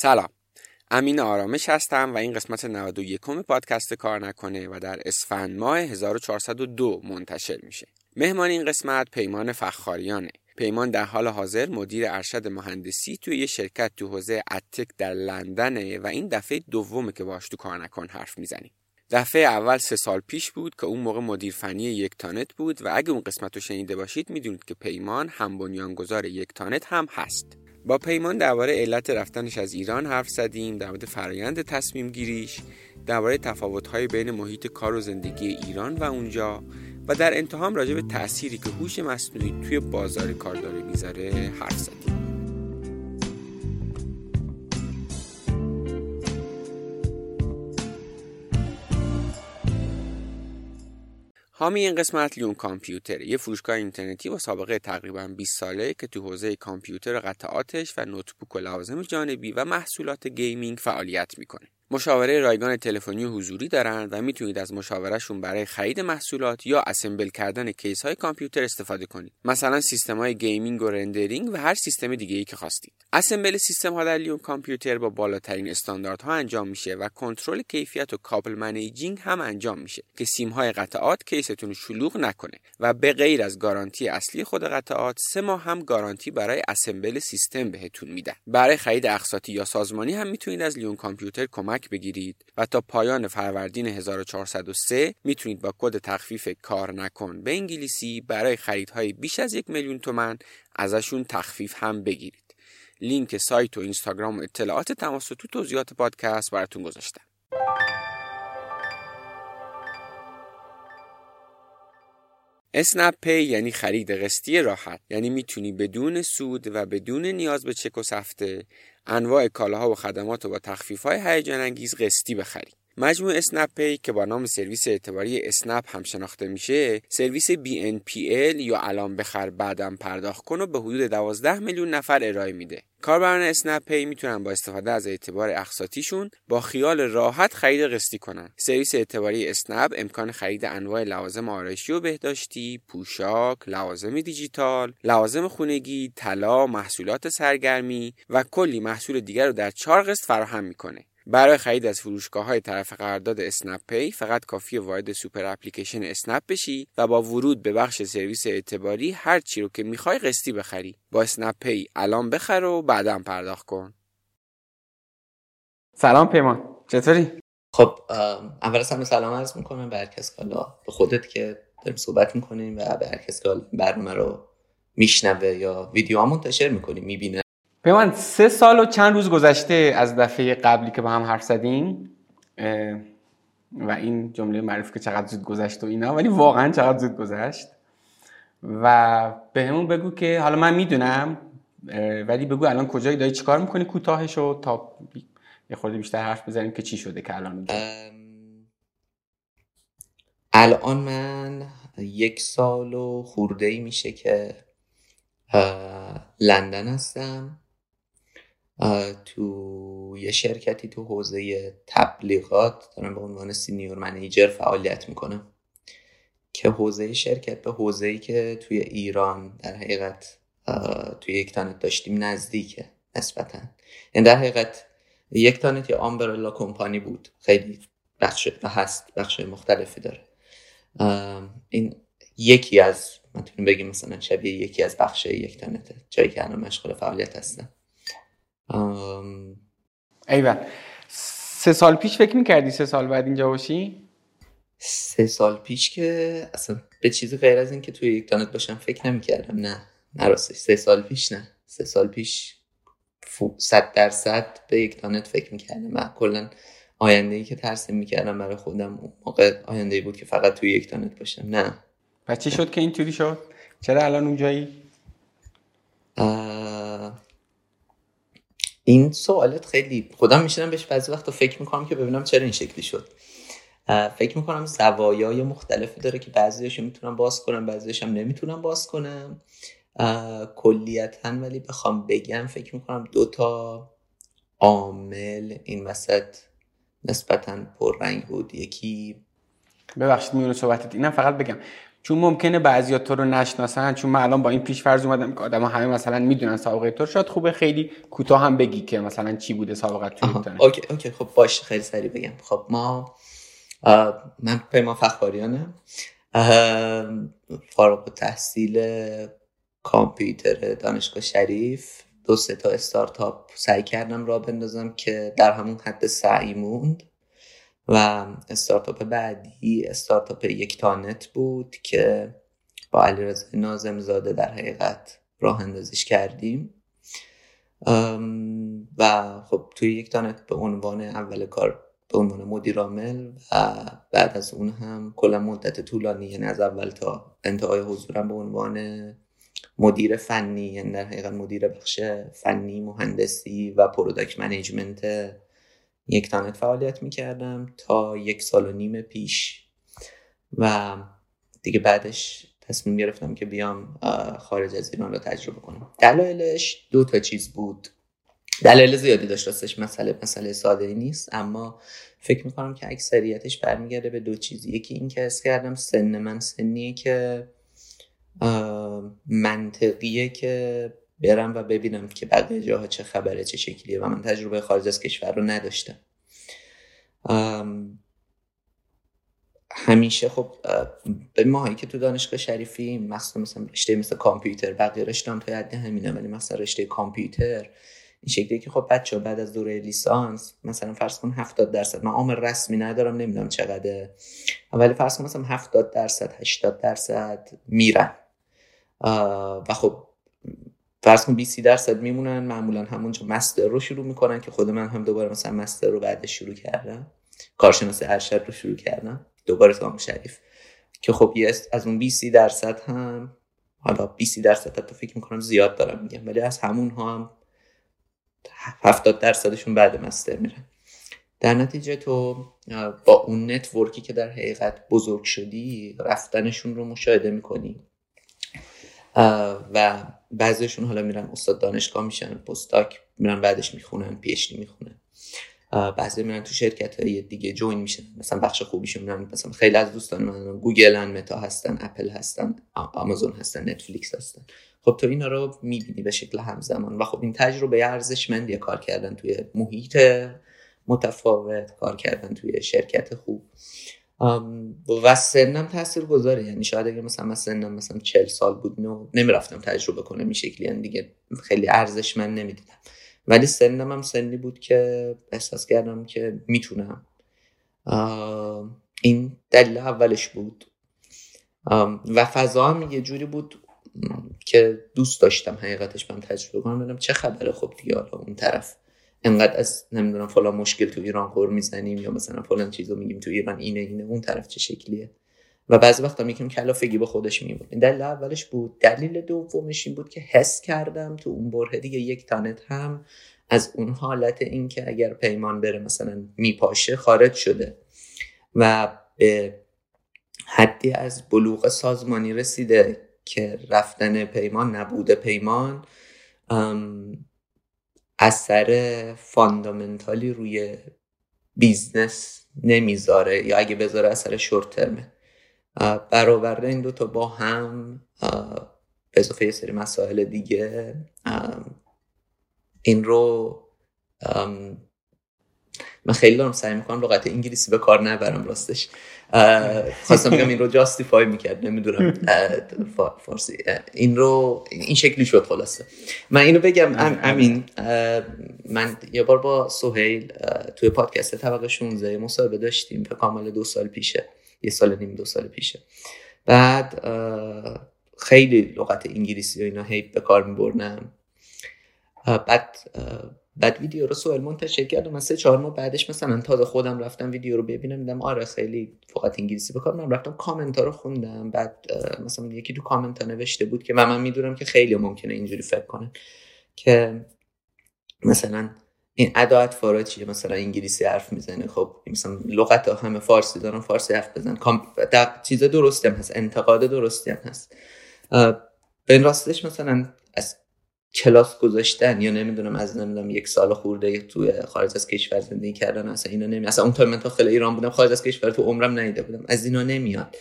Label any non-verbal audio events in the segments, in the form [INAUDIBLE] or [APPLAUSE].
سلام. امین آرامش هستم و این قسمت 91 پادکست کار نکنه و در اسفند ماه 1402 منتشر میشه. مهمان این قسمت پیمان فخاریانه. پیمان در حال حاضر مدیر ارشد مهندسی توی یه شرکت تو حوزه اتک در لندنه و این دفعه دومه که باش تو کار نکن حرف می‌زنیم. دفعه اول سه سال پیش بود که اون موقع مدیر فنی یک تانت بود و اگه اون قسمت رو شنیده باشید می‌دونید که پیمان هم بنیانگذار یک تانت هم هست. با پیمان درباره علت رفتنش از ایران حرف زدیم در مورد فرایند تصمیم گیریش درباره تفاوت‌های بین محیط کار و زندگی ایران و اونجا و در انتهام راجع به تأثیری که هوش مصنوعی توی بازار کار داره می‌ذاره حرف زدیم. حامی این قسمت لیون کامپیوتر یه فروشگاه اینترنتی با سابقه تقریبا 20 ساله که تو حوزه کامپیوتر و قطعاتش و notebook و لوازم جانبی و محصولات gaming فعالیت می‌کنه. مشاوره رایگان تلفنی حضوری دارند و می‌تونید از مشاورهشون برای خرید محصولات یا assemble کردن case های کامپیوتر استفاده کنید. مثلا سیستم های gaming و rendering و هر سیستم دیگه ای که خواستید. assemble سیستم ها در لیون کامپیوتر با بالاترین استانداردها انجام میشه و کنترل کیفیت و cable managing هم انجام میشه که سیم های قطعات case تون شلوغ نکنه و به غیر از گارانتی اصلی خود قطعات سه ماه هم گارانتی برای assemble سیستم بهتون میدن. برای خرید اقساطی یا سازمانی هم می‌تونید از لیون کامپیوتر کمک بگیرید و تا پایان فروردین 1403 می‌تونید با کد تخفیف کار نکن. به انگلیسی برای خریدهای بیش از یک میلیون تومن ازشون تخفیف هم بگیرید. لینک سایت و اینستاگرام و اطلاعات تماس تو توضیحات پادکست براتون گذاشتم. اسنپ پی یعنی خرید قسطی راحت. یعنی می‌تونی بدون سود و بدون نیاز به چک و سفته انواع کالاها و خدمات رو با تخفیف‌های هیجان انگیز قسطی بخری مجموع اسنپ پی که با نام سرویس اعتباری اسنپ هم شناخته میشه سرویس BNPL یا الان بخر بعدم پرداخت کن رو به حدود 12 میلیون نفر ارائه میده. کاربران اسنپ پی می‌تونن با استفاده از اعتبار اقساطیشون با خیال راحت خرید قسطی کنن. سرویس اعتباری اسنپ امکان خرید انواع لوازم آرایشی و بهداشتی پوشاک لوازم دیجیتال لوازم خونگی طلا محصولات سرگرمی و کلی محصول دیگر رو در چهار قسط فراهم می‌کنه. برای خرید از فروشگاه های طرف قرارداد اسنپ پی فقط کافیه وارد سوپر اپلیکیشن اسنپ بشی و با ورود به بخش سرویس اعتباری هر چی رو که می‌خوای قسطی بخری. با اسنپ پی الان بخر و بعدا پرداخت کن. سلام پیمان. چطوری؟ خب اول از همه سلام عرض می‌کنم به هر کس به خودت که داریم صحبت می‌کنیم و به هر کس که برنامه رو میشنوه یا ویدیو منتشر می‌کنیم می‌بینه. من سه سال و چند روز گذشته از دفعه قبلی که با هم حرف زدیم و این جمله معروف که چقدر زود گذشت و اینا ولی واقعا چقدر زود گذشت. و به همون بگو که حالا من می‌دونم ولی بگو الان کجایی داری چیکار می‌کنی کوتاهش و تا یه خورده بیشتر حرف بزنیم که چی شده که الان؟ الان من یک سال و خورده ای میشه که لندن هستم. تو یه شرکتی تو حوزه تبلیغات دارم به عنوان سینیور منیجر فعالیت می‌کنم که حوزه شرکت به حوزه‌ای که توی ایران در حقیقت توی یک تانت داشتیم نزدیکه نسبتا. این یعنی در حقیقت یک تانت یا آمبرلا کمپانی بود. خیلی بخش و هست بخش مختلفی داره. این یکی از می‌تونیم بگیم مثلا شبیه یکی از بخش یک تانته جایی که الان مشغول فعالیت هستم. ایوه سه سال پیش فکر می‌کردی سه سال بعد اینجا باشی؟ سه سال پیش که اصلا به چیزی غیر از این که توی یک تانت باشم فکر نمی‌کردم نه نه سه سال پیش نه سه سال پیش صد درصد به یک تانت فکر می‌کردم من کلا آینده ای که ترسیم می‌کردم برای خودم اون موقع آینده ای بود که فقط توی یک تانت باشم نه و چی شد که اینطوری شد؟ چرا الان اونجایی؟ این سوالت خیلی خودم میشنم بهش بعضی وقتا فکر می‌کنم که ببینم چرا این شکلی شد. فکر می‌کنم زوایای مختلفی داره که بعضیش می‌تونم باز کنم بعضیش هم نمی‌تونم باز کنم. کلیتا ولی بخوام بگم فکر می‌کنم دو تا عامل این وسط نسبتا پررنگ بود. یکی ببخشید میونه صحبتت. اینم فقط بگم. چون ممکنه بعضیا تو رو نشناسن چون من الان با این پیش فرض اومدم که آدم همه مثلا می‌دونن سابقه تو شاید خوبه خیلی کوتاه هم بگی که مثلا چی بوده سابقه تو okay okay خب باش خیلی سریع بگم. خب ما من پیمان فخاریانم فارغ تحصیل کامپیوتر دانشگاه شریف. دو سه تا استارتاپ سعی کردم را بندازم که در همون حد سعی موند و استارتاپ بعدی استارتاپ یک تانت بود که با علیرضا نازم زاده در حقیقت راه اندازیش کردیم. و خب توی یک تانت به عنوان اول کار به عنوان مدیر عامل و بعد از اون هم کلا مدت طولانی یعنی از اول تا انتهای حضورم به عنوان مدیر فنی یعنی در حقیقت مدیر بخش فنی مهندسی و product management یکتانت فعالیت می‌کردم تا یک سال و نیم پیش. و دیگه بعدش تصمیم گرفتم که بیام خارج از ایران رو تجربه کنم. دلایلش دو تا چیز بود. دلایل زیادی داشت راستش مسئله مسئله ساده ای نیست. اما فکر می‌کنم که اکثریتش برمیگرده به دو چیز. یکی این که اس کردم سن من سنیه که منطقیه که برم و ببینم که بقیه جاها چه خبره چه شکلیه و من تجربه خارج از کشور رو نداشتم. همیشه خب به ماهایی که تو دانشگاه شریفی مثلا مثلا رشته مثل کامپیوتر بقیه رشته هم تو حد همینه ولی مثلا رشته کامپیوتر این شکلی که خب بچه بعد از دوره لیسانس مثلا فرض کن 70 درصد من عامل رسمی ندارم نمی‌دونم چقدر ولی فرض کن مثلا 70 درصد 80 درصد میرن و خب فرض کن 20 درصد میمونن معمولا همونجا مستر رو شروع می‌کنن که خود من هم دوباره مثلا مستر رو بعدش شروع کردم. کارشناس ارشد رو شروع کردم. دوباره تام شریف. که خب یه از اون 20 درصد هم حالا 20 درصد تا فکر می‌کنم زیاد دارم میگم ولی از همون ها هم 70 درصدشون بعد master میرن. در نتیجه تو با اون network ی که در حقیقت بزرگ شدی رفتنشون رو مشاهده می‌کنی. و بعضیشون حالا میرن استاد دانشگاه میشن postdoc میرن بعدش می‌خونن پیشنی می‌خونن. بعضی میرن تو شرکت های دیگه join میشن. مثلا بخش خوبیشون میرن مثلا خیلی از دوستان من گوگل متا هستن اپل هستن آمازون هستن نتفلیکس هستن خب تو اینا رو می‌بینی به شکل همزمان. و خب این تجربه ارزشمندی کار کردن توی محیط متفاوت کار کردن توی شرکت خوب. و سنم تاثیر گذاره یعنی شاید اگه مثلا من سنم مثلا 40 سال بود نو نمی‌رفتم تجربه کنم این شکلی. یعنی دیگه خیلی ارزش من نمی‌دیدم. ولی سنم هم سنی بود که احساس کردم که می‌تونم. این دلیل اولش بود. و فضا هم یه جوری بود که دوست داشتم حقیقتش من تجربه کنم. ببینم چه خبره. خب دیگه حالا اون طرف. انقدر از نمی‌دونم فلان مشکل تو ایران خور می‌زنیم یا مثلا فلان چیزو میگیم تو ایران اینه اینه اون طرف چه شکلیه؟ و بعضی وقتا میگیم کلافگی به خودش میمونه. دلیل اولش بود. دلیل دومش این بود که حس کردم تو اون بره دیگه یک تانت هم از اون حالت این که اگر پیمان بره مثلا میپاشه خارج شده و به حدی از بلوغ سازمانی رسیده که رفتن پیمان نبودن پیمان اثر fundamental ی روی business نمی‌ذاره یا اگه بذاره اثر short term ه. برآیند این دوتا با هم به اضافه یه سری مسائل دیگه. این رو من خیلی دارم سعی می‌کنم لغت انگلیسی به کار نبرم راستش. خواستم بگم این رو جاستیفای می‌کرد نمی‌دونم. فارسی. این رو این شکلی شد خلاصه. من اینو بگم امین من یه بار با سهیل توی پادکست طبقه 16 مصاحبه داشتیم. به کامل دو سال پیشه. یه سال نیم دو سال پیشه. بعد خیلی لغت انگلیسی و اینا هیپ به کار میبرنم بعد بعد ویدیو رو سوال منتشر کردم من سه چهار ماه بعدش مثلا تازه خودم رفتم ویدیو رو ببینم دیدم آره خیلی فقط انگلیسی بکار من رفتم کامنت ها رو خوندم. بعد مثلا یکی تو کامنت ها نوشته بود که من می‌دونم که خیلی ممکنه اینجوری فکر کنن که مثلا این اداعت فارا چیه مثلا انگلیسی حرف می‌زنه. خب مثلا لغت ها همه فارسی دارن فارسی حرف بزن چیز درستی هم هست انتقاد درستی هم هست. به راستش مثلا از کلاس گذاشتن یا نمی‌دونم از نمی‌دونم یک سال خورده توی خارج از کشور زندگی کردن اصلا اینا نمی اصلا اون تا من خیلی ایران بودم خارج از کشور تو عمرم نیده بودم. از اینا نمیاد.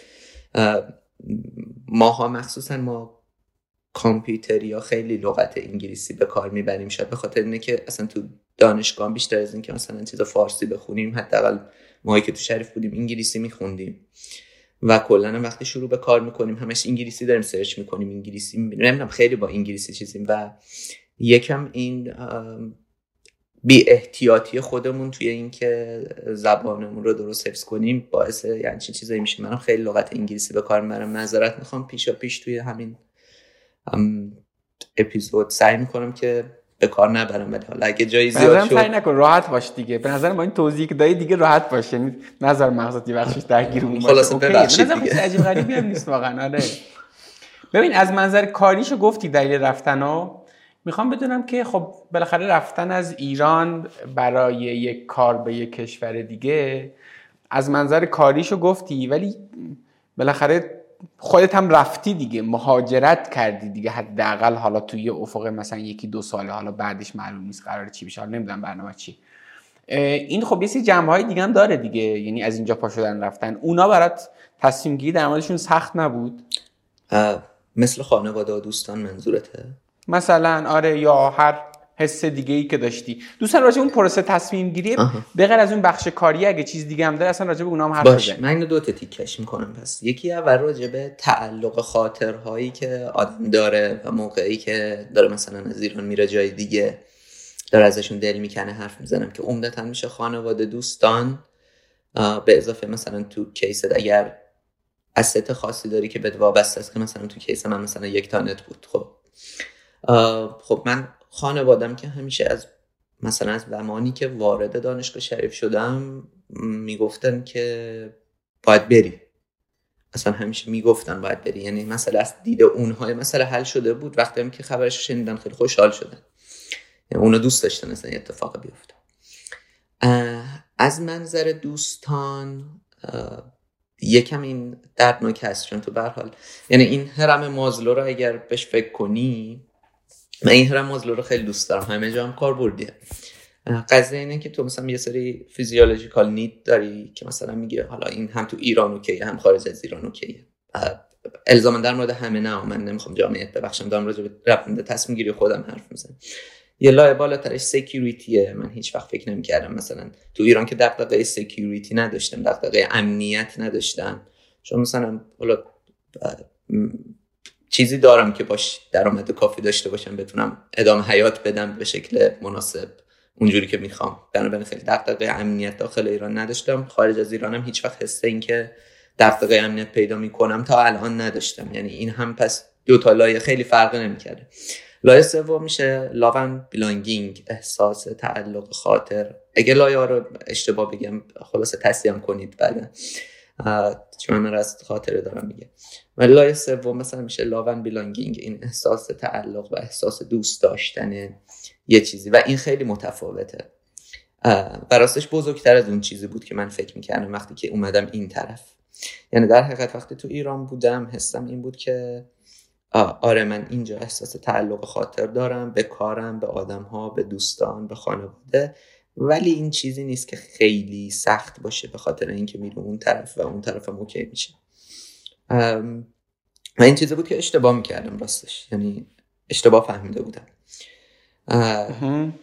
ماها مخصوصا ما کامپیوتری ها خیلی لغت انگلیسی به کار می‌بریم. شاید به خاطر اینه که اصلا تو دانشگاه بیشتر از اینکه مثلا چیز فارسی بخونیم حداقل ماهی که تو شریف بودیم انگلیسی میخوندیم. و کلا وقتی شروع به کار می‌کنیم همش انگلیسی داریم سرچ می‌کنیم انگلیسی نمی‌دونم خیلی با انگلیسی چیزیم و یکم این بی احتیاطی خودمون توی اینکه زبانمون رو درست حفظ کنیم باعث یعنی چی چیزایی میشه. منم خیلی لغت انگلیسی به کار می‌برم. نظرت می‌خوام پیشا پیش توی همین اپیزود سعی می‌کنم که به کار نبرم ولی حالا اگه جایی زیاد شد نکن راحت باش دیگه. به نظر ما این توضیحی که دایی دیگه راحت باشه. یعنی نظر مغزت بخشش درگیرمون باشه. خلاص ببخشید دیگه. عجیب غریبی هم نیست واقعا. آره. ببین از منظر کاریشو گفتی دلیل رفتنو. می‌خوام بدونم که خب بالاخره رفتن از ایران برای یک کار به یک کشور دیگه از منظر کاریشو گفتی ولی بالاخره خودت هم رفتی دیگه مهاجرت کردی دیگه. حداقل حالا توی افق مثلا یکی دو ساله حالا بعدش معلوم نیست قرار چی بشه نمی‌دونم برنامه چی. این خب یه سری جنبه های دیگه هم داره دیگه یعنی از اینجا پا شدن رفتن. اونا برات تصمیم گیری در موردشون سخت نبود؟ مثل خانواده و دوستان منظورته؟ مثلا آره یا هر حس دیگه ای که داشتی. دوستان راجع اون پروسه تصمیم گیری به غیر از اون بخش کاری اگه چیز دیگه هم داره اصلا راجع به اونها هم حرف باشه من اینو دو تا تیکش می‌کنم. پس یکی اول راجع به تعلق خاطرهایی که آدم داره و موقعی که داره مثلا از ایران میره جای دیگه داره ازشون دل می‌کنه حرف می‌زنم که عمدتا میشه خانواده دوستان به اضافه مثلا تو کیست اگر اسست خاصی داری که به وابسته است که مثلا تو کیس من مثلا یک تانت بود خب. خب من خانوادم که همیشه از مثلا از زمانی که وارد دانشگاه شریف شدم می‌گفتن که باید بری. اصلا همیشه می‌گفتن باید بری. یعنی مثلا از دید اونهای مثلا حل شده بود. وقتی هم که خبرش شنیدن خیلی خوشحال شدن. یعنی اونا دوست داشتن اصلا اتفاق بیفته. از منظر دوستان یکم این دردناک هست چون تو حال یعنی این هرم مازلو رو اگر بهش فکر کنی من این هرم مازلو رو خیلی دوست دارم. همه جا هم کار بردیه. قضیه اینه که تو مثلا یه سری فیزیولوژیکال نید داری که مثلا میگه حالا این هم تو ایران اوکیه هم خارج از ایران اوکیه. الزاما در مورد همه نه من نمی‌خوام جامعیت ببخشم دارم راجع به تصمیم گیری خودم حرف می‌زنم. یه لایه بالاترش security ه من هیچ وقت فکر نمی‌کردم مثلا تو ایران که دغدغه security نداشتم دغدغه امنیت نداشتم چون مثلا حالا چیزی دارم که باش درآمد کافی داشته باشم بتونم ادامه حیات بدم به شکل مناسب. اونجوری که می‌خوام. بنابراین خیلی دغدغه امنیت داخل ایران نداشتم. خارج از ایرانم هیچ وقت حس این که دغدغه امنیت پیدا می‌کنم تا الان نداشتم. یعنی این هم پس دو تا لایه خیلی فرق نمی‌کرده لایه سوم میشه لاون بلانگینگ احساس تعلق خاطر. اگه لایه رو اشتباه بگم خلاصه تصدیم کنید. بعد چون من از خاطره دارم میگه. و لایه سوم مثلا میشه لاون بیلانگینگ این احساس تعلق و احساس دوست داشتن یه چیزی. و این خیلی متفاوته. و راستش بزرگتر از اون چیزی بود که من فکر می‌کردم وقتی که اومدم این طرف. یعنی در حقیقت وقتی تو ایران بودم حسم این بود که آره من اینجا احساس تعلق خاطر دارم به کارم به آدم ها به دوستان به خانواده. ولی این چیزی نیست که خیلی سخت باشه به خاطر اینکه میره اون طرف و اون طرف هم اوکی میشه. و این چیزی بود که اشتباه می‌کردم راستش یعنی اشتباه فهمیده بودم.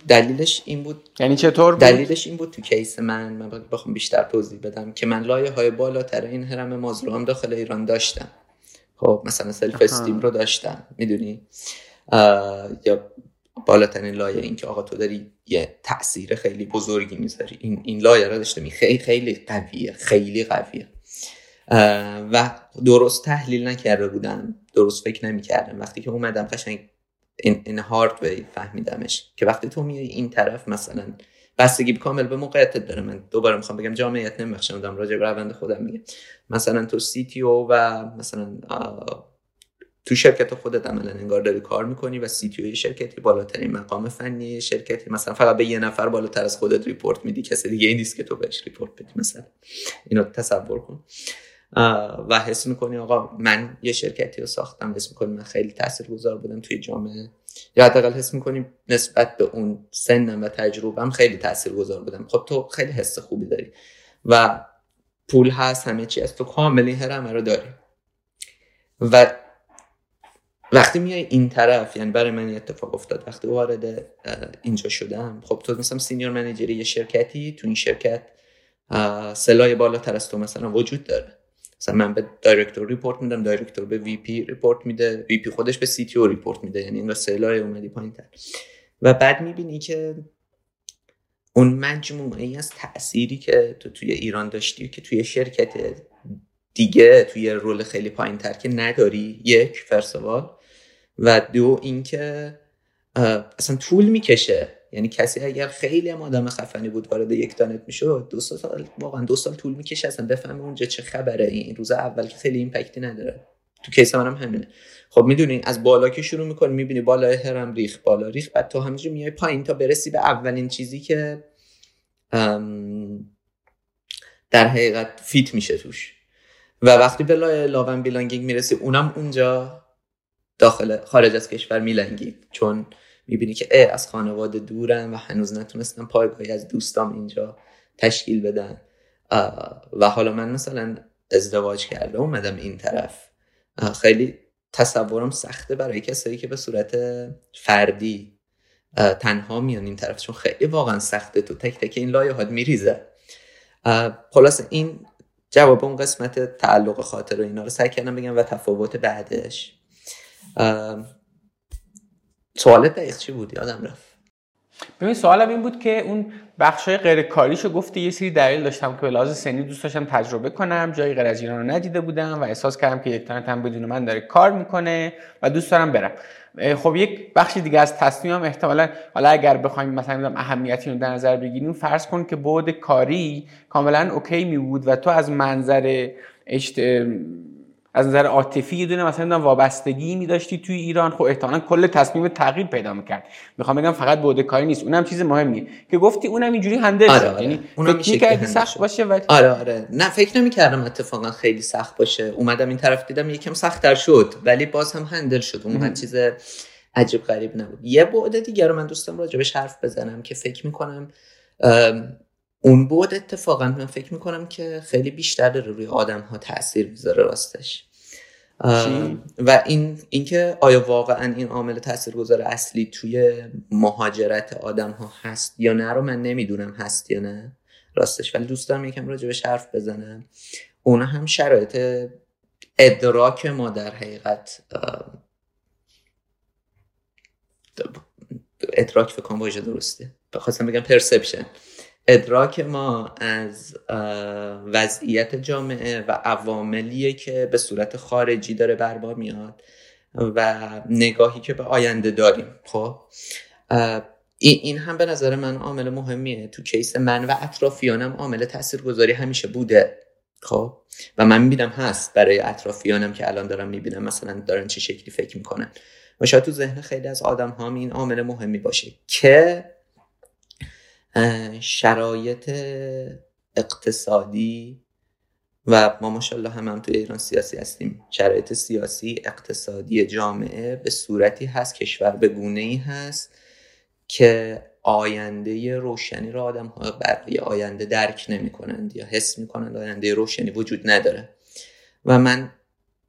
دلیلش این بود یعنی چطور دلیلش این بود تو کیس من من بخوام بیشتر توضیح بدم که من لایه های بالاتر این هرم مازلو هم داخل ایران داشتم. خب مثلا سلف استیم رو داشتم می‌دونی؟ یا بالاترین لایه این که آقا تو داری یه تاثیر خیلی بزرگی می‌ذاری. این این لایه رو داشته می خیلی خیلی قویه خیلی قویه. و درست تحلیل نکرده بودم. درست فکر نمی‌کردم. وقتی که اومدم قشنگ این, این هارد وی فهمیدمش که وقتی تو میای این طرف مثلا بستگی کامل به موقعیتت داره. من دوباره می‌خوام بگم جامعیت نمیخشم دارم راجع به روند خودم میگم مثلا تو CTO و مثلا تو شرکت خودت عملا انگار داری کار می‌کنی و CTO شرکتی بالاترین مقام فنی شرکتی. مثلا فقط به یه نفر بالاتر از خودت report میدی کسی دیگه این نیست که تو بهش report بدی مثلا. اینو تصور کن. و حس می‌کنی آقا من یه شرکتی رو ساختم حس می‌کنی من خیلی تاثیرگذار بودم توی جامعه. یا حداقل حس می‌کنی نسبت به اون سنم و تجربم خیلی تاثیرگذار بودم. خب تو خیلی حس خوبی داری و پول هست همه چی از تو کاملی هرم رو داری. و وقتی میای این طرف یعنی برای من اتفاق افتاد. وقتی وارد اینجا شدم خب تو مثلا senior manager ی یه شرکتی تو این شرکت سه لایه بالاتر از تو مثلا وجود داره. مثلا من به director report میدم director به VP report میده VP خودش به CTO report میده یعنی این سه لایه اومدی پایین تر و بعد می‌بینی که اون مجموعه از تأثیری که تو توی ایران داشتی که توی شرکت دیگه توی رول خیلی پایین تر که نداری یک فرسوال و دو اینکه اصلا طول می‌کشه. یعنی کسی اگر خیلی هم آدم خفنی بود وارد یک دانت می‌شد دو سال واقعا دو سال طول می‌کشه اصلا بفهمه اونجا چه خبره. این روز اول که خیلی ایمپکتی نداره. تو کیس منم همینه. خب می‌دونی از بالا که شروع می‌کنی می‌بینی بالا هرم ریخ بالا ریخ بعد تو همینجا میای پایین تا برسی به اولین چیزی که در حقیقت فیت میشه توش. و وقتی به لاون بیلانگینگ می‌رسی اونم اونجا داخل خارج از کشور میلنگید چون می‌بینی که اه از خانواده دورم و هنوز نتونستم پایگاهی از دوستام اینجا تشکیل بدن. و حالا من مثلا ازدواج کرده اومدم این طرف. خیلی تصورم سخته برای کسایی که به صورت فردی تنها میان این طرف چون خیلی واقعا سخته تو تک تک این لایه هات میریزه. خلاص این جواب اون قسمت تعلق خاطر و اینا رو سعی کردم بگم و تفاوت بعدش. سوالت دقیق چی بود؟ یادم رفت. ببین سوالم این بود که اون بخش های غیر کاریشو گفتی یه سری دلیل داشتم که به لحاظ سنی دوست داشتم تجربه کنم جایی غیر از ایران رو ندیده بودم و احساس کردم که یک هم بدون من داره کار می‌کنه و دوست دارم برم. خب یک بخش دیگه از تصمیمم احتمالا حالا اگر بخوایم مثلا اهمیتی رو در نظر بگیریم فرض کن که بعد کاری کاملا اوکی می بود و تو از منظر از نظر عاطفی یه دونه مثلا وابستگی می داشتی توی ایران. خب احتمالاً کل تصمیم تغییر پیدا می‌کرد. می‌خوام بگم فقط بوده کاری نیست. اونم چیز مهمیه که گفتی اونم اینجوری هندل آره آره. یعنی فکر کردی سخت باشه ولی آره آره. نه فکر نمی‌کردم اتفاقا خیلی سخت باشه. اومدم این طرف دیدم یکم سختتر شد ولی باز هم هندل شد. اون چیز عجیب غریب نبود. یه بعد دیگه رو من دوستم راجبش حرف بزنم که فکر می‌کنم اون بود اتفاقا من فکر می‌کنم که خیلی بیشتر داره روی آدم ها تاثیر می‌ذاره راستش. و این اینکه آیا واقعا این عامل تاثیرگذار اصلی توی مهاجرت آدم ها هست یا نه رو من نمی‌دونم هست یا نه. راستش ولی دوست دارم یکم راجبش حرف بزنم. اون هم شرایط ادراک ما در حقیقت ادراک فکر واژه درسته. بخواستم بگم پرسپشن ادراک ما از وضعیت جامعه و عواملیه که به صورت خارجی داره بربا میاد و نگاهی که به آینده داریم خب؟ این هم به نظر من عامل مهمیه. تو کیس من و اطرافیانم عامل تاثیرگذاری همیشه بوده خب؟ و من می‌بینم هست برای اطرافیانم که الان دارم می‌بینم مثلا دارن چه شکلی فکر می‌کنن. و شاید تو ذهن خیلی از آدم ها این عامل مهمی باشه که شرایط اقتصادی و ما ماشاءالله هم, هم توی ایران سیاسی هستیم. شرایط سیاسی اقتصادی جامعه به صورتی هست کشور به گونه ای هست که آینده روشنی رو آدم ها برای آینده درک نمی کنند یا حس می کنند آینده روشنی وجود نداره. و من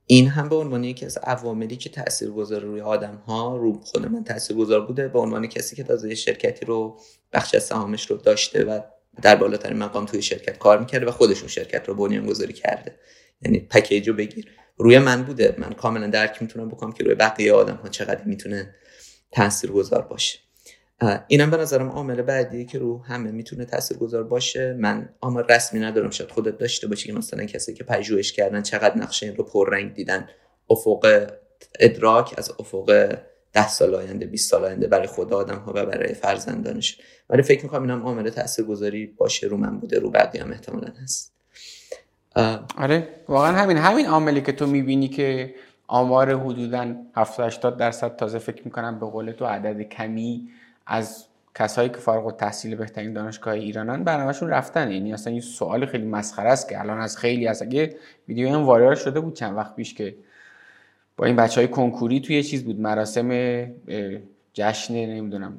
این هم به عنوان یکی از عواملی که تاثیر گذاره روی آدم ها رو خود من تاثیر گذار بوده به عنوان کسی که تازه شرکتی رو بخش از سهامش رو داشته و در بالاترین مقام توی شرکت کار می‌کرده و خودشون شرکت رو بنیان گذاری کرده. یعنی پکیج رو بگیر. روی من بوده. من کاملا درک می‌تونم بکنم که روی بقیه آدم ها چقدر می‌تونه تاثیر گذار باشه. اینم به نظرم عامل بعدیه که رو همه می‌تونه تاثیرگذار باشه. من آمار رسمی ندارم. شاید خودت داشته باشی که مثلا کسی که پژوهش کردن چقدر نقشه این رو پررنگ دیدن. افق ادراک از افق ده سال آینده 20 سال آینده برای خود آدم ها و برای فرزندانش. ولی فکر می‌کنم اینم عامل تاثیرگذاری باشه. رو من بوده رو بقیه هم احتمالا هست. آره واقعا همین همین عاملی که تو می‌بینی که آمار حدودا 70 80 درصد تازه فکر می‌کنم به قول تو عدد کمی از کسایی که فارغ التحصیل بهترین دانشگاه ایرانن برنامهشون رفتن یعنی اصلا این سوال خیلی مسخره است که الان از خیلی از اگه ویدیو هم وایرال شده بود چند وقت پیش که با این بچه های کنکوری توی چیز بود مراسم جشن نمی‌دونم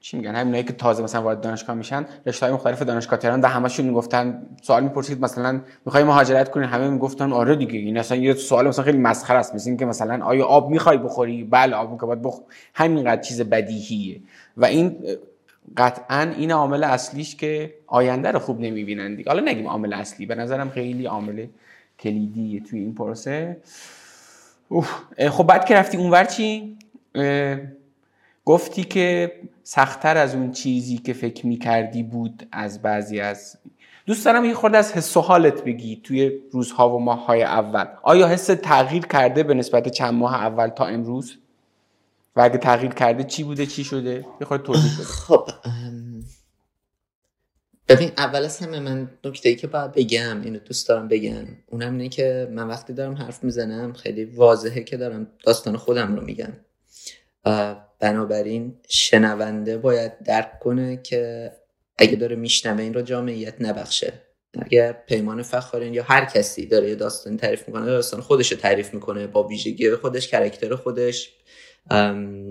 چی میگن همینایی که تازه مثلا وارد دانشگاه میشن رشته های مختلف دانشگاه تهران ده همشون می‌گفتن سوال می‌پرسید مثلا می‌خوای مهاجرت کنی؟ همه می‌گفتن آره دیگه. این اصلا یه سوال مثلا خیلی مسخره است. مثل اینکه مثلا آیا آب می‌خوای بخوری؟ بله آب که باید بخ... همینقدر چیز بدیهیه. و این قطعا این عامل اصلیش که آینده رو خوب نمی‌بینن دیگه. حالا نگیم عامل اصلی به نظرم خیلی عامل کلیدیه توی این پروسه. خب بعد که رفتی اونور چی؟ گفتی که سختتر از اون چیزی که فکر می‌کردی بود از بعضی از دوست دارم یه خورده از حس و حالت بگی توی روزها و ماههای اول. آیا حس تغییر کرده به نسبت چند ماه اول تا امروز؟ و اگه تغییر کرده چی بوده چی شده؟ خورده توضیح بده. خب ببین اول از همه من نکته ای که باید بگم اینو دوست دارم بگم اونم اینه که من وقتی دارم حرف می‌زنم خیلی واضحه که دارم داستان خودم رو میگم. بنابراین شنونده باید درک کنه که اگه داره میشنوه این رو جامعیت نبخشه. اگر پیمان فخارین یا هر کسی داره یه داستان تعریف می‌کنه داستان خودش رو تعریف می‌کنه با ویژگی خودش کرکتر خودش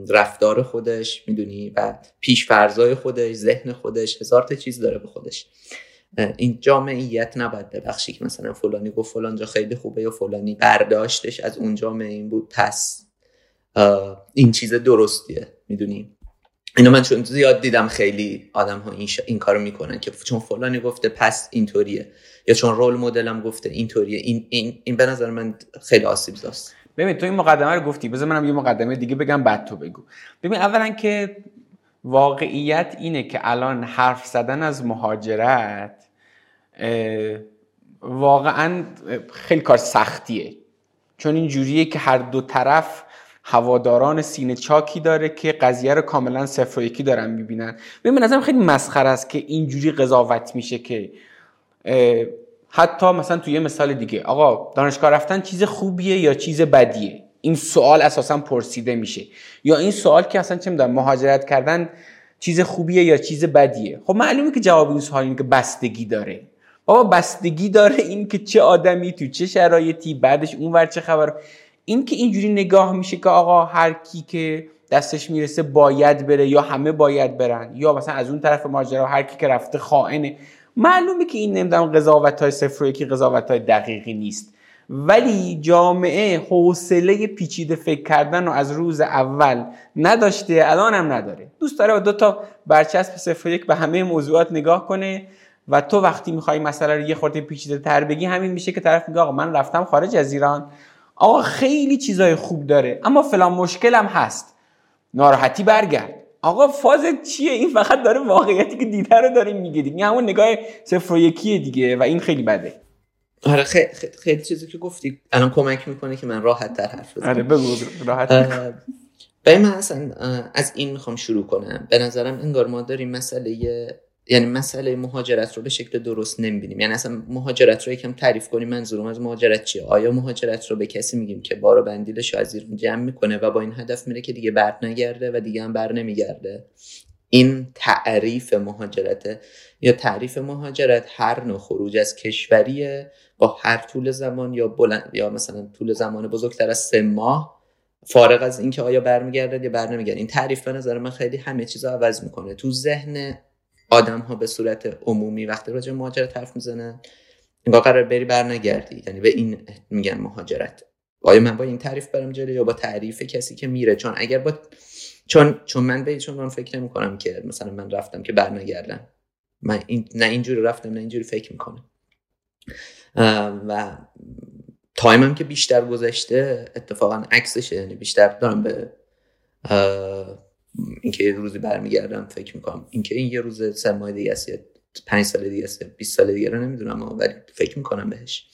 رفتار خودش می‌دونی؟ و پیش فرزای خودش ذهن خودش هزار تا چیز داره به خودش. این جامعیت نباید ببخشی که مثلا فلانی گفت فلان جا خیلی خوبه یا فلانی برداشتش از اون جامعه این بود. پس این چیز درستیه می‌دونی؟ اینو من چون زیاد دیدم خیلی آدم ها این, ش... این کارو می‌کنن که چون فلانی گفته پس اینطوریه یا چون رول مدلم گفته اینطوریه. این این این به نظر من خیلی آسیب زاست ببین تو این مقدمه رو گفتی. بذار منم یه مقدمه دیگه بگم بعد تو بگو. ببین اولا که واقعیت اینه که الان حرف زدن از مهاجرت واقعا خیلی کار سختیه. چون این جوریه که هر دو طرف هواداران سینه چاکی داره که قضیه رو کاملا صفر و یکی دارن می‌بینن. به نظرم خیلی مسخره است که اینجوری قضاوت میشه که حتی مثلا توی یه مثال دیگه آقا دانشگاه رفتن چیز خوبیه یا چیز بدیه؟ این سوال اساسا پرسیده میشه. یا این سوال که اصلا چه می‌دونم مهاجرت کردن چیز خوبیه یا چیز بدیه؟ خب معلومه که جواب این سوال اینه که بستگی داره. بابا بستگی داره این که چه آدمی تو چه شرایطی بعدش اونور چه خبر. این که اینجوری نگاه میشه که آقا هر کی که دستش می‌رسه باید بره یا همه باید برن یا مثلا از اون طرف ماجرا هر کی که رفته خائنه. معلومه که این نمی‌دونم قضاوت های صفر و یکی قضاوت های دقیقی نیست. ولی جامعه حوصله پیچیده فکر کردن رو از روز اول نداشته الان هم نداره. دوست داره با دو تا برچسب صفر و یک به همه موضوعات نگاه کنه و تو وقتی می‌خوای مسئله رو یه خورده پیچیده تر بگی همین میشه که طرف میگه آقا من رفتم خارج از ایران. آقا خیلی چیزای خوب داره اما فلان مشکلم هست. ناراحتی برگرد. آقا فاز چیه؟ این فقط داره واقعیتی که دیده رو داره میگه دیگه. همون نگاه صفر و یکیه دیگه و این خیلی بده. آره خیلی, خیلی چیزی که گفتی. الان کمک می‌کنه که من راحت تر حرف بزنم. آره بگو راحت من اصلا از این می‌خوام شروع کنم. به نظرم انگار ما داریم مسئله یعنی مسئله مهاجرت رو به شکل درست نمی‌بینیم. یعنی اصلا مهاجرت رو یکم تعریف کنیم منظورم از مهاجرت چیه؟ آیا مهاجرت رو به کسی میگیم که بارو بندیلش از ایران جمع می‌کنه و با این هدف میره که دیگه بر نگرده و دیگه هم بر نمیگرده؟ این تعریف مهاجرته یا تعریف مهاجرت هر نوع خروج از کشوریه با هر طول زمان یا بلند یا مثلا طول زمان بزرگتر از سه ماه فارغ از اینکه آیا برمیگرده یا بر نمیگرده این تعریف به نظر من خیلی همه چیز عوض می‌کنه. تو ذهن آدم ها به صورت عمومی وقتی راجع مهاجرت حرف می‌زنن انگار قرار بری برنگردی. یعنی به این میگن مهاجرت. آیا من با این تعریف برم جلو یا با تعریف کسی که میره؟ چون اگر با چون چون من به چون من فکر نمی کنم که مثلا من رفتم که برنگردم. من این نه اینجوری رفتم نه اینجوری فکر می‌کنم. و تایمم که بیشتر گذشته اتفاقا عکسشه. یعنی بیشتر دارم به اینکه یه روزی برمیگردم فکر می‌کنم. اینکه این یه روز سه ماه دیگه است پنج سال دیگه است 20 سال دیگه رو نمی‌دونم ولی فکر می‌کنم بهش.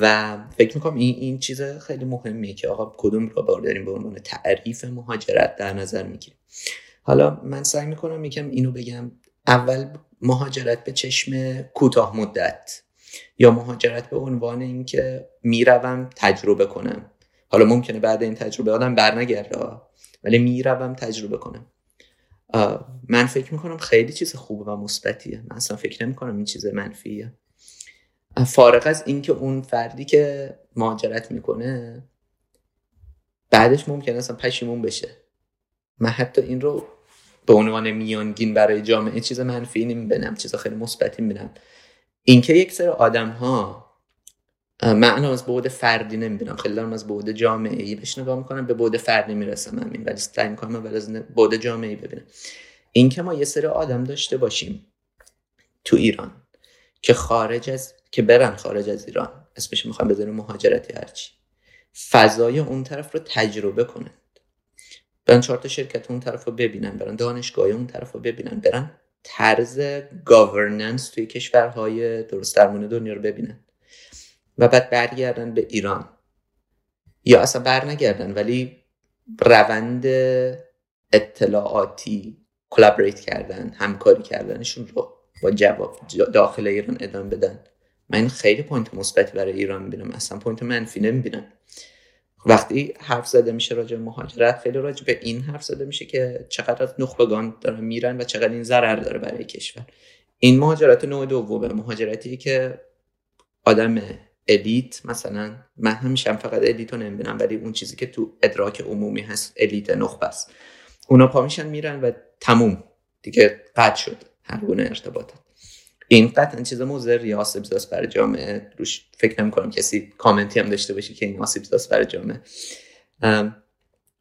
و فکر می‌کنم این این چیز خیلی مهمیه که آقا کدوم رو داریم به عنوان تعریف مهاجرت در نظر می‌گیریم. حالا من سعی می‌کنم یکم اینو بگم. اول مهاجرت به چشم کوتاه مدت یا مهاجرت به عنوان اینکه می‌روم تجربه کنم. حالا ممکنه بعد این تجربه آدم برنگرده. ولی می‌روم تجربه کنم. من فکر می‌کنم خیلی چیز خوبه و مثبتیه. من اصلا فکر نمی‌کنم این چیز منفیه. فارغ از اینکه اون فردی که مهاجرت می‌کنه بعدش ممکنه اصلا پشیمون بشه. من حتی این رو به عنوان میانگین برای جامعه چیز منفی نمی‌بینم چیز خیلی مثبتی می‌بینم. اینکه یک سری آدم ها من از بعد فردی نمی‌بینم خیلی دارم از بعد جامعه ای بهش نگاه می‌کنم به بعد فردی می‌رسم همین ولی سعی می‌کنم ولی از بعد جامعه ای ببینم اینکه ما یه سری آدم داشته باشیم تو ایران که خارج از که برن خارج از ایران اسمش می‌خوام بذاریم مهاجرتی هرچی فضای اون طرف رو تجربه کنند. برن چهار تا شرکت اون طرف رو ببینن برن دانشگاه اون طرف رو ببینن برن طرز گاورننس توی کشورهای درست درمون دنیا رو ببینن. و بعد برگردن به ایران. یا اصلا برنگردن ولی روند اطلاعاتی collaborate کردن همکاری کردنشون رو با job داخل ایران ادامه بدن. من خیلی point مثبتی برای ایران می‌بینم. اصلا point منفی نمی‌بینم. وقتی حرف زده میشه راجع مهاجرت خیلی راجع به این حرف زده میشه که چقدر نخبگان دارن میرن و چقدر این ضرر داره برای کشور. این مهاجرت نوع دومه. مهاجرتی که آدم elite مثلا من همیشه فقط elite رو نمی‌بینم ولی اون چیزی که تو ادراک عمومی هست elite نخبه است اونا پا میشن میرن و تموم. دیگه قطع شد. هر گونه ارتباطات این قطعا چیز مضر یا آسیب زاست برای جامعه. روش فکر نمی کنم کسی کامنتی هم داشته باشه که این آسیب زاست برای جامعه.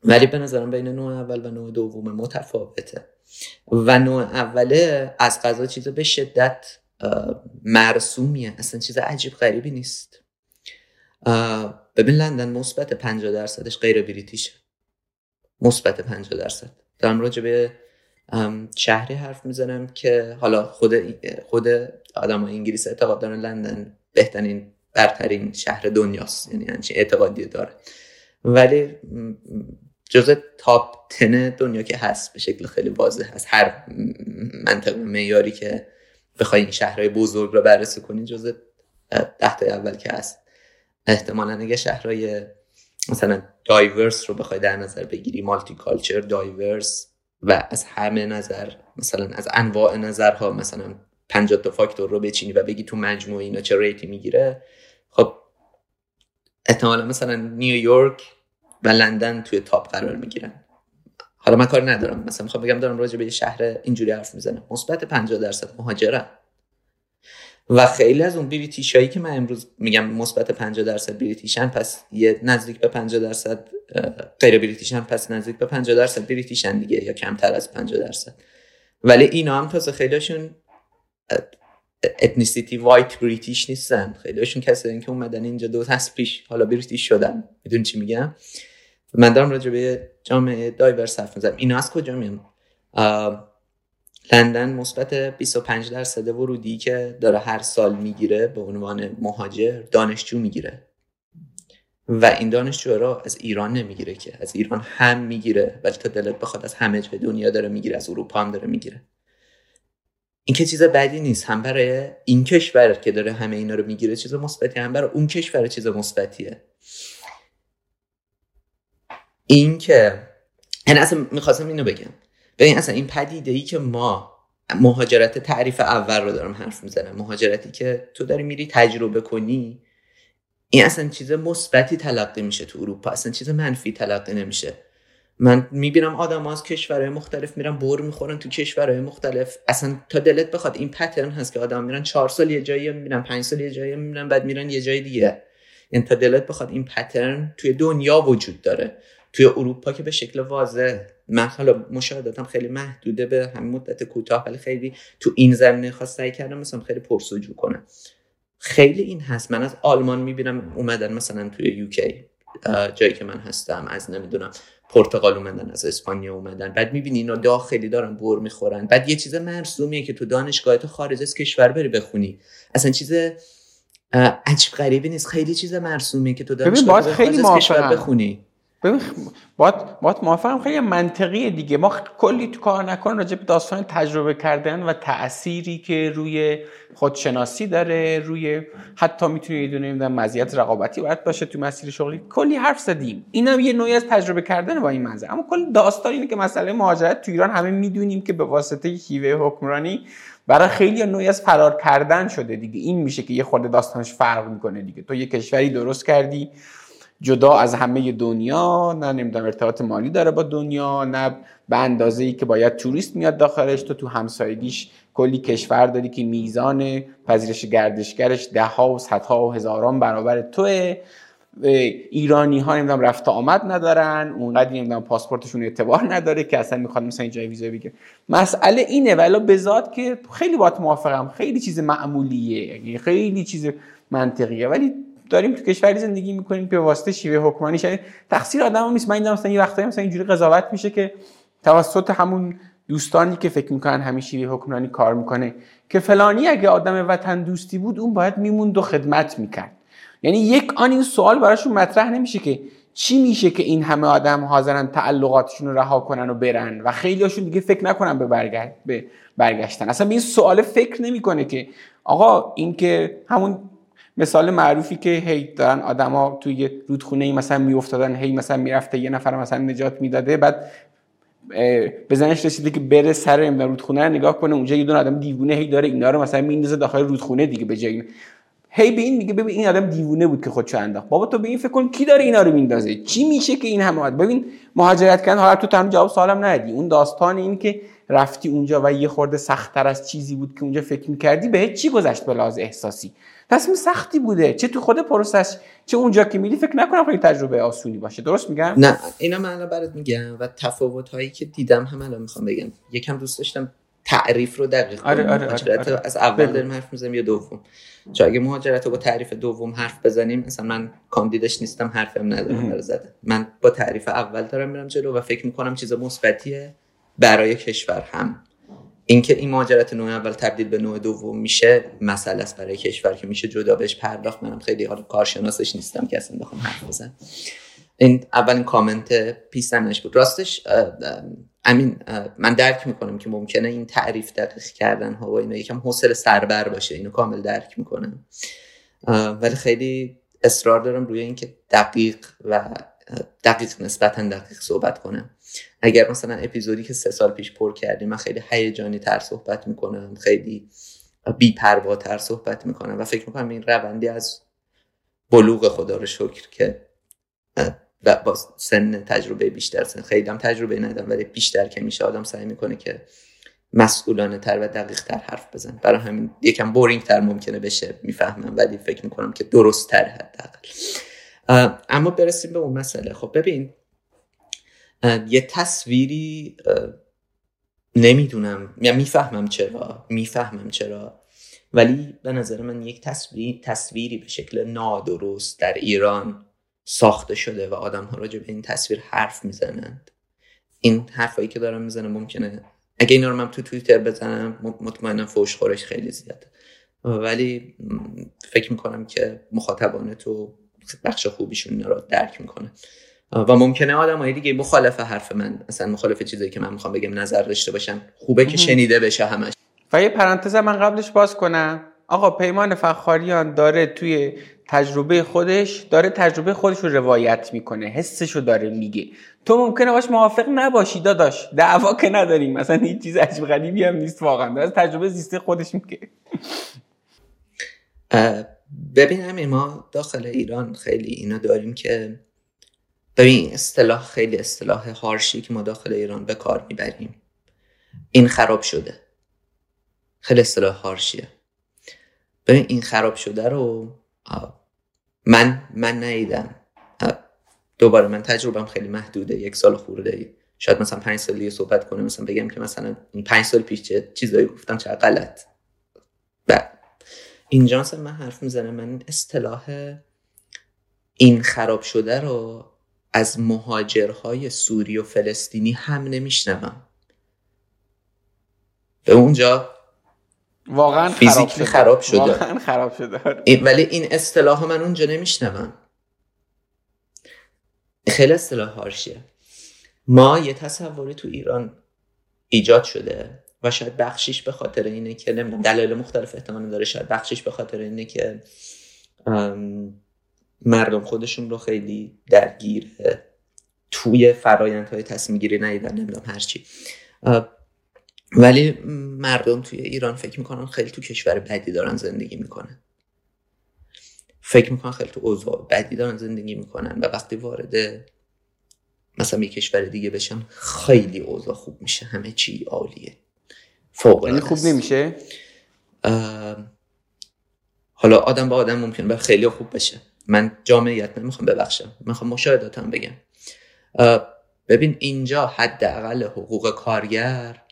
ولی به نظرم بین نوع اول و نوع دوم متفاوته. و نوع اوله از قضا چیز به شدت مرسومیه. اصلا چیز عجیب غریبی نیست. ببین لندن مثبت 50 درصدش غیر بریتیشه. مثبت 50 درصد. دارم راجع به شهری حرف می‌زنم که حالا خود خود آدم انگلیس اعتقاد دارن لندن بهترین برترین شهر دنیاست. یعنی همچین اعتقادی داره. ولی جزء تاپ تن دنیا که هست به شکل خیلی واضح هست. هر منطقه معیاری که بخوای این شهرهای بزرگ رو بررسی کنی جزء ده تا اول که هست. احتمالا اگه شهرهای مثلا diverse رو بخوای در نظر بگیری multi-culture diverse و از همه نظر مثلا از انواع نظرها مثلا 50 تا فاکتور رو بچینی و بگی تو مجموع اینا چه rate ی می‌گیره. خب احتمالا مثلا نیویورک و لندن توی top قرار می‌گیرن. حالا من کار ندارم. مثلا می‌خوام بگم دارم راجع به یه شهر اینجوری حرف می‌زنم. مثبت 50 درصد مهاجرن و خیلی از اون British ایی که من امروز میگم مثبت 50 درصد British ن پس یه نزدیک به 50 درصد غیر British ن پس نزدیک به 50 درصد British ن دیگه یا کمتر از 50 درصد. ولی اینا هم تازه خیلیشون ethnicity white British نیستن. خیلیشون کسایی که اومدن اینجا دو نسل پیش حالا British شدن. میدونی چی میگم؟ من دارم راجع به جامعه diverse حرف می‌زنم. اینا از کجا میان؟ لندن مثبت 25 درصد ورودی که داره هر سال می‌گیره به عنوان مهاجر دانشجو می‌گیره. و این دانشجو را از ایران نمی‌گیره که از ایران هم می‌گیره ولی تا دلت بخواد از همه جای دنیا داره می‌گیره از اروپا هم داره می‌گیره. این که چیز بدی نیست. هم برای این کشور که داره همه اینا رو می‌گیره چیز مثبتی هم برای اون کشور چیز مثبتیه. این که یعنی اصلا می‌خواستم اینو بگم. ببین اصلا این پدیده ای که ما مهاجرت تعریف اول رو دارم حرف می‌زنم مهاجرتی که تو داری میری تجربه کنی این اصلا چیز مثبتی تلقی میشه تو اروپا اصلا چیز منفی تلقی نمیشه. من می‌بینم آدم از کشورهای مختلف میرن بر می‌خورن تو کشورهای مختلف. اصلا تا دلت بخواد این پترن هست که آدم میرن چهار سال یه جایی میرن پنج سال یه جایی میرن بعد میرن یه جای دیگه. این یعنی تا دلت بخواد این پترن توی دنیا وجود داره. توی اروپا که به شکل واضح من حالا مشاهداتم خیلی محدوده به همین مدت کوتاه ولی خیلی تو این زمینه خاص سعی کردم مثلا خیلی پرسجو کنم. خیلی این هست. من از آلمان می‌بینم اومدن مثلا توی یوکی جایی که من هستم از نمی‌دونم پرتغال اومدن از اسپانیا اومدن. بعد می‌بینی اینا داخلی دارن بر می‌خورن. بعد یه چیز مرسومیه که تو دانشگاه تو خارج از کشور بری بخونی. اصلا چیز عجیب غریبی نیست. خیلی چیز مرسومیه که تو دانشگاه خیلی از کشور بخونی. ببین باید باید موافقم خیلی منطقیه دیگه. ما کلی تو کار نکن راجع به داستان تجربه کردن و تأثیری که روی خودشناسی داره روی حتی می‌تونه یه دونه مزیت رقابتی باید باشه تو مسیر شغلی. کلی حرف زدیم. اینم یه نوعی از تجربه کردن با این منظر. اما کل داستان اینه که مسئله مهاجرت تو ایران همه می‌دونیم که به واسطه هیوه حکمرانی برای خیلی نوعی از فرار کردن شده دیگه. این میشه که یه خورده داستانش فرق می‌کنه دیگه. تو یه کشوری درست کردی جدا از همه دنیا نه نمی‌دونم ارتباط مالی داره با دنیا نه به اندازه ای که باید توریست میاد داخلش. تو تو همسایگیش کلی کشور داری که میزان پذیرش گردشگرش ده ها و صدها و هزاران برابر توه. ایرانی ها نمی‌دونم رفت آمد ندارن اونقدر نمی‌دونم پاسپورتشون اعتبار نداره که اصلا می‌خواد مثلا اینجا ویزا بگیره مسئله اینه ولی بذات که خیلی باید موافقم. خیلی چیز معمولیه یعنی خیلی چیز منطقیه. ولی داریم تو کشوری زندگی می‌کنیم به واسطه شیوه حکمرانی شده تقصیر آدم نیست. من مثلا یه وقتایی مثلا اینجوری قضاوت میشه که توسط همون دوستانی که فکر می‌کنن همین شیوه حکمرانی کار می‌کنه که فلانی اگه آدم وطن دوستی بود اون باید میموند و خدمت می‌کرد. یعنی یک آن این سوال براشون مطرح نمیشه که چی میشه که این همه آدم حاضرن تعلقاتشون رو رها کنن و برن و خیلی هاشون دیگه فکر نکنن به, برگشت به برگشتن. اصلا به این سوال فکر نمی‌کنه که آقا این که همون مثال معروفی که هی دارن آدما توی رودخونه ای مثلا میافتادن هی مثلا می‌رفته یه نفر مثلا نجات می‌داده بعد بزنش رسیده که بره سر رودخونه رو نگاه کنه اونجا یه دونه آدم دیوونه هی داره اینا رو مثلا میندازه داخل رودخونه دیگه به جای هی به این میگه ببین این آدم دیوونه بود که خودشو انداخت. بابا تو به این فکر کن کی داره اینا رو میندازه؟ چی میشه که این همه ببین مهاجرت کردن حالا تو تنها جواب سوالم ندی اون داستان این که رفتی اونجا و یه خورده سختتر از چیزی بود که اونجا فکر می‌کردی به چی گذشت به لحاظ احساسی؟ تصمیم سختی بوده. چه تو خود process چه اونجا که میری فکر نکنم خیلی تجربه آسونی باشه. درست میگم؟ نه اینا من الان برات میگم و تفاوت هایی که دیدم هم الان می‌خوام بگم. یکم دوست داشتم تعریف رو دقیق آره آره, آره, آره. از اول داریم حرف می‌زنیم یا دوم؟ چون اگه مهاجرت رو با تعریف دوم حرف بزنیم مثلا من کاندیدش نیستم حرفم ندارم برای زدن. من با تعریف اول دارم میرم جلو و فکر می‌کنم چیز مثبتیه برای کشور هم. اینکه این مهاجرت نوع اول تبدیل به نوع دوم میشه مسئله است برای کشور که میشه جدا بهش پرداخت. منم خیلی حالا کارشناسش نیستم که اصلا بخوام حرف بزنم. این اولین کامنت پیستنش بود. راستش امین من درک می‌کنم که ممکنه این تعریف دقیق کردن ها و اینا یکم حوصله سربر باشه. اینو کامل درک می‌کنم. ولی خیلی اصرار دارم روی اینکه دقیق و دقیق نسبتا دقیق صحبت کنم. اگر مثلا اپیزودی که سه سال پیش پر کردیم من خیلی هیجانی تر صحبت می‌کنم خیلی بیپرواتر صحبت می‌کنم و فکر می‌کنم این روندی از بلوغ خدا رو شکر که با سن تجربه بیشتر سن خیلی هم تجربه ندارم ولی بیشتر که میشه آدم سعی می‌کنه که مسئولانه تر و دقیق تر حرف بزن برای همین یکم بورینگ تر ممکنه بشه می‌فهمم ولی فکر می‌کنم که درست تر حداقل اما برسیم به اون مسئله. خب ببین یه تصویری نمی‌دونم. یا می‌فهمم چرا. می‌فهمم چرا. ولی به نظر من یک تصویر تصویری به شکل نادرست در ایران ساخته شده و آدم ها راجع به این تصویر حرف می‌زنند. این حرفایی که دارم می‌زنم ممکنه اگه اینا رو من تو توییتر بزنم مطمئنا فوش خورش خیلی زیاده. ولی فکر می‌کنم که مخاطبان تو بخش خوبیشون رو درک می‌کنه و ممکنه های دیگه مخالف حرف من مثلا مخالف چیزایی که من می‌خوام بگم نظر داشته باشن. خوبه که شنیده بشه همش. و یه پرانتز من قبلش باز کنم. آقا پیمان فخاریان داره توی تجربه خودش داره تجربه خودش رو روایت می‌کنه. حسش رو داره میگه. تو ممکنه باش موافق نباشی داداش. دعوا که نداریم. مثلا هیچ چیز عجیب غریبی هم نیست واقعا. از تجربه زیسته خودش میگه. ببینم ما داخل ایران خیلی اینا داریم که ببین اصطلاح خیلی اصطلاح هارشی که ما داخل ایران به کار می‌بریم. این خراب شده. خیلی اصطلاح هارشیه ببین این خراب شده رو من من نیدم دوباره من تجربهم خیلی محدوده. یک سال خورده. ای شاید مثلا پنج سال دیگه صحبت کنم مثلا بگم که مثلا این پنج سال پیش چه چیزایی گفتم چه غلط. و اینجا من حرف می‌زنم من اصطلاح این خراب شده رو از مهاجرهای سوری و فلسطینی هم نمیشنوم. به اونجا واقعا فیزیکی خراب شده. واقعا خراب شده. ولی این اصطلاح من اونجا نمیشنوم. خیلی اصطلاح هارشیه ما یه تصوری تو ایران ایجاد شده و شاید بخشیش به خاطر اینه که نمی‌دونم دلایل مختلف احتمال داره شاید بخشیش به خاطر اینه که مردم خودشون رو خیلی درگیر توی فرایندهای تصمیم گیری ندیدن نمی‌دونم هرچی ولی مردم توی ایران فکر می‌کنن خیلی تو کشور بدی دارن زندگی می‌کنن. فکر می‌کنن خیلی تو اوضاع بدی دارن زندگی می‌کنن و وقتی وارد مثلا یه کشور دیگه بشن خیلی اوضاع خوب میشه همه چی عالیه. فوق یعنی خوب نمیشه؟ حالا آدم با آدم ممکن به خیلی خوب بشه. من جامعیت نمی‌خوام ببخشم. می‌خوام مشاهداتم بگم. ببین اینجا حداقل حقوق کارگر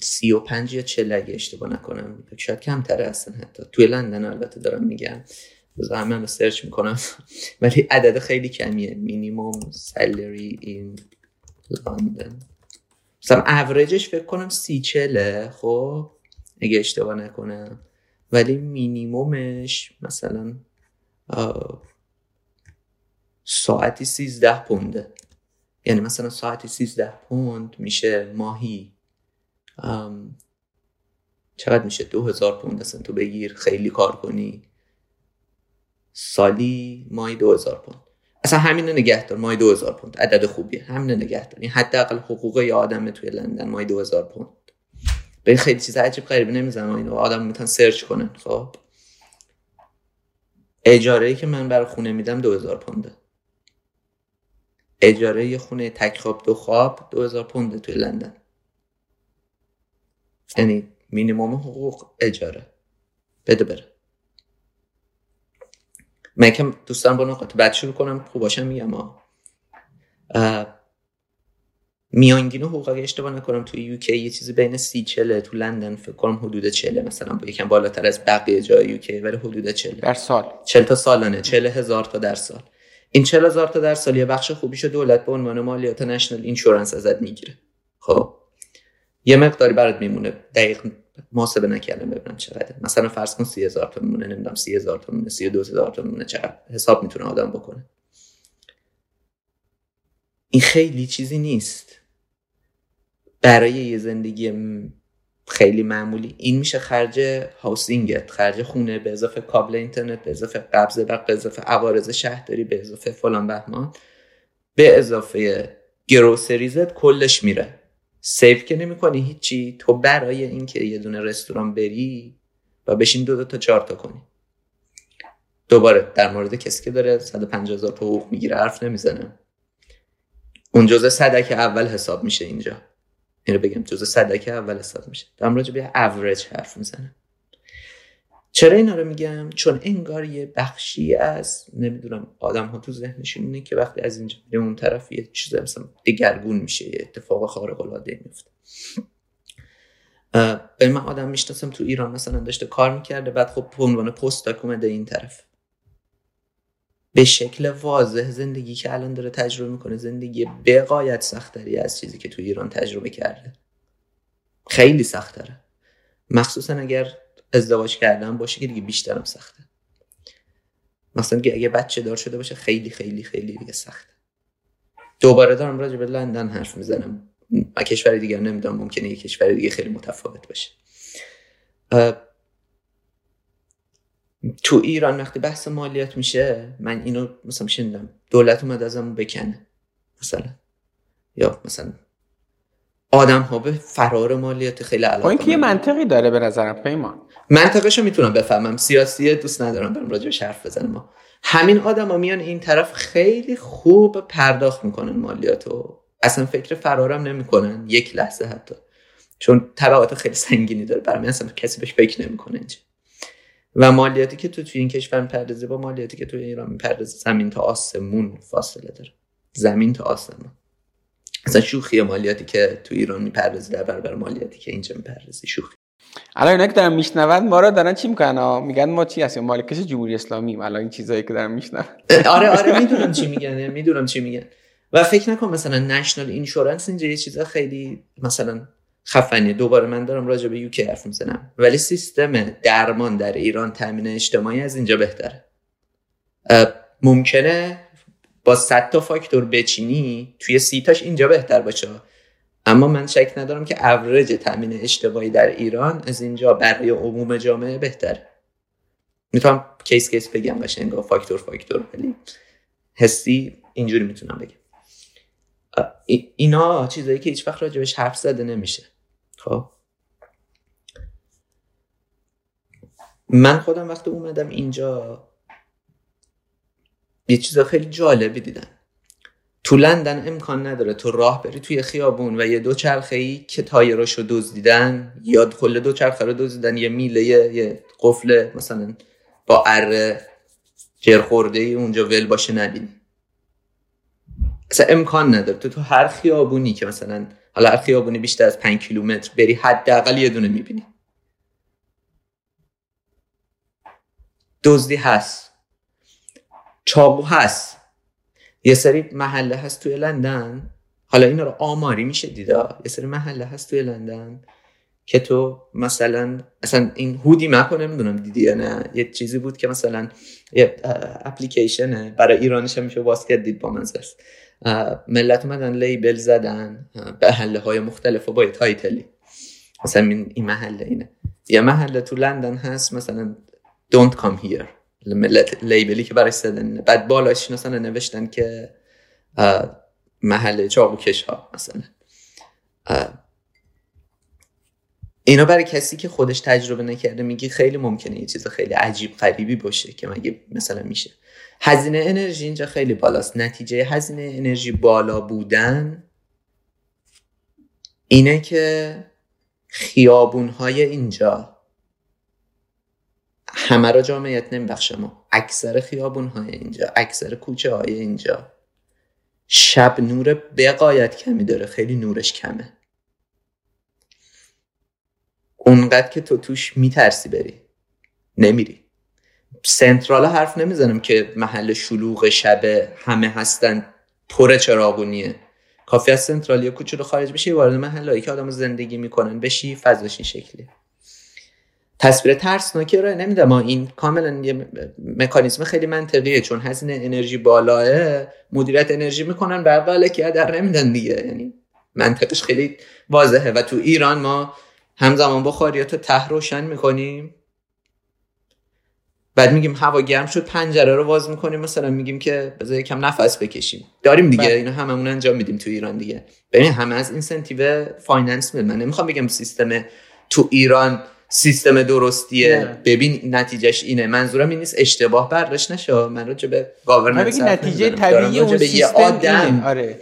سی و پنج یا چل اگه اشتباه نکنم شاید کمتره اصلا حتی. توی لندن البته دارم میگم. بذار همین search می‌کنم. [LAUGHS] ولی عدد خیلی کمیه. minimum salary این لندن مثلا اوریجش فکر کنم سی چله خب؟ اگه اشتباه نکنم. ولی مینیمومش مثلا ساعتی سیزده پونده. یعنی مثلا ساعتی سیزده پوند میشه ماهی. چقدر میشه؟ دو هزار پوند اصلا تو بگیر خیلی کار کنی. سالی ماهی هزار پوند. اصلا همین نگه دار ماهی هزار پوند. عدد خوبیه. همین نگه دار. این حداقل حقوق یه آدم توی لندن ماهی هزار پوند. به خیلی چیز عجیب غریبی نمی‌زنم اینو. آدم می‌تونن سرچ کنن خب. اجاره ای که من برای خونه میدم دو هزار پونده. اجاره یه خونه تک خواب دو خواب دو هزار پونده توی لندن. یعنی مینیموم حقوق اجاره. بده بره. من که دوستان با نقاط بعد شروع کنم خوب باشم میگم ها میانگین حقوق اگه اشتباه نکنم. توی یوکی یه چیزی بین سی چله تو لندن فکر کنم حدود چله مثلا. با یکم بالاتر از بقیه جای یوکی ولی حدود چله در سال. چل تا سالانه. چله هزار تا در سال. این چل هزار تا در سال یه بخش خوبیشو دولت به عنوان مالیات نشنال اینشورنس ازت می‌گیره. خب. یه مقداری برات میمونه. دقیق محاسبه نکردم ببینم چقدر مثلا فرض کن 30000 تا میمونه نمی‌دونم 30000 تا میمونه 32000 تا میمونه چقدر؟ حساب می‌تونه آدم بکنه. این خیلی چیزی نیست. برای یه زندگی خیلی معمولی. این میشه خرج هاوسینگت خرج خونه به اضافه کابل اینترنت به اضافه قبض و به اضافه عوارض شهرداری به اضافه فلان بهمان. به اضافه گروسریزت کلش میره. سیف که نمی کنی هیچی. تو برای اینکه یه دونه رستوران بری و بشین دو, دو تا چهار تا کنی. دوباره در مورد کسی که داره 150 هزار حقوق می‌گیره حرف نمی‌زنه. اون جزء صدک اول حساب میشه اینجا. اینو بگم جزء صدک اول حساب میشه. در مورد به اوریج حرف می‌زنه چرا اینا رو میگم؟ چون انگار یه بخشی از نمی‌دونم آدم ها تو ذهنشون اینه که وقتی از اینجا میریم اون طرف یه چیز مثلا دگرگون میشه یه اتفاق خارق العاده میفته به من آدم می‌شناسم تو ایران مثلا داشته کار می‌کرده بعد خب به عنوان پست اومده این طرف. به شکل واضح زندگی که الان داره تجربه می‌کنه زندگی بقایت سختری از چیزی که تو ایران تجربه کرده. خیلی سختره. مخصوصا اگر ازدواج کردن باشه که دیگه بیشترم سخته. مثلا اگه بچه دار شده باشه خیلی خیلی خیلی دیگه سخته. دوباره دارم راجع به لندن حرف می‌زنم. و کشور دیگه نمی‌دونم ممکنه یه کشور دیگه خیلی متفاوت باشه. تو ایران وقتی بحث مالیات میشه من اینو مثلا شنیدم دولت اومد ازمون بکنه. مثلا. یا مثلا آدم ها به فرار مالیات خیلی علاقه این که یه منطقی داره به نظرم پیمان. منطقش رو می‌تونم بفهمم. سیاسی دوست ندارم برم راجع حرف بزنم. همین ها میان این طرف خیلی خوب پرداخت می‌کنن مالیاتو. اصلا فکر فرارم نمی‌کنن. یک لحظه حتی. چون تبعات خیلی سنگینی داره. برای اصلا کسی بهش فکر نمی‌کنه اینجا. و مالیاتی که تو توی این کشور می‌پردازی با مالیاتی که توی ایران می‌پردازی. زمین تا آسمون فاصله داره. زمین تا آسمون. اصلا شوخی مالیاتی که تو ایران می‌پردازی در برابر مالیاتی که اینجا می‌پردازی. شوخی. الان اینا که دارن میشنون ما رو دارن چی می‌کنن میگن ما چی هستیم؟ مالکش جمهوری اسلامی؟ الان این چیزایی که دارن میشنون. آره آره می‌دونم چی میگن می‌دونم چی میگن. و فکر نکن مثلا national insurance اینجا یه چیزا خیلی مثلا خفنی. دوباره من دارم راجع به UK حرف می‌زنم. ولی سیستم درمان در ایران تامین اجتماعی از اینجا بهتره. ممکنه با 100 تا فاکتور بچینی توی سی تاش اینجا بهتر باشه. اما من شک ندارم که اوریج تامین اجتماعی در ایران از اینجا برای عموم جامعه بهتره. می‌تونم case case بگم باشه انگار فاکتور فاکتور ولی حسی اینجوری می‌تونم بگم. اینا چیزایی که هیچ وقت راجبش حرف زده نمیشه. خب؟ من خودم وقتی اومدم اینجا یه چیز خیلی جالبی دیدن تو لندن امکان نداره تو راه بری توی خیابون و یه دو چرخه ای که تایرش رو دزدیدن یا کل دو چرخه رو دزدیدن یه میله یه قفل مثلا با اره جرخورده ای اونجا ول باشه نبینی. اصلا امکان نداره. تو تو هر خیابونی که مثلا حالا هر خیابونی بیشتر از پنج کیلومتر بری حداقل یه دونه می‌بینی. دزدی هست. چاقو هست. یه سری محله هست توی لندن. حالا اینا رو آماری میشه دیدا یه سری محله هست توی لندن که تو مثلا اصلا این هودی مپ نمی‌دونم دیدی یا نه. یه چیزی بود که مثلا یه اپلیکیشنه. برای ایرانش هم میشه باز دید با منزرس ملت اومدن لیبل زدن به محله های مختلف و با تایتلی. مثلا این محله اینه. یه محله تو لندن هست مثلا don't come here. لیبلی که برای زدن بعد بالاش مثلا نوشتن که محله چاقوکش ها مثلا اینا برای کسی که خودش تجربه نکرده میگی خیلی ممکنه یه چیز خیلی عجیب غریبی باشه که مگه مثلا میشه. هزینه انرژی اینجا خیلی بالاست. نتیجه هزینه انرژی بالا بودن اینه که خیابون های اینجا همه را جامعیت نمیبخشه. ما اکثر خیابون های اینجا اکثر کوچه های اینجا. شب نور بقایت کمی داره. خیلی نورش کمه. اونقدر که تو توش میترسی بری. نمیری. سنترال حرف نمی‌زنم که محل شلوغ شب همه هستن پر چراغونیه. کافی از سنترالی کوچولو خارج بشی وارد محلهایی که آدم زندگی می‌کنن بشی فضاش این شکلی تصویر ترسناکی رو نمیدم ما این کاملا یه مکانیزم خیلی منطقیه چون هزینه انرژی بالاه مدیریت انرژی می‌کنن برق هدر نمیدن دیگه. یعنی منطقش خیلی واضحه. و تو ایران ما همزمان بخاری تا ته روشن می‌کنیم. بعد میگیم هوا گرم شد پنجره رو باز می‌کنیم. مثلا میگیم که بذار یکم نفس بکشیم. داریم دیگه بله. اینو هممون انجام میدیم تو ایران دیگه. ببین همه از incentive finance من نمی‌خوام بگم سیستم تو ایران سیستم درستیه. ببین نتیجهش اینه. منظورم این نیست اشتباه برداشت نشه. من راجع به گاورننس نتیجه طبیعی اون سیستم آدم. آره.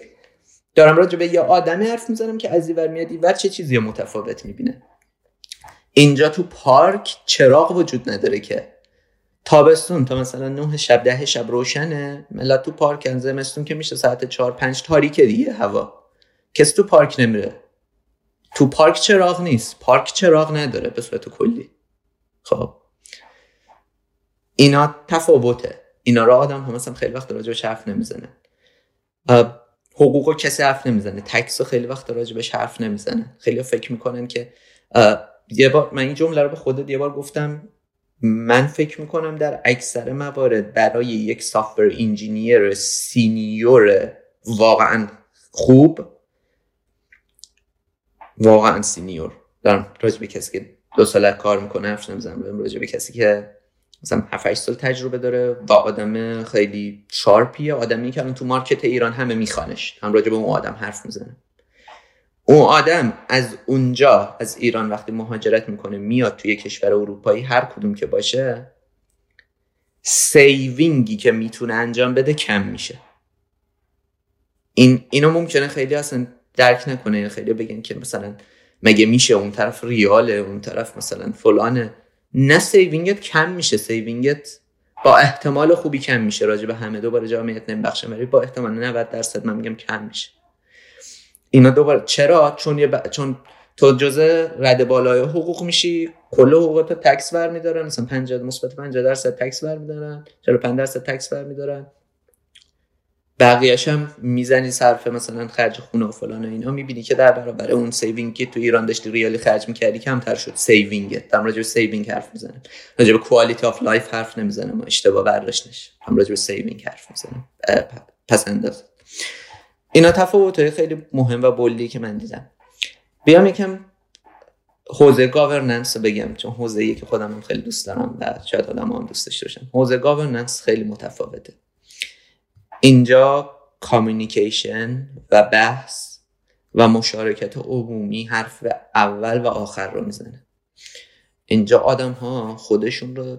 دارم راجع به یه آدمی حرف می‌زنم که از اینور میاد و چه چیزی متفاوت می‌بینه؟ اینجا تو پارک چراغ وجود نداره که تابستون تا مثلا نه شب ده شب روشنه. ملت تو پارک زمستون که میشه ساعت چهار پنج تاریکه دیگه هوا. کسی تو پارک نمیره. تو پارک چراغ نیست. پارک چراغ نداره به صورت کلی. خب. اینا تفاوته. اینا رو آدم هم مثلا خیلی وقت راجع حرف نمی‌زنه. حقوق رو کسی حرف نمی‌زنه. tax خیلی وقت راجع حرف نمی‌زنه. خیلی فکر می‌کنن که یه بار من این جمله رو به خودت یه بار گفتم. من فکر می‌کنم در اکثر موارد برای یک software engineer senior واقعا خوب واقعا senior دارم راجع به کسی که دو سال کار می‌کنه حرف نمی‌زنم راجع به کسی که مثلا 7 سال تجربه داره و آدم خیلی sharp یه آدمی که الان تو market ایران همه میخوانش. هم راجع به اون آدم حرف می‌زنه. اون آدم از اونجا از ایران وقتی مهاجرت می‌کنه میاد توی کشور اروپایی هر کدوم که باشه saving ی که می‌تونه انجام بده کم میشه. این اینو ممکنه خیلی اصلا درک نکنه خیلی بگن که مثلا مگه میشه اون طرف ریاله اون طرف مثلا فلانه. نه saving ت کم میشه saving ت با احتمال خوبی کم میشه. راجع به همه دوباره جامعیت نمیبخشه ولی با احتمال 90 درصد من میگم کم میشه. اینا دوباره چرا؟ چون یه چون تو جزء رده بالای حقوق میشی کل حقوقات tax برمیدارن مثلا 50 مثبت 50 درصد tax برمیدارن 45 درصد tax برمیدارن. بقیهش هم می‌زنی صرف مثلا خرج خونه و فلان و اینا. می‌بینی که در برابر اون saving که تو ایران داشتی ریالی خرج می‌کردی کمتر شد. saving در راجع به saving حرف می‌زنم. راجع به quality of life حرف نمی‌زنم. اشتباه برداشت نشه هم راجع به saving حرف می‌زنم. پس اینا تفاوت خیلی مهم و bold ی که من دیدم. بیام یکم حوزه governance بگم چون حوزه که خودم خیلی دوست دارم و شاید آدم هم دوست داشته حوزه governance خیلی متفاوته. اینجا کامیونیکیشن و بحث و مشارکت عمومی حرف اول و آخر رو می‌زنه. اینجا آدم ها خودشون رو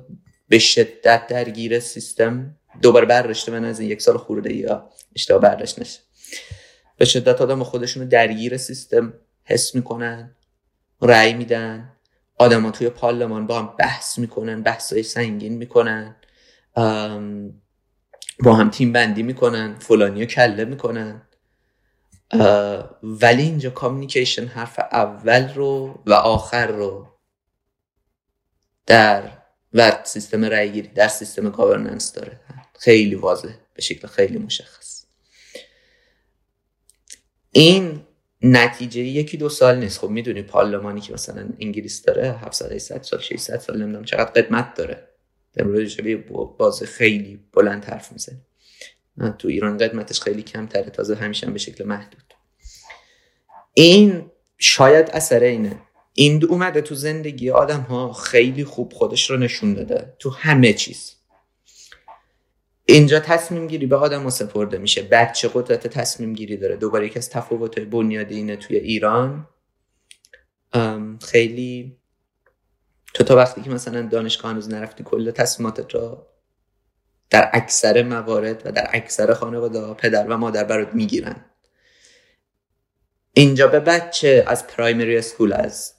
به شدت درگیر سیستم دوباره برداشته من از این یک سال خورده یا اشتباه برداشت نشه. به شدت آدم خودشون درگیر سیستم حس می‌کنن رأی میدن. آدما توی پارلمان با هم بحث می‌کنن بحثای سنگین می‌کنن. با هم تیم بندی می‌کنن فلانی رو کله می‌کنن. ولی اینجا کامیکیشن حرف اول رو و آخر رو در و سیستم رأیگیری در سیستم گاورننس داره. خیلی واضح به شکل خیلی مشخص. این نتیجه یکی دو سال نیست. خب می‌دونی پارلمانی که مثلا انگلیس داره 700 800 سال 600 سال نمی‌دونم چقدر قدمت داره. در مورد باز خیلی بلند حرف می‌زنه. تو ایران قدمتش خیلی کمتره. تازه همیشه هم به شکل محدود. این شاید اثر اینه. این اومده تو زندگی آدم ها خیلی خوب خودش رو نشون داده. تو همه چیز. اینجا تصمیم گیری به آدم سپرده میشه. بچه قدرت تصمیم گیری داره. دوباره یکی از تفاوت بنیادی اینه توی ایران. خیلی تو تا وقتی که مثلا دانشگاه هنوز نرفتی کل تصمیماتت رو در اکثر موارد و در اکثر خانواده پدر و مادر برات می‌گیرن. اینجا به بچه از پرایمری اسکول از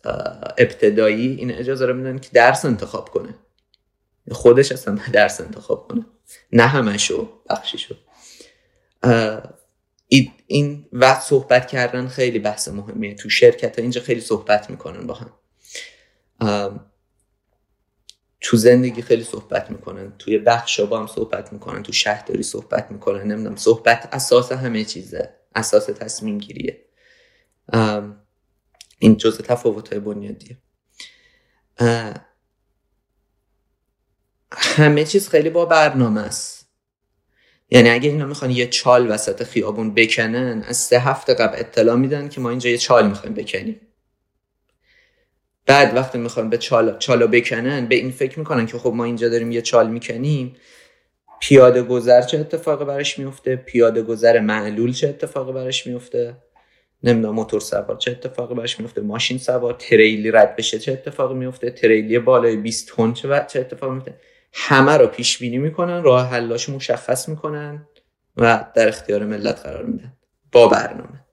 ابتدایی این اجازه رو میدن که درس انتخاب کنه. خودش اصلا درس انتخاب کنه. نه همشو بخشیشو. این وقت صحبت کردن خیلی بحث مهمیه. تو شرکت ها اینجا خیلی صحبت می‌کنن با هم. تو زندگی خیلی صحبت می‌کنن. توی بخش با هم صحبت می‌کنن. تو شهرداری صحبت می‌کنن. نمی‌دونم صحبت اساس همه چیزه. اساس تصمیم گیریه. این جزء تفاوت های بنیادیه همه چیز خیلی با برنامه است. یعنی اگه اینا می‌خوان یه چال وسط خیابون بکنن از سه هفته قبل اطلاع میدن که ما اینجا یه چال می‌خوایم بکنیم. بعد وقتی می‌خوان به چالا, چالا بکنن به این فکر می‌کنن که خب ما اینجا داریم یه چال می‌کنیم. پیاده گذر چه اتفاقی براش میفته پیاده گذر معلول چه اتفاقی براش میفته نمی‌دونم موتور سوار چه اتفاقی براش میفته ماشین سوار تریلی رد بشه چه اتفاقی میفته تریلی بالای 20 تن چه چه اتفاقی میفته همه رو پیش بینی می‌کنن راه حلاش مشخص می‌کنن و در اختیار ملت قرار میدن. با برنامه.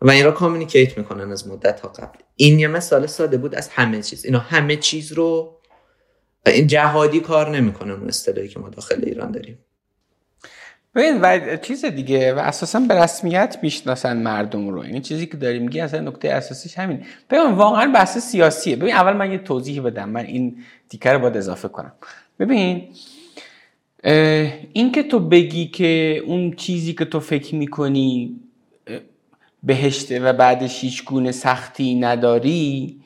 و این را کامیکیت می‌کنن از مدت ها قبل. این یه مثال ساده بود از همه چیز. اینا همه چیز رو این جهادی کار نمی‌کنن اون اصطلاحی که ما داخل ایران داریم. ببین و چیز دیگه و اساسا به رسمیت می‌شناسن مردم رو. این چیزی که داریم میگی اصلا نکته اساسیش همین. ببین واقعا بحث سیاسیه. ببین اول من یه توضیح بدم. من این دیکه رو باید اضافه کنم. ببین این که تو بگی که اون چیزی که تو فکر می‌کنی بهشته و بعدش هیچ گونه سختی نداری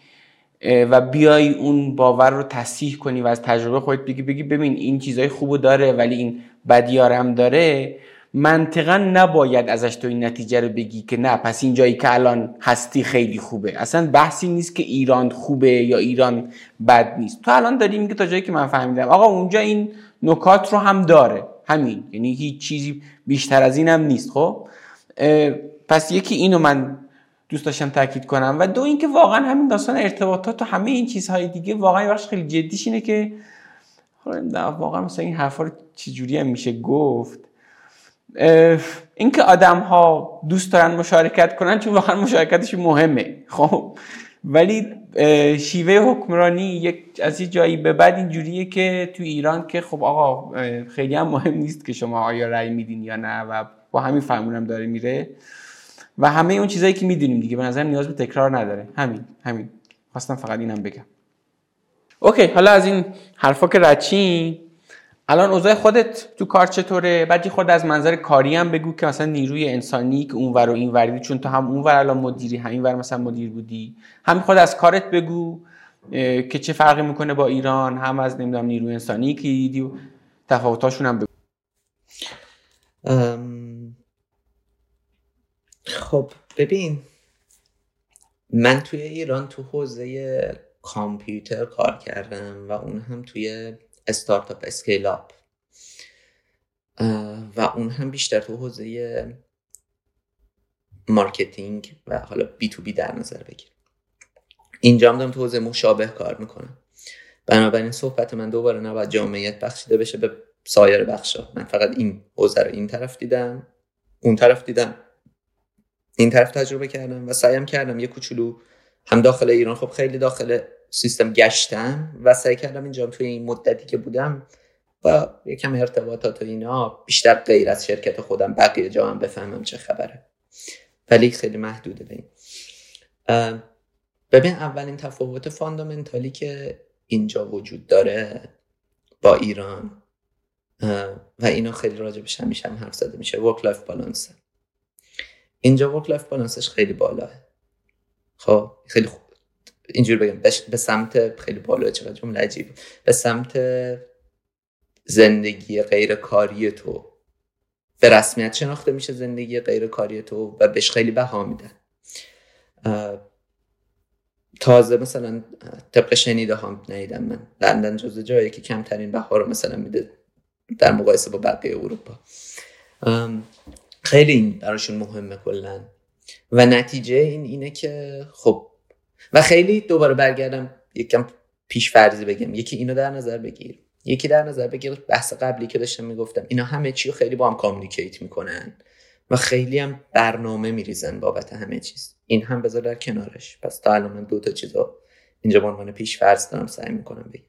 و بیای اون باور رو تصحیح کنی و از تجربه خودت بگی بگی ببین این چیزای خوبو داره ولی این بدیارم داره. منطقا نباید ازش تو این نتیجه رو بگی که نه پس این جایی که الان هستی خیلی خوبه. اصلا بحثی نیست که ایران خوبه یا ایران بد نیست. تو الان داری میگه تا جایی که من فهمیدم. آقا اونجا این نکات رو هم داره. همین. یعنی هیچ چیزی بیشتر از این هم نیست. خب؟ پس یکی اینو من دوست داشتم تاکید کنم و دو اینکه واقعا همین داستان ارتباطات و همه این چیزهای دیگه واقعا بخش خیلی جدیش اینه که واقعا مثلا این حرفا رو چجوری هم میشه گفت؟ اینکه آدم ها دوست دارن مشارکت کنن چون واقعا مشارکتش مهمه. خب ولی شیوه حکمرانی یک از یه جایی به بعد اینجوریه که تو ایران که خب آقا خیلی هم مهم نیست که شما آیا رأی میدین یا نه و با همین فرمونم داره میره. و همه اون چیزایی که می‌دونیم دیگه به نظر نیاز به تکرار نداره. همین همین. خواستم فقط اینم بگم. اوکی حالا از این حرفا که رچین الان اوضاع خودت تو کار چطوره؟ بعد خود از منظر کاری هم بگو که مثلا نیروی انسانی که اونور و این وردی چون تو هم اونور الان مدیری همین ور مثلا مدیر بودی. هم خود از کارت بگو که چه فرقی می‌کنه با ایران هم از نمی‌دونم نیروی انسانی که دیدی و تفاوتاشون هم بگو. خب ببین من توی ایران تو حوزه کامپیوتر کار کردم و اون هم توی استارتاپ اسکیل اپ و اون هم بیشتر تو حوزه marketing و حالا B2B در نظر بگیر. اینجا هم دارم تو حوزه مشابه کار می‌کنم. بنابراین صحبت من دوباره نباید جامعیت بخشیده بشه به سایر بخشا من فقط این حوزه رو این طرف دیدم اون طرف دیدم. این طرف تجربه کردم و سعیم کردم یه کوچولو هم داخل ایران. خب خیلی داخل سیستم گشتم و سعی کردم اینجا توی این مدتی که بودم و یکم ارتباطات و اینا بیشتر غیر از شرکت خودم بقیه جا هم بفهمم چه خبره. ولی خیلی محدوده به این. ببین اولین تفاوت fundamental ی که اینجا وجود داره با ایران و اینا خیلی راجع همیشه هم حرف زده میشه work life balance اینجا work life balance ش خیلی بالاه خب خیلی خوب. اینجور بگم به سمت خیلی بالا چقدر جمله عجیب. به سمت زندگی غیر کاری تو. به رسمیت شناخته میشه زندگی غیر کاری تو و بهش خیلی بها میدن. تازه مثلا طبق شنیده هم نیدم من. لندن جزو جایی که کمترین بها رو مثلا میده در مقایسه با بقیه اروپا. خیلی این براشون مهمه کلا. و نتیجه این اینه که خب و خیلی دوباره برگردم یکم پیش فرضی بگم. یکی اینو در نظر بگیر. یکی در نظر بگیر. بحث قبلی که داشتم می‌گفتم. اینا همه چی خیلی با هم communicate می‌کنن و خیلی هم برنامه میریزن بابت همه چیز. این هم بذار در کنارش. پس تا الان من دو تا چیزا اینجا به عنوان پیش فرض دارم سعی می‌کنم بگم.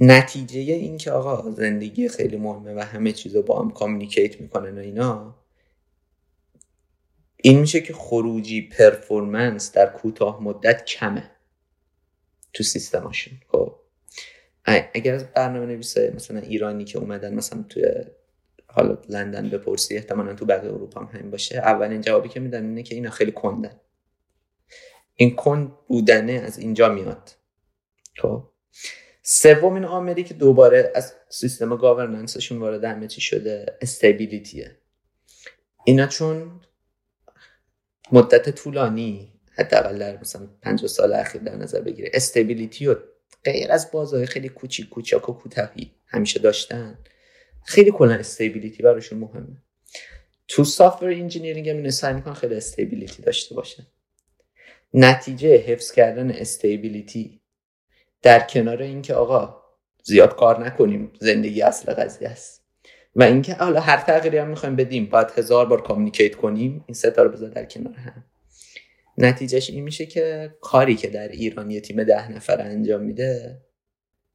نتیجه این که آقا زندگی خیلی مهمه و همه چیز رو با هم communicate می‌کنن و اینا این میشه که خروجی performance در کوتاه مدت کمه تو سیستماشون. خب. اگر از برنامه نویسه مثلا ایرانی که اومدن مثلا توی حالا لندن بپرسی احتمالا تو بقیه اروپا هم همین باشه اولین جوابی که میدن اینه که اینا خیلی کندن. این کند بودنه از اینجا میاد. خب. سومین عاملی که دوباره از سیستم گاورننسشون وارد همه چی شده استیبیلیتیه اینا چون مدت طولانی حداقل در مثلا 50 سال اخیر در نظر بگیره. stability و غیر از بازهای خیلی کوچیک کوچاک و کوتاهی همیشه داشتن. خیلی کلا stability براشون مهمه. تو software engineering هم سعی می‌کنن خیلی stability داشته باشه نتیجه حفظ کردن stability در کنار اینکه آقا زیاد کار نکنیم زندگی اصل قضیه است. و اینکه حالا هر تغییری هم می‌خوایم بدیم باید هزار بار کامیکیت کنیم این سه رو بذار در کنار هم. نتیجهش این میشه که کاری که در ایران یه تیم ده نفر انجام میده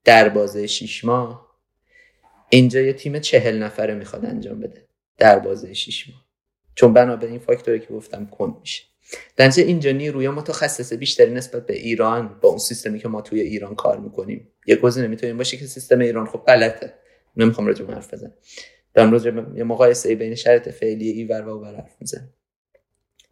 در بازه شیش ماه اینجا یه تیم چهل نفره می‌خواد انجام بده. در بازه شیش ماه. چون بنابراین این فاکتوری که گفتم کند میشه. در اینجا نیروی متخصص بیشتری نسبت به ایران با اون سیستمی که ما توی ایران کار می‌کنیم. یه گزینه می‌تونیم باشه که سیستم ایران خب غلطه. نمی‌خوام راجع به حرف بزنم. دارم راجع یه مقایسه بین شرط فعلی ایور و اوور حرف می‌زنم.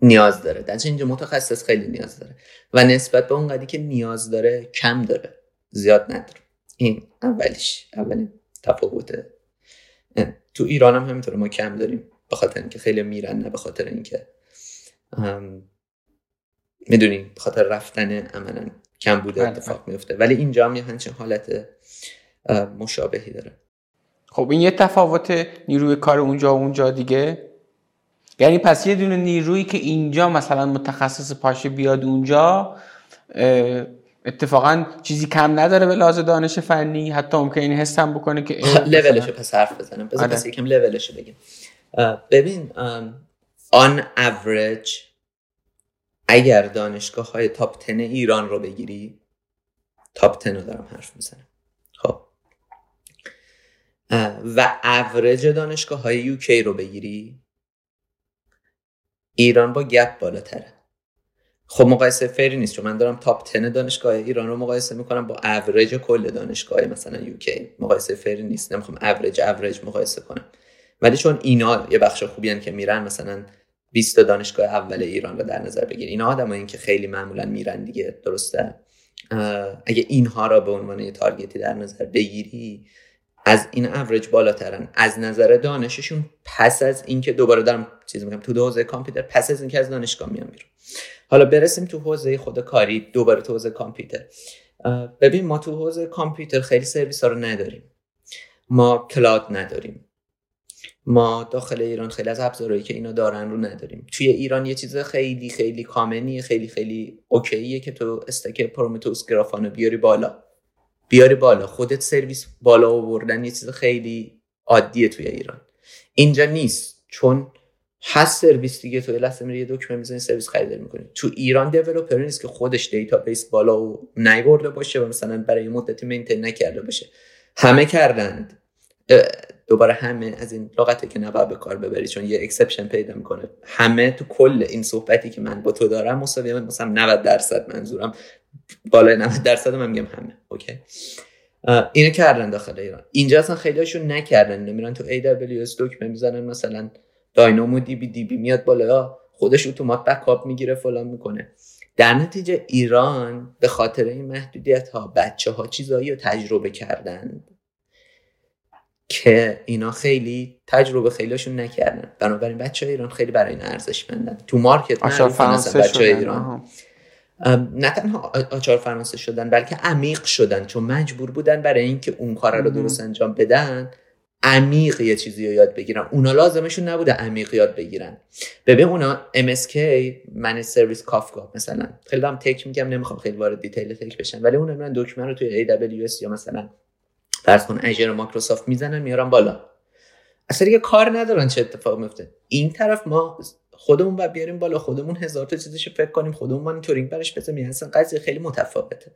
نیاز داره. در اینجا متخصص خیلی نیاز داره. و نسبت به اون قدی که نیاز داره کم داره. زیاد نداره. این اولیش. اولین تفاوته. تو ایران هم همینطوره. ما کم داریم. به خاطر اینکه خیلی میرن نه به خاطر اینکه می‌دونیم به خاطر رفتن عملا. کم بوده بله، اتفاق بله. میفته ولی اینجا هم یه همچین حالت مشابهی داره. خب این یه تفاوت نیروی کار اونجا و اونجا دیگه. یعنی پس یه دونه نیرویی که اینجا مثلا متخصص پاشه بیاد اونجا اتفاقا چیزی کم نداره به لحاظ دانش فنی. حتی ممکن این حس هم بکنه که [LAUGHS] لولشو پس حرف بزنم بذار آره. پس یکم لولشو بگیم. ببین آن اوریج اگر دانشگاه های تاپ 10 ایران رو بگیری top 10 رو دارم حرف می‌زنم. و اوریج دانشگاه های UK رو بگیری؟ ایران با gap بالاتره. خب مقایسه fair ی نیست چون من دارم top 10 دانشگاه ایران رو مقایسه می‌کنم با اوریج کل دانشگاه مثلا UK مقایسه fair ی نیست نمی‌خوام اوریج اوریج مقایسه کنم. ولی چون اینا یه بخش خوبی که میرن مثلا 20 دانشگاه اول ایران رو در نظر بگیر اینا آدمایی که خیلی معمولا میرن دیگه درسته؟ اگه اینها را به عنوان یه target ی در نظر بگیری از این اوریج بالاترن. از نظر دانششون پس از اینکه دوباره دارم چیز میگم تو حوزه کامپیوتر پس از اینکه از دانشگاه میام بیرون. حالا برسیم تو حوزه خود کاری دوباره تو حوزه کامپیوتر. ببین ما تو حوزه کامپیوتر خیلی سرویس ها رو نداریم. ما cloud نداریم. ما داخل ایران خیلی از ابزارهایی که اینا دارن رو نداریم. توی ایران یه چیز خیلی خیلی common یه خیلی خیلی okay ه که تو stack Prometheus Grafana رو بیاری بالا. بیاری بالا خودت سرویس بالا آوردن یه چیز خیلی عادیه توی ایران. اینجا نیست چون هست سرویس دیگه تو لحظه میری یه دکمه می‌زنی سرویس خریداری می‌کنی. تو ایران developer نیست که خودش database بالا و نیورده باشه و مثلا برای مدتی maintain نکرده باشه. همه کردند. دوباره همه از این لغته که نباید به کار ببری چون یه exception پیدا می‌کنه. همه تو کل این صحبتی که من با تو دارم مساوی مثلا 90 درصد منظورم. بالای 90 درصد من میگم همه okay؟ اینو کردن داخل ایران. اینجا اصلا خیلیشون نکردن. نمیرن تو AWS دکمه می‌زنن مثلا DynamoDB DB میاد بالا. خودش اتومات backup می‌گیره فلان می‌کنه. در نتیجه ایران به خاطر این محدودیت ها بچه ها چیزایی رو تجربه کردن که اینا خیلی تجربه خیلیشون نکردن. بنابراین بچه های ایران خیلی برای این ارزشمندن. تو market فرانسه بچه ایران. نه تنها آچار فرانسه شدن بلکه عمیق شدن. چون مجبور بودن برای اینکه اون کار رو درست انجام بدن عمیق یه چیزی رو یاد بگیرن. اونا لازمشون نبوده عمیق یاد بگیرن. ببین اونا MSK managed service Kafka مثلا. خیلی هم tech میگم نمی‌خوام خیلی وارد detail tech بشن ولی اونا من دکمه رو توی AWS یا مثلا فرض کن Azure مایکروسافت می‌زنن میارن بالا. اصلا دیگه کار ندارن چه اتفاق میفته این طرف ما خودمون باید بیاریم بالا خودمون هزار تا چیزش فکر کنیم خودمون مانیتورینگ برش بزنیم. اصلا قضیه خیلی متفاوته.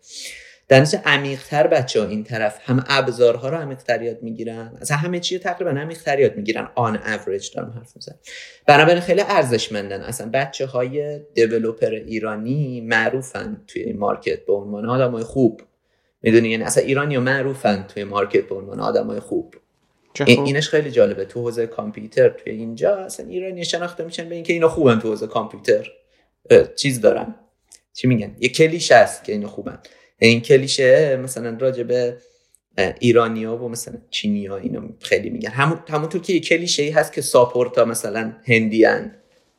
نتیجه عمیق‌تر بچه این طرف هم ابزارها رو عمیق‌تر یاد می‌گیرن. از همه چی تقریبا عمیق‌تر یاد می‌گیرن. on average دارم حرف می‌زنم. بنابراین خیلی ارزشمندن. اصلا بچه های developer ایرانی معروفن توی این market به عنوان آدمای خوب. می‌دونی؟ یعنی اصلا ایرانی معروفن توی market به عنوان آدمای خوب. اینش خیلی جالبه. تو حوزه کامپیوتر توی اینجا اصلا ایرانی شناخته میشن به اینکه اینا خوبن تو حوزه کامپیوتر. چیز دارن. چی میگن؟ یه کلیش هست که اینا خوبن. این کلیشه مثلا راجع به ایرانیا و مثلا چینیا اینو خیلی میگن. همون همونطور که یه کلیشه ای هست که ساپورتا مثلا هندیان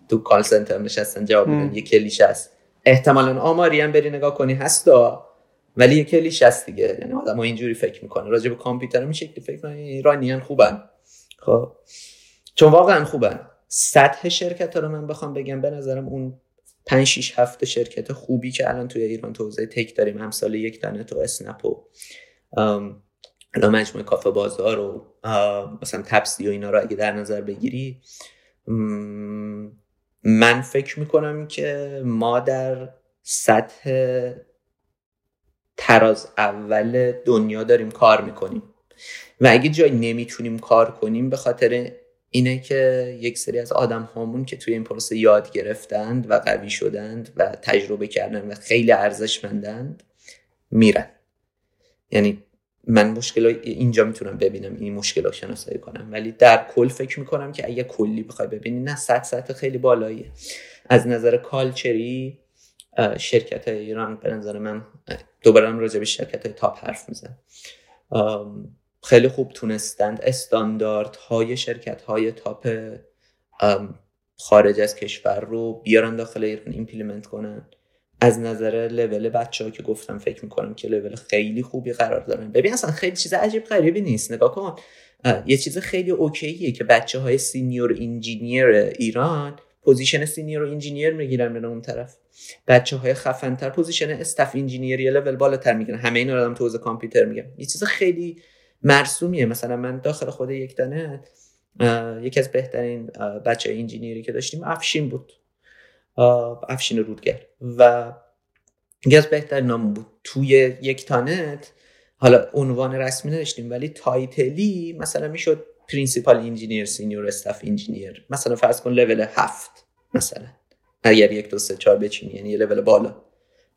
تو کال سنتر نشستن جواب میدن. یه کلیشه هست. احتمالا آماری هم بری نگاه کنی. هستا. ولی یه کلیش هست دیگه. یعنی آدم ها اینجوری فکر می‌کنه راجع به کامپیوتر این شکلی فکر کنه ایرانیان خوبن. خب. چون واقعا خوبن. سطح شرکت ها رو من بخوام بگم به نظرم اون 5 6 7 شرکت خوبی که الان توی ایران تو حوزه تک داریم. امثال یک دانه تو اسنپ و الان مجموعه کافه بازار و مثلا تپسی و اینا رو اگه در نظر بگیری من فکر می‌کنم که ما در سطح تراز اول دنیا داریم کار می‌کنیم. و اگه جایی نمی‌تونیم کار کنیم به خاطر اینه که یک سری از آدم هامون که توی این پروسه یاد گرفتند و قوی شدند و تجربه کردن و خیلی ارزشمندند میرن. یعنی من مشکل اینجا می‌تونم ببینم این مشکل شناسایی کنم. ولی در کل فکر می‌کنم که اگه کلی بخوای ببینی نه صد سطح خیلی بالاییه. از نظر culture ی شرکت ایران به نظر من دوباره هم راجع به شرکت های top حرف میزن خیلی خوب تونستند استانداردهای شرکت های top خارج از کشور رو بیارن داخل ایران implement کنن. از نظر لول بچه ها که گفتم فکر می‌کنم که لول خیلی خوبی قرار دارن. ببین اصلا خیلی چیز عجیب غریبی نیست. نگاه کن. یه چیز خیلی OK ه که بچه های senior engineer ایران position senior engineer می‌گیرن به اون طرف. بچه های خفن تر position staff engineer یه لول بالاتر می‌گیرن. همه اینا رو تو کامپیوتر میگم. یه چیز خیلی مرسومیه. مثلا من داخل خود یکتانت یکی از بهترین بچه engineer ی که داشتیم افشین بود. افشین رودگر. و یکی از بهترین نام بود. توی یکتانت حالا عنوان رسمی نداشتیم ولی title ی مثلا می‌شد principal engineer senior staff engineer مثلا فرض کن لول هفت مثلا. اگر یک دو سه چهار بچینی یعنی یه لول بالا.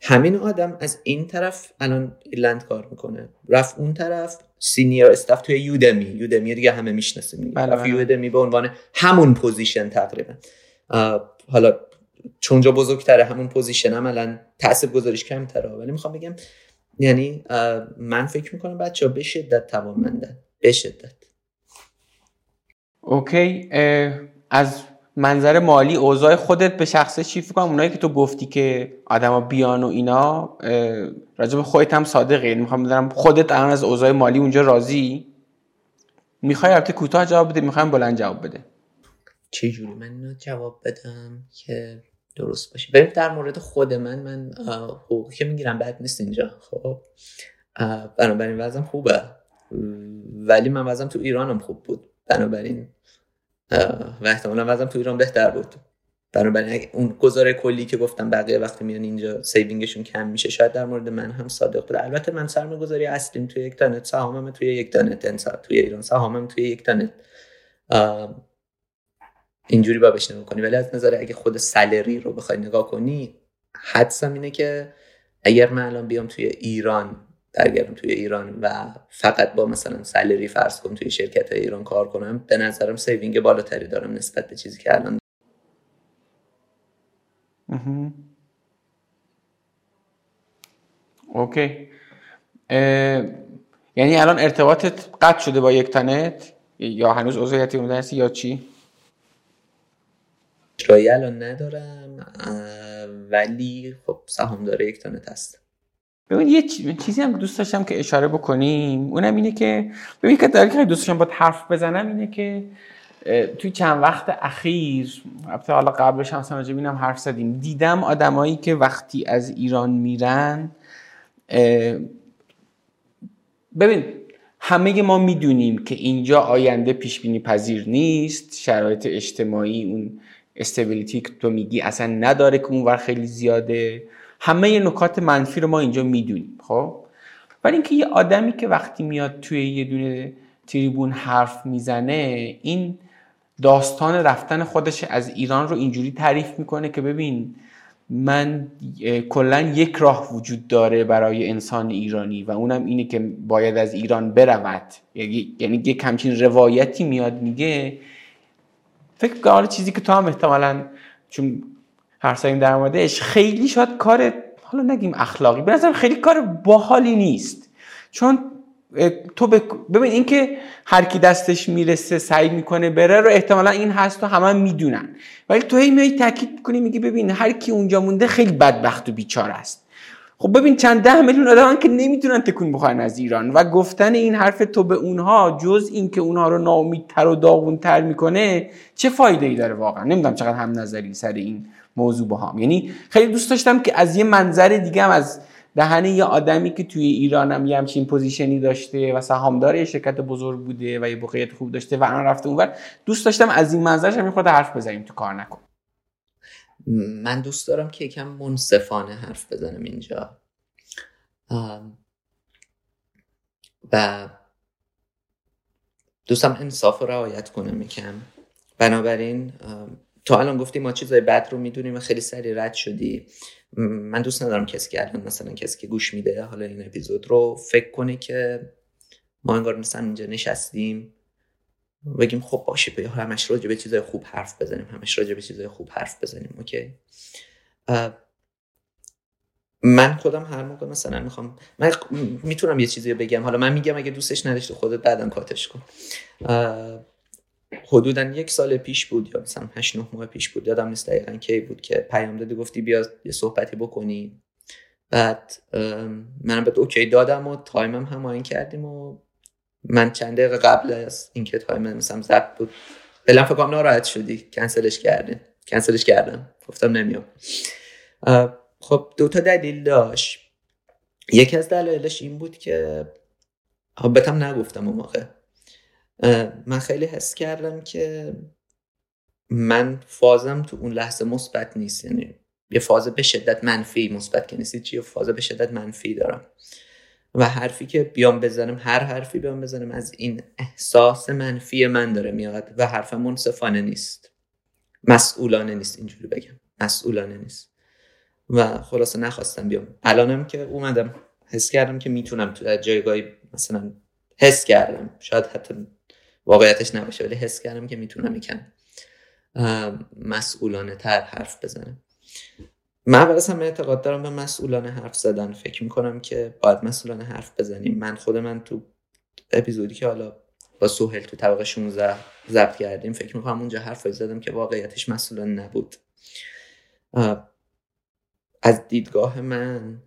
همین آدم از این طرف الان ایرلند کار می‌کنه. رفت اون طرف senior staff توی Udemy Udemy دیگه همه می‌شناسیم بله رفت بله. Udemy به عنوان همون position تقریبا. حالا چون جا بزرگتره همون position هم الان تاثیر گذاریش کمتره. ولی می‌خوام بگم یعنی من فکر می‌کنم بچه ها به شدت توانمندن. به شدت. اوکی از منظر مالی اوضاع خودت به شخصه چی فکر کنم؟ اونایی که تو گفتی که آدما بیان و اینا راجع به خودت هم صادقی. یعنی می‌خوام بدونم خودت الان از اوضاع مالی اونجا راضی؟ می‌خوای البته کوتاه جواب بده می‌خوایم بلند جواب بده. چه جوری من جواب بدم که درست باشه؟ بریم در مورد خود من. من حقوقی که می‌گیرم بد نیست اینجا خب؟ بنابراین وزم خوبه. ولی من وزم تو ایرانم خوب بود. بنابراین و احتمالا وزم تو ایران بهتر بود. بنابراین اون گزاره کلی که گفتم بقیه وقتی میان اینجا سیوینگشون کم میشه شاید در مورد من هم صادق بود. البته من سرمایه گذاری اصلیم توی یک تانت سهامم توی یک تانت توی ایران سهامم توی یک تانت اینجوری با بهش نگاه کنی. ولی از نظر اگه خود سلری رو بخوای نگاه کنی حدسم اینه که اگر من الان بیام توی ایران برگردم توی ایران و فقط با مثلا salary فرض کنم توی شرکت ایران کار کنم به نظرم saving بالاتری دارم نسبت به چیزی که الان OK. یعنی الان ارتباطت قطع شده با یکتانت؟ یا هنوز عضویتی اون هستی یا چی؟ اجرایی الان ندارم ولی خب سهام داره یک تانت هست. ببین یه چیزی هم دوست داشتم که اشاره بکنیم. اونم اینه که ببین که در دوست داشتم با حرف بزنم اینه که توی چند وقت اخیر البته حالا قبلش هم سمجه بینم حرف زدیم دیدم آدمایی که وقتی از ایران میرن ببین همه ما می‌دونیم که اینجا آینده پیش بینی پذیر نیست شرایط اجتماعی اون استبیلیتی که تو میگی اصلا نداره که اونور خیلی زیاده. همه نکات منفی رو ما اینجا می‌دونیم خب؟ ولی اینکه یه آدمی که وقتی میاد توی یه دونه تریبون حرف می‌زنه این داستان رفتن خودش از ایران رو اینجوری تعریف می‌کنه که ببین من کلا یک راه وجود داره برای انسان ایرانی و اونم اینه که باید از ایران برود. یعنی یک کمچین روایتی میاد میگه فکر کنم چیزی که تو هم احتمالا چون هر ساییم در موردش خیلی شاید کار حالا نگیم اخلاقی به نظر خیلی کار باحالی نیست. چون تو ببین اینکه هر کی دستش می‌رسه سعی می‌کنه بره رو احتمالا این هست و همه می‌دونن. ولی تو هی میای تاکید می‌کنی میگی ببین هر کی اونجا مونده خیلی بدبخت و بیچاره است. خب ببین چند ده میلیون آدم که نمی‌تونن تکون بخورن از ایران و گفتن این حرف تو به اونها جز اینکه اونها رو ناامیدتر و داغونتر می‌کنه چه فایده ای داره واقعا؟ نمی‌دونم چقدر هم نظری سر این موضوع با هم. یعنی خیلی دوست داشتم که از یه منظر دیگه هم از دهنه یه آدمی که توی ایران هم یه همچین پوزیشنی داشته و سهامدار یه شرکت بزرگ بوده و یه بقیت خوب داشته و الان رفته اونور دوست داشتم از این منظرش هم خود حرف بزنیم تو کار نکن. من دوست دارم که یکم منصفانه حرف بزنم اینجا. و دوستم انصاف رو رعایت کنم یکم. بنابراین تا الان گفتی ما چیزای بد رو می‌دونیم و خیلی سریع رد شدی. من دوست ندارم کسی که الان مثلا کسی که گوش میده حالا این اپیزود رو فکر کنه که ما انگار مثلا اینجا نشستیم. بگیم خب باشه بیا همش راجع به چیزای خوب حرف بزنیم همش راجع به چیزای خوب حرف بزنیم اوکی؟ من خودم هر موقع مثلا می‌خوام من می‌تونم یه چیزی بگم. حالا من میگم اگه دوستش نداشته خودت بعدم کاتش کن. حدودا یک سال پیش بود یا مثلا 8 9 ماه پیش بود یادم نیست دقیقا کی بود که پیام دادی گفتی بیا یه صحبتی بکنی. بعد منم بهت اوکی دادم و تایمم هم آین کردیم و من چند دقیقه قبل از اینکه تایم مثلا ضبط بود بلن فکر ناراحت شدی. کنسلش کردی کنسلش کردم. گفتم نمیام. خب دو تا دلیل داشت. یکی از دلایلش این بود که بتم نگفتم اون موقع. من خیلی حس کردم که من فازم تو اون لحظه مثبت نیست. یعنی یه فاز به شدت منفی مثبت که نیستی چیه؟ فاز به شدت منفی دارم. و حرفی که بیام بزنم هر حرفی بیام بزنم از این احساس منفی من داره میاد و حرف منصفانه نیست. مسئولانه نیست اینجوری بگم. مسئولانه نیست. و خلاصه نخواستم بیام. الانم که اومدم حس کردم که می‌تونم تو جایگاهی مثلا حس کردم. شاید حتی واقعیتش نباشه ولی حس کردم که می‌تونم یکم مسئولانه تر حرف بزنم. من اول هم اعتقاد دارم به مسئولانه حرف زدن. فکر می‌کنم که باید مسئولانه حرف بزنیم. من خود من تو اپیزودی که حالا با سوهل تو طبقه 16 ضبط کردیم فکر می‌کنم اونجا حرف زدم که واقعیتش مسئولانه نبود. از دیدگاه من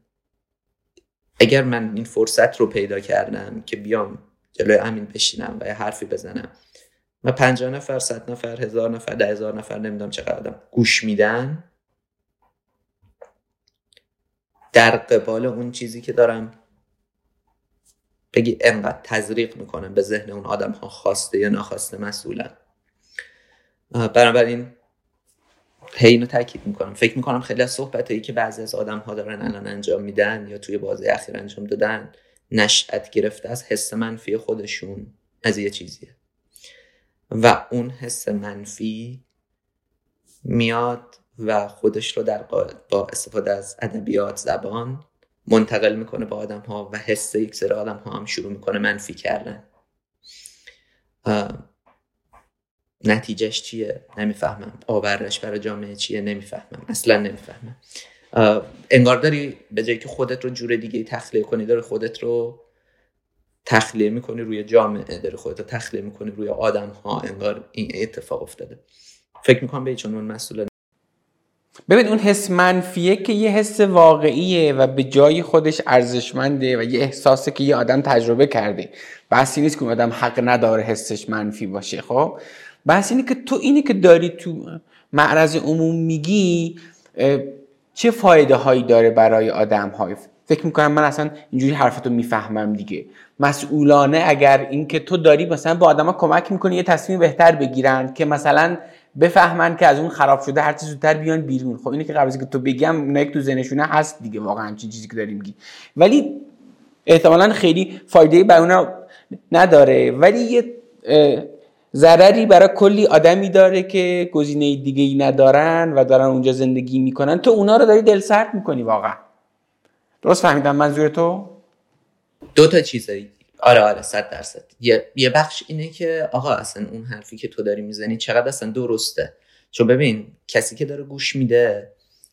اگر من این فرصت رو پیدا کردم که بیام جلوی امین بشینم و یه حرفی بزنم و پنجاه نفر صد نفر هزار نفر ده هزار نفر نمی‌دونم چقدر آدم گوش میدن در قبال اون چیزی که دارم بگی انقدر تزریق می‌کنن به ذهن اون آدم ها خواسته یا ناخواسته مسئولن. بنابراین هی اینو تاکید می‌کنم. فکر می‌کنم خیلی از صحبت هایی که بعضی از آدم ها دارن الان انجام میدن یا توی بازی اخیر انجام دادن نشأت گرفته از حس منفی خودشون از یه چیزیه. و اون حس منفی میاد و خودش رو در با استفاده از ادبیات زبان منتقل می‌کنه به آدم ها و حس یک سری آدم ها هم شروع می‌کنه منفی کردن. نتیجهش چیه؟ نمی‌فهمم. آورش برای جامعه چیه؟ نمی‌فهمم. اصلا نمی‌فهمم. انگار داری به جایی که خودت رو جور دیگه تخلیه کنی داری خودت رو تخلیه می‌کنی روی جامعه داری خودت رو تخلیه می‌کنی روی آدم ها انگار این اتفاق افتاده. فکر می‌کنم به چون اون مسئول ببین اون حس منفیه که یه حس واقعیه و به جای خودش ارزشمنده و یه احساسه که یه آدم تجربه کرده. بحثی نیست که اون آدم حق نداره حسش منفی باشه خب؟ بحث اینه که تو اینی که داری تو معرض عموم میگی چه فایده هایی داره برای آدم های فکر می‌کنم من اصلا اینجوری حرفتو می‌فهمم دیگه. مسئولانه اگر اینکه تو داری مثلا به آدما کمک می‌کنی یه تصمیم بهتر بگیرن که مثلا بفهمن که از اون خراب شده هر چی زودتر بیان بیرون. خب اینه که قبل که تو بگم یک تو ذهنشونه هست دیگه واقعا همچین چیزی که داری میگی. ولی احتمالا خیلی فایده برای اونا نداره. ولی یه ضرری برای کلی آدمی داره که گزینه دیگه ای ندارن و دارن اونجا زندگی می‌کنن. تو اونا رو داری دل سرد می‌کنی واقعا. درست فهمیدم منظور تو؟ دو تا چیزایی. آره آره صد درصد. یه،, یه بخش اینه که آقا اصلا اون حرفی که تو داری می‌زنی چقدر اصلا درسته؟ چون ببین کسی که داره گوش میده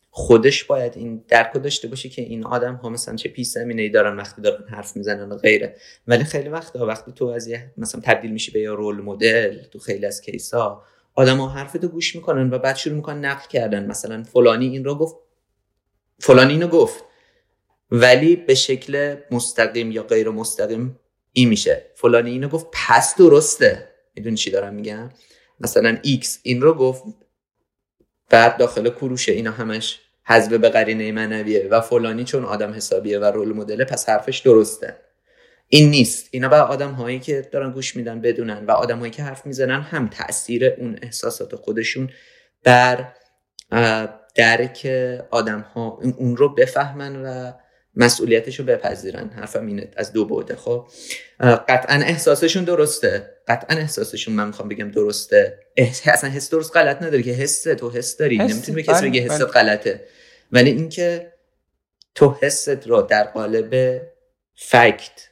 خودش باید این درک داشته باشه که این آدم ها مثلا چه پیش زمینه ای دارن وقتی دارن حرف می‌زنن و غیره. ولی خیلی وقتا وقتی تو از یه مثلا تبدیل میشی به یه رول مدل تو خیلی از کیسا آدم ها حرف تو گوش می‌کنن و بعد شروع می‌کنن نقل کردن. مثلا فلانی این رو گفت فلانی اینو گفت. ولی به شکل مستقیم یا غیر مستقیم این میشه. فلانی اینو گفت پس درسته. می‌دونی چی دارم میگم؟ مثلا X این رو گفت بعد داخل کروشه اینا همش حذف به قرینه معنویه و فلانی چون آدم حسابیه و رول مدله پس حرفش درسته. این نیست. اینا با آدم هایی که دارن گوش میدن بدونن و آدم هایی که حرف می‌زنن هم تاثیر اون احساسات خودشون بر درک آدم ها اون رو بفهمن و مسئولیتش رو بپذیرن. حرفم اینه. از دو بوده خب قطعا احساسشون درسته. قطعا احساسشون من می‌خوام بگم درسته. اصلا حس درست غلط نداره که حس تو حس داری. نمی‌تونی به کسی بگی حست غلطه. ولی اینکه تو حست رو در قالب فکت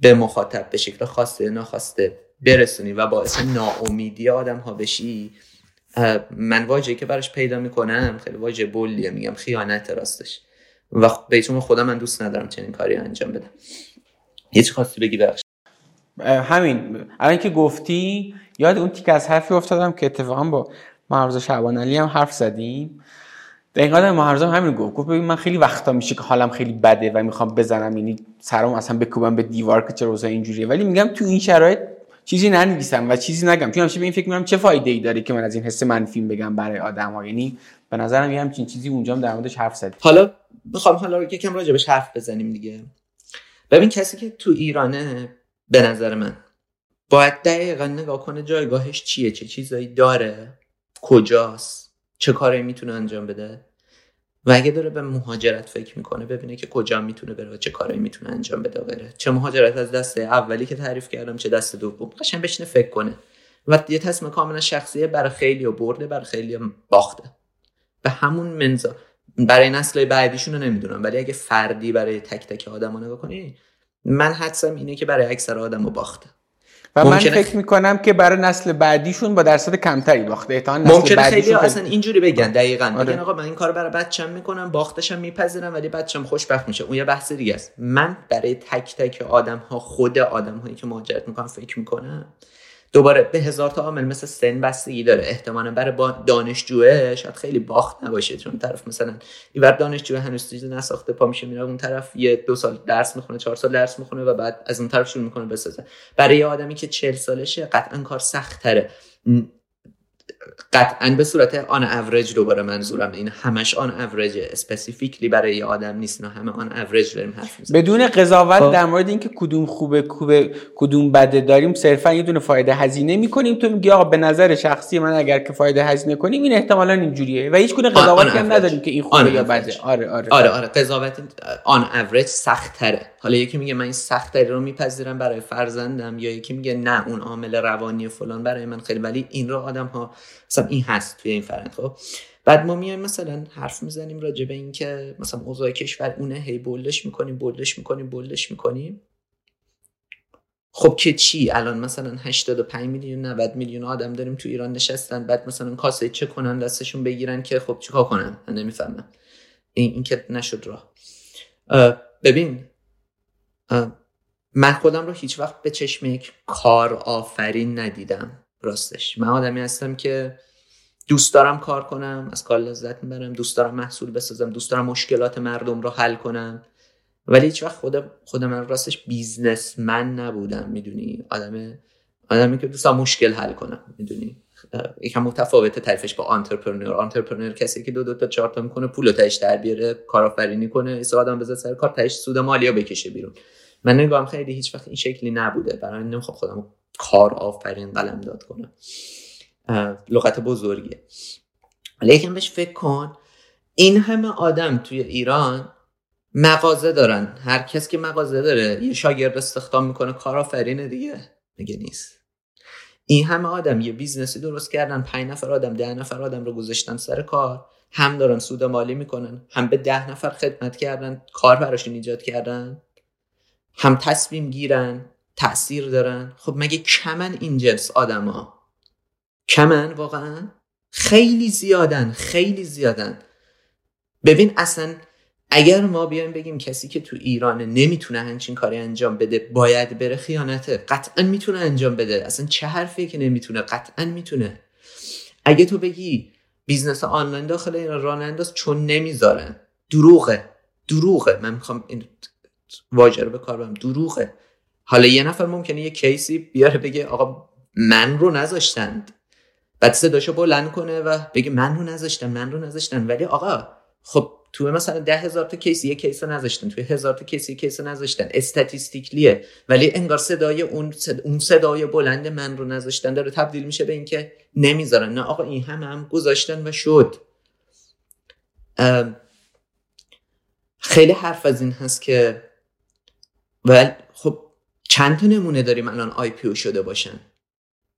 به مخاطب به شکل خواسته ناخواسته برسونی و باعث ناامیدی آدم ها بشی من واجهی که براش پیدا می‌کنم خیلی واجه بولیه میگم خیانت راستش. و بیتون خدا من دوست ندارم چنین کاری انجام بدم. یه چی خواستی بگی بخش همین. الان که گفتی یاد اون تیک از حرفی افتادم که اتفاقا با محرز شعبان علی هم حرف زدیم. دقیقا هم همین گفت. گفت من خیلی وقتا میشه که حالم خیلی بده و می‌خوام بزنم. یعنی سرم اصلا بکوبم به دیوار که چه روزا اینجوریه. ولی میگم تو این شرایط چیزی ننویسم و چیزی نگم. چون همیشه به این فکر می‌کنم چه فایده ای داره که من از این حس منفی بگم برای آدم ها یعنی به نظرم یه همچین چیزی اونجا در موردش حرف زدیم. حالا می‌خوام حالا یکم راجبش حرف بزنیم دیگه. ببین کسی که تو ایرانه به نظر من باید دقیقا نگاه کنه جایگاهش چیه چه چیزایی داره کجاست چه کاری می‌تونه انجام بده. و اگه داره به مهاجرت فکر می‌کنه ببینه که کجا می‌تونه بره چه کاری می‌تونه انجام بده بره. چه مهاجرت از دست اولی که تعریف کردم چه دست دوم. قشنگ بشینه فکر کنه. و یه تصمیم کاملا شخصیه برای خیلی و برده برای خیلی باخته. به همون منزا. برای نسل بعدیشون رو نمی‌دونم. ولی اگه فردی برای تک تک آدم رو نگاه کنی من حدسم اینه که برای اکثر آدم رو باخته. و من فکر می‌کنم که برای نسل بعدیشون با درصد کمتری باخته. نسل ممکنه خیلی اصلا اینجوری بگن دقیقا. آره. بگن آقا من این کار برای بچم می‌کنم باختشم میپذیرم ولی بچم خوشبخت میشه. اون یه بحث دیگه است. من برای تک تک آدم ها خود آدم هایی که مهاجرت می‌کنم فکر می‌کنم دوباره به هزار تا عامل مثل سن بستگی داره. احتمالا برای دانشجوه شاید خیلی باخت نباشه چون طرف مثلا اینور دانشجو هنوز چیزی نساخته پا میشه میره اون طرف یه دو سال درس می‌خونه چهار سال درس می‌خونه و بعد از اون طرف شروع می‌کنه بسازه. برای یه آدمی که چل سالشه قطعا کار سخت تره قطعا به صورت on average دوباره منظورم این همش on average specifically برای یه آدم نیست نه همه on average داریم حرف می‌زنیم. بدون قضاوت خب. در مورد اینکه کدوم خوبه خوبه کدوم بده داریم صرفا یه دونه فایده هزینه می‌کنیم. تو میگی آقا به نظر شخصی من اگر که فایده هزینه کنیم این احتمالا اینجوریه و هیچ گونه قضاوتی هم نداریم که این خوبه یا بده. آره آره. آره آره. قضاوت آن اوریج سخت تره حالا یکی میگه من این سخت رو میپذیرم برای فرزندم یا یکی میگه نه اون عامل روانی فلان برای من خیلی ولی این رو آدم ها مثلا این هست توی این فرند خب؟ بعد ما میایم مثلا حرف می‌زنیم راجع به اینکه مثلا اوضاع کشور اونه هی بولش می‌کنیم بولش می‌کنیم بولش می‌کنیم. خب که چی؟ الان مثلا 85 میلیون 90 میلیون آدم داریم تو ایران نشستن بعد مثلا کاسه چه کنن دستشون بگیرن که خب چیکار کنن؟ من نمی‌فهمم. این, این که نشد راه. ببین من خودم رو هیچ وقت به چشم یک کار آفرین ندیدم. راستش. من آدمی هستم که دوست دارم کار کنم از کار لذت می‌برم دوست دارم محصول بسازم دوست دارم مشکلات مردم رو حل کنم. ولی هیچ وقت خودم خودم من راستش بیزنسمن نبودم می‌دونی؟ آدم آدمی که دوست مشکل حل کنم می‌دونی؟ یکم متفاوته تعریفش با entrepreneur. entrepreneur کسی که دو دو تا چهار تا می‌کنه پول تهش در بیاره کارآفرینی کنه یه سری آدم بذاره سر کار تهش سود مالی بکشه بیرون. من نگاهم خیلی هیچ وقت این شکلی نبوده. برای نمی‌خوام خودم کار آفرین قلم داد کنم لغت بزرگیه. لیکن بهش فکر کن این همه آدم توی ایران مغازه دارن. هر کس که مغازه داره یه شاگرد استخدام می‌کنه کارآفرینه دیگه. میگه نیست؟ این همه آدم یه business ی درست کردن پنج نفر آدم ده نفر آدم رو گذاشتن سر کار. هم دارن سود مالی می‌کنن هم به ده نفر خدمت کردن کار براشون ایجاد کردن. هم تصمیم گیرن. تاثیر دارن؟ خب مگه کمن این جنس آدما کمن؟ واقعا؟ خیلی زیادن خیلی زیادن. ببین اصلا اگر ما بیایم بگیم کسی که تو ایران نمی‌تونه همچین کاری انجام بده باید بره خیانته. قطعا می‌تونه انجام بده. اصلا چه حرفیه که نمی‌تونه؟ قطعا می‌تونه. اگه تو بگی business online داخل ایران راه ننداز چون نمی‌ذارن. دروغه. دروغه. من می‌خوام این واژه رو به کار دروغه. حالا یه نفر ممکنه یه case ی بیاره بگه آقا من رو نذاشتند. بعد صداشو بلند کنه و بگه من رو نذاشتن من رو نذاشتن ولی آقا خب تو مثلا ده هزار تا case یه case رو نذاشتن توی هزار تا case یه case رو نذاشتن. statistically ه ولی انگار صدای اون, اون صدای بلند من رو نذاشتن داره تبدیل میشه به اینکه نمی‌ذارن. نه آقا این هم هم گذاشتن و شد. خیلی حرف از این هست که ولی چند تا نمونه داریم الان آی پی شده باشن؟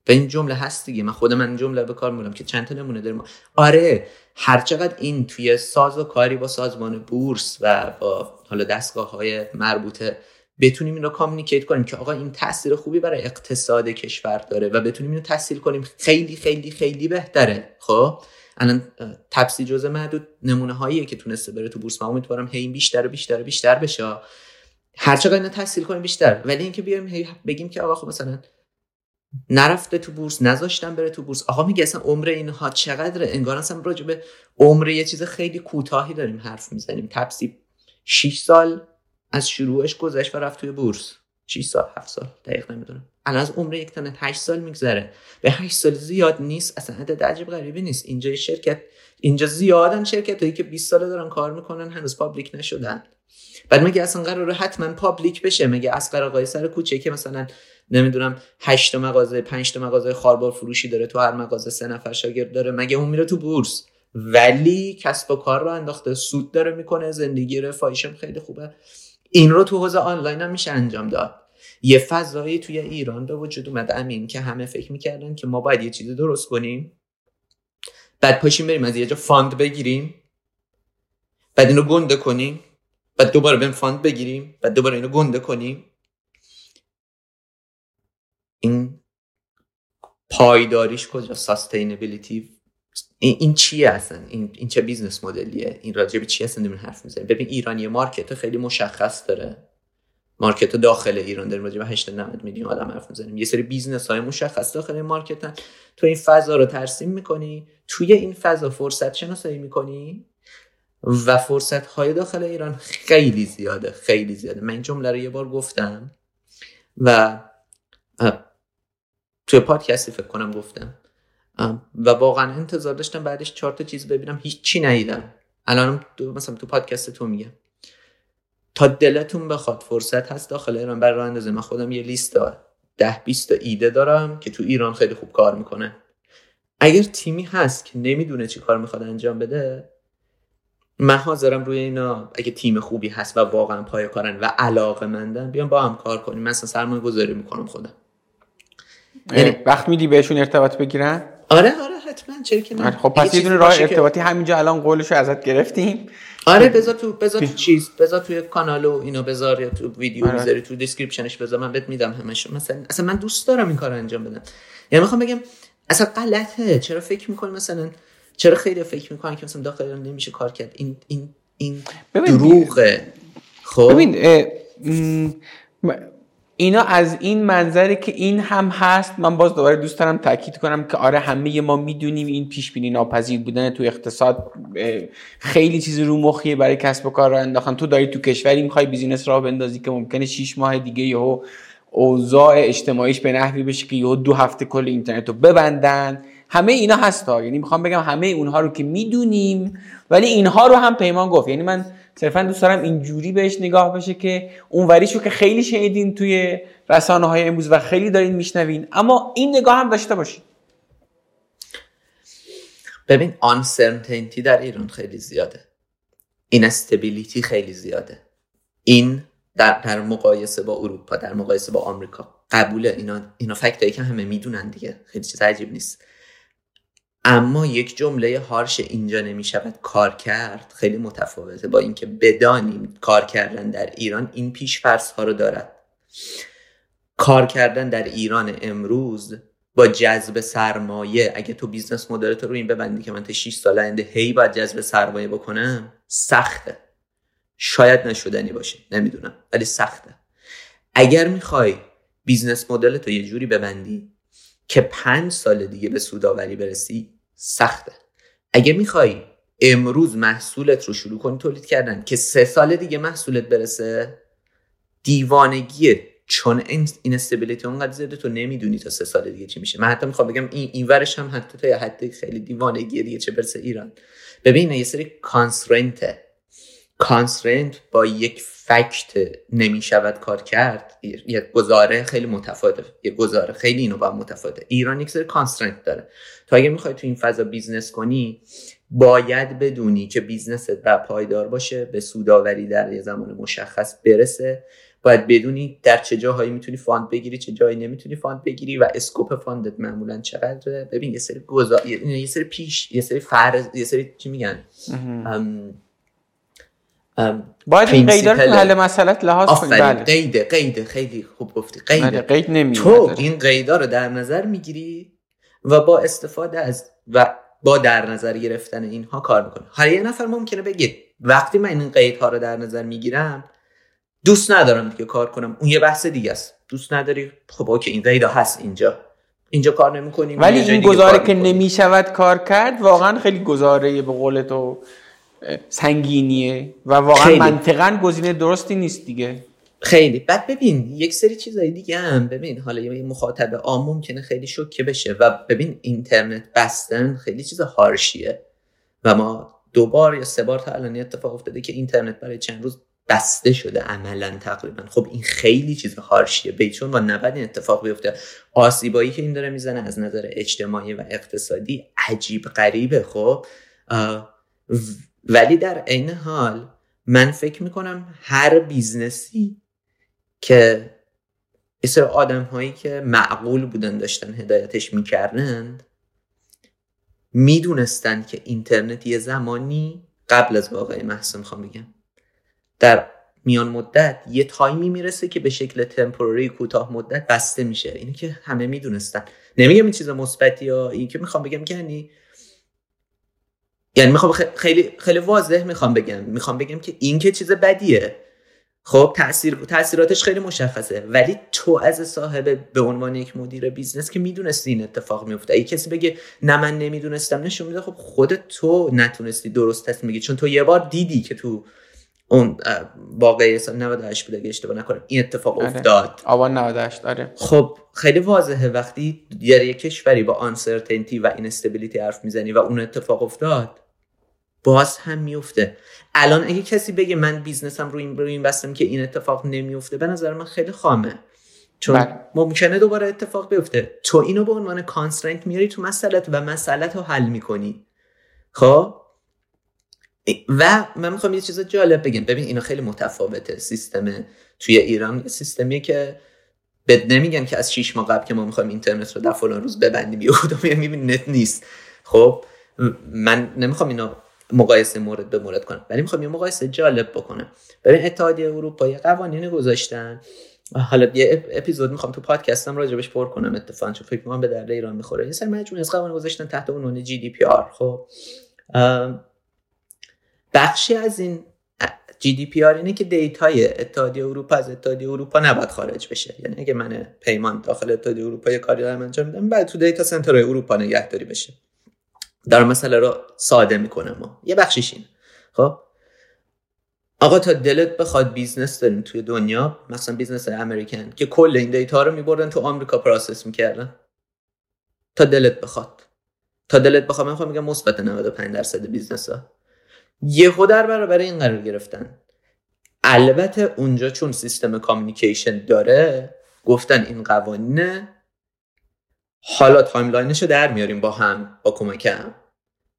و این جمله هست دیگه. من خود من جمله به کار می‌برم که چند تا نمونه داریم. آره هر چقدر این توی ساز و کاری با سازمان بورس و با حالا دستگاه های مربوطه بتونیم این رو کامیکیت کنیم که آقا این تاثیر خوبی برای اقتصاد کشور داره و بتونیم اینو تحصیل کنیم خیلی خیلی خیلی بهتره. خب؟ الان تپسی جزء معدود نمونه هاییه که تونسته بره تو بورس. ما امیدوارم هی بیشتر و بیشتر و بیشتر بشه. هر چقدر اینو تحصیل کنیم بیشتر. ولی اینکه بیایم بگیم که آقا خب مثلا نرفته تو بورس نذاشتن بره تو بورس. آقا میگه اصلا عمر اینها چقدره؟ انگار اصلا راجع به عمر یه چیز خیلی کوتاهی داریم حرف می‌زنیم. تپسی 6 سال از شروعش گذشت و رفت توی بورس. 6 سال 7 سال دقیق نمی‌دونم. الان از عمر یکتانت 8 سال میگذره. به 8 سال زیاد نیست. اصلا عدد عجیب غریبی نیست. اینجا شرکت اینجا زیادن شرکت هایی که 20 ساله دارن کار می‌کنن هنوز public نشدن. بعد مگه اصلا قراره حتما public بشه. مگه اصغر آقای سر کوچه که مثلا نمی‌دونم 8 تا مغازه 5 تا مغازه خواربار فروشی داره. تو هر مغازه سه نفر شاگرد داره. مگه اون میره تو بورس؟ ولی کسب و کار رو انداخته. سود داره می‌کنه. زندگی رفاهیشم خیلی خوبه. این رو تو حوزه آنلاین هم میشه انجام داد. یه فضایی توی ایران به وجود اومد. امین که همه فکر می‌کردن که ما باید یه چیزی درست کنیم. بعد پاشیم بریم از یه جا fund بگیریم. بعد اینو گنده کنیم. بعد دوباره بریم fund بگیریم بعد دوباره اینو گنده کنیم. این پایداریش کجا؟ sustainability این, این چیه اصلا؟ این, این چه business model یه این راجع به چی اصلا داریم حرف می‌زنیم؟ ببین ایران یه market خیلی مشخص داره. market داخل ایران داریم راجع به 8 90 میلیون آدم حرف می‌زنیم. یه سری business های مشخص داخل market ن. تو این فضا رو ترسیم می‌کنی؟ توی این فضا فرصت شناسایی می‌کنی؟ و فرصت های داخل ایران خیلی زیاده خیلی زیاده. من این جمله رو یه بار گفتم و توی پادکستی فکر کنم گفتم. و واقعا انتظار داشتم بعدش چهار تا چیز ببینم هیچ چی ندیدم. الان مثلا تو پادکست تو میگم. تا دلتون بخواد فرصت هست داخل ایران برای راه اندازی من خودم یه لیست دارم ده 20 تا ایده دارم که تو ایران خیلی خوب کار می‌کنه. اگر تیمی هست که نمی‌دونه چی کار می‌خواد انجام بده من حاضرم روی اینا. اگه تیم خوبی هست و واقعا پای کارن و علاقه مندن بیام با هم کار کنیم. مثلا سرمایه گذاری می‌کنم خودم. یعنی وقت میدی بهشون ارتباط بگیرن؟ آره آره حتما. چرا که نه. خب پس یه دونه راه ارتباطی همینجا الان قولشو ازت گرفتیم. آره بذار تو بذار تو چیز بذار توی کانال و اینو بذار یا تو ویدیو آره. بذاری تو description ش بذار. من بهت میدم همش مثلا اصلا من دوست دارم این کار انجام بدم. یعنی می‌خوام بگم اصلا غلطه. چرا فکر می‌کنی مثلا چرا خیلی فکر می‌کنن که مثلا داخل ایران نمیشه کار کرد؟ این این این دروغه. خب؟ ببین اینا از این منظره که این هم هست من باز دوباره دوست دارم تاکید کنم که آره همه ما می‌دونیم این پیش بینی ناپذیر بودن تو اقتصاد خیلی چیز رو مخیه برای کسب و کار را انداختن. تو داری تو کشوری می‌خوای بیزینس را بندازی که ممکنه 6 ماه دیگه یهو اوضاع اجتماعیش به نحوی بشه که یهو دو هفته کل اینترنت رو ببندن. همه اینا هستا. یعنی می‌خوام بگم همه اونها رو که می‌دونیم ولی اینها رو هم پیمان گفت. یعنی من صرفا دوست دارم اینجوری بهش نگاه بشه که اونوریشو که خیلی شنیدین توی رسانه های امروز و خیلی دارین میشنوین. اما این نگاه هم داشته باشین. ببین آنسرتینتی در ایران خیلی زیاده. این استبیلیتی خیلی زیاده. این در, در مقایسه با اروپا در مقایسه با آمریکا. قبول اینا اینا فکتایی که همه می‌دونن دیگه. خیلی چیز عجیب نیست. اما یک جمله harsh اینجا نمی شود کار کرد خیلی متفاوته با اینکه بدانیم کار کردن در ایران این پیچ‌ها رو دارد. کار کردن در ایران امروز با جذب سرمایه اگه تو business model رو این ببندی که من تا 6 سال آینده هی باید جذب سرمایه بکنم سخته. شاید نشدنی باشه نمی‌دونم ولی سخته. اگر می‌خوای business model تو یه جوری ببندی که پنج سال دیگه به سوداوری برسی سخته. اگه می‌خوای امروز محصولت رو شروع کنی تولید کردن. که سه سال دیگه محصولت برسه دیوانگیه چون این استبیلیتی اونقدر زیاده تو نمی‌دونی تا سه سال دیگه چی میشه. من حتی می‌خوام بگم این اینورش هم حتی تا یه حد خیلی دیوانگیه دیگه چه برسه ایران. ببین یه سری کانسرنته کانسرنت با یک فکت نمی‌شود کار کرد یک گزاره خیلی متفاوته یک گزاره خیلی اینو با متفاوته. ایران یک سری کانسترنت داره. تو اگه می‌خوای تو این فضا business کنی باید بدونی که business ت و پایدار باشه به سوداوری در یه زمان مشخص برسه. باید بدونی در چه جاهایی می‌تونی fund بگیری چه جایی نمی‌تونی fund بگیری و scope fund ت معمولا چقدره. ببین یه سری گزار... یه سری پیش یه سری فرض یه سری چی میگن؟ باید این قیده رو حل مسئلت لحاظ کنید بله. قیده قیده خیلی خوب گفتی. قیده بله، قید تو این قیدا رو در نظر می‌گیری و با استفاده از و با در نظر گرفتن اینها کار می‌کنه حالا یه نفر ممکنه بگه وقتی من این قیدها رو در نظر می‌گیرم دوست ندارم دیگه کار کنم. اون یه بحث دیگه است. دوست نداری؟ خب اوکی این قیدا هست اینجا. اینجا کار نمی‌کنیم ولی این گزاره که نمی‌شود کار کرد واقعا خیلی گزاره به قول تو سنگینیه و واقعا خیلی. منطقا گزینه درستی نیست دیگه. خیلی. بعد ببین یک سری چیزایی دیگه هم. ببین حالا یه مخاطب عام ممکنه خیلی شوکه بشه. و ببین اینترنت بستن خیلی چیز هارشیه و ما دو بار یا سه بار تا الان اتفاق افتاده که اینترنت برای چند روز بسته شده عملا تقریبا. خب این خیلی چیز هارشیه بیچون و نباید این اتفاق بیفته. آسیبایی که این داره می‌زنه از نظر اجتماعی و اقتصادی عجیب غریبه. خب ولی در عین حال من فکر می‌کنم هر business ی که یه آدم هایی که معقول بودن داشتن هدایتش می‌کردند می‌دونستن که اینترنت یه زمانی قبل از وقایع محسن می‌خوام بگم. در میان مدت یه تایمی می‌رسه که به شکل temporary کوتاه مدت بسته میشه. اینه که همه می‌دونستن. نمیگم این چیز مثبتی یا این که می‌خوام بگم که یعنی یعنی می‌خوام خیلی خیلی واضح می‌خوام بگم. می‌خوام بگم که این که چیز بدیه. خب تاثیر تاثیراتش خیلی مشخصه. ولی تو از صاحب به عنوان یک مدیر business که می‌دونستی این اتفاق میفته. اگه کسی بگه نه من نمی‌دونستم نشون میده خب خودت تو نتونستی درست تصمیم بگیری. چون تو یه بار دیدی که تو اون وقایع سال 98 بود اگه اشتباه نکنم این اتفاق آره. افتاد. آبان 98 داره خب خیلی واضحه. وقتی در یک کشوری با uncertainty و instability حرف می‌زنی و اون اتفاق افتاد باز هم میفته الان اگه کسی بگه من بیزنسم رو این رو این بستم که این اتفاق نمیفته به نظر من خیلی خامه. چون بله. ممکنه دوباره اتفاق بیفته. تو اینو به عنوان کانسترنت میاری تو مسئلت و مسئلت رو حل می‌کنی. خب؟ و من می‌خوام یه چیز جالب بگم. ببین اینا خیلی متفاوته سیستم توی ایران. یه سیستمیه که بد نمیگن که از 6 ماه قبل که ما می‌خوایم اینترنت رو در فلان روز ببندیم یه خودم می‌بینی نت نیست. خب؟ من نمی‌خوام اینا مقایسه مورد به مورد کنم. ولی می‌خوام یه مقایسه جالب بکنم. ببین اتحادیه اروپا یه قوانینی گذاشتن. حالا یه اپیزود می‌خوام تو پادکستم راجبش پر کنم اتفاقا چون فکر می‌کنم به درد ایران می‌خوره. یه سری مجموعه از قوانین گذاشتن تحت عنوان GDPR خب؟ بخشی از این GDPR اینه که data ی اتحادیه اروپا از اتحادیه اروپا نباید خارج بشه. یعنی اگه من پیمان داخل اتحادیه اروپا یه کاری دارم انجام میدم بعد تو data center های اروپا نگهداری بشه. در مسئله رو ساده می‌کنم ما. یه بخشیش این خب؟ آقا تا دلت بخواد business داریم توی دنیا مثلا business American که کل این data رو میبردن تو آمریکا process می‌کردن. تا دلت بخواد. تا دلت بخواد من می‌خوام میگم مثبت 95 درصد business ها یهو در برابر این قرار گرفتن. البته اونجا چون سیستم communication داره گفتن این قوانینه حالا timeline ش رو در میاریم با هم با کمک هم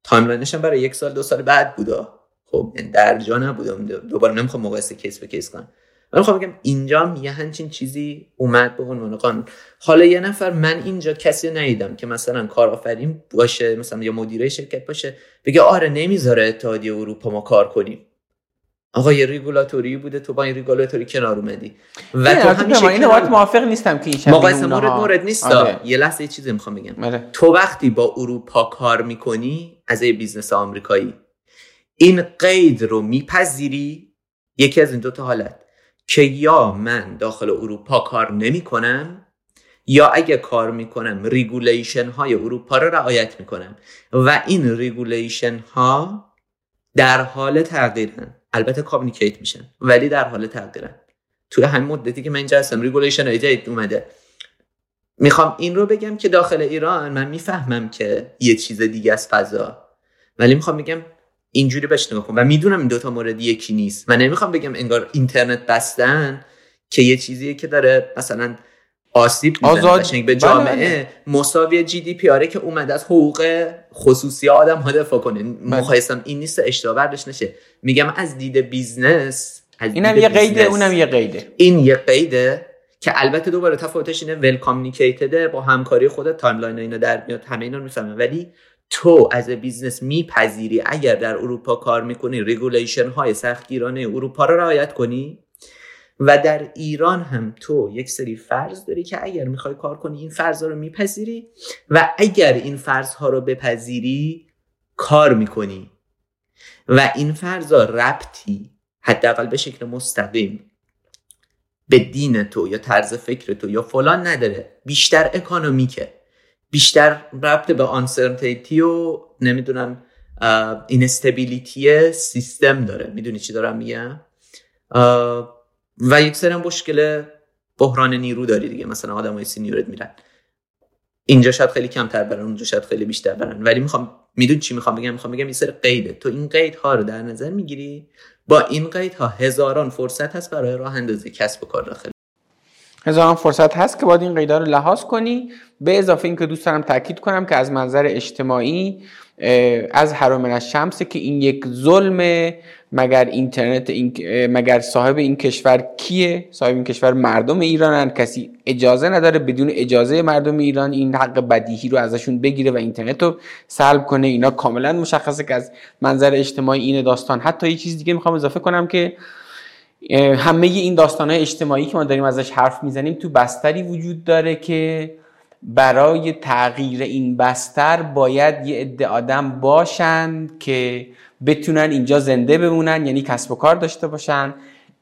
timeline ش هم برای یک سال دو سال بعد بودا خب این در جا نبودم دوباره نمی‌خوام مقایسه case به case کنم. من می‌خوام بگم اینجا یه همچین چیزی اومد به عنوان قانون. حالا یه نفر من اینجا کسی ندیدم که مثلا کارآفرین باشه مثلا یا مدیره شرکت باشه بگه آره نمی‌ذاره اتحادیه اروپا ما کار کنیم. آقا یه ریگولاتوری بوده تو با این ریگولاتوری کنار اومدی. و تو همیشه این کنار... موافق نیستم که این مقایسه مورد مورد نیست آره. یه لحظه یه چیزی می‌خوام بگم. آره. تو وقتی با اروپا کار می‌کنی از یه business آمریکایی این قید رو میپذیری؟ یکی از این دو تا حالت. که یا من داخل اروپا کار نمی کنم یا اگه کار می‌کنم regulation های اروپا رو رعایت می‌کنم. و این regulation ها در حال تغییرن. البته communicate میشن. ولی در حال تغییرن. توی همین مدتی که من اینجا هستم regulation های جدید اومده. می‌خوام این رو بگم که داخل ایران من می‌فهمم که یه چیز دیگه از فضا. ولی می‌خوام بگم اینجوری بهش نگاه کن. و می‌دونم این دوتا مورد یکی نیست. من نمی‌خوام بگم انگار اینترنت بستن که یه چیزیه که داره مثلا آسیب می‌زنه به جامعه. بله. مساوی GDPR ه که اومده از حقوق خصوصی آدم ها دفاع کنه. مقایسه‌م این نیست اشتباه برداشت نشه. میگم از دید business از اینم یه قیده اونم یه قیده. این یه قیده که البته دوباره تفاوتش اینه well communicated ه با همکاری خودت timeline اینا در میاد همه اینا می‌فهمن ولی تو از business میپذیری اگر در اروپا کار می‌کنی regulation های سختگیرانه اروپا رو رعایت کنی؟ و در ایران هم تو یک سری فرض داری که اگر می‌خوای کار کنی این فرض رو میپذیری و اگر این فرض ها رو بپذیری کار می‌کنی. و این فرض ها ربطی حداقل به شکل مستقیم به دین تو یا طرز فکر تو یا فلان نداره. بیشتر economic ه. بیشتر ربط به uncertainty و نمی‌دونم instability سیستم داره. می‌دونی چی دارم میگم؟ و یک سری مشکل بحران نیرو داری دیگه. مثلا آدم های senior ت میرن. اینجا شاید خیلی کمتر برن اونجا شاید خیلی بیشتر برن. ولی می‌خوام میدون چی می‌خوام بگم؟ می‌خوام بگم این سر قیده. تو این قید ها رو در نظر می‌گیری؟ با این قید ها هزاران فرصت هست برای راه اندازی کسب و کار داخل هزاران فرصت هست که باید این قیدا رو لحاظ کنی. به اضافه اینکه دوست دارم تاکید کنم که از منظر اجتماعی از حرام از شمسه که این یک ظلم مگر اینترنت این مگر صاحب این کشور کیه؟ صاحب این کشور مردم ایرانن. کسی اجازه نداره بدون اجازه مردم ایران این حق بدیهی رو ازشون بگیره و اینترنت رو سلب کنه. اینا کاملا مشخصه که از منظر اجتماعی این داستان. حتی یه چیز دیگه می‌خوام اضافه کنم که همه این داستان های اجتماعی که ما داریم ازش حرف می‌زنیم تو بستری وجود داره که برای تغییر این بستر باید یه عده آدم باشن که بتونن اینجا زنده بمونن یعنی کسب و کار داشته باشن.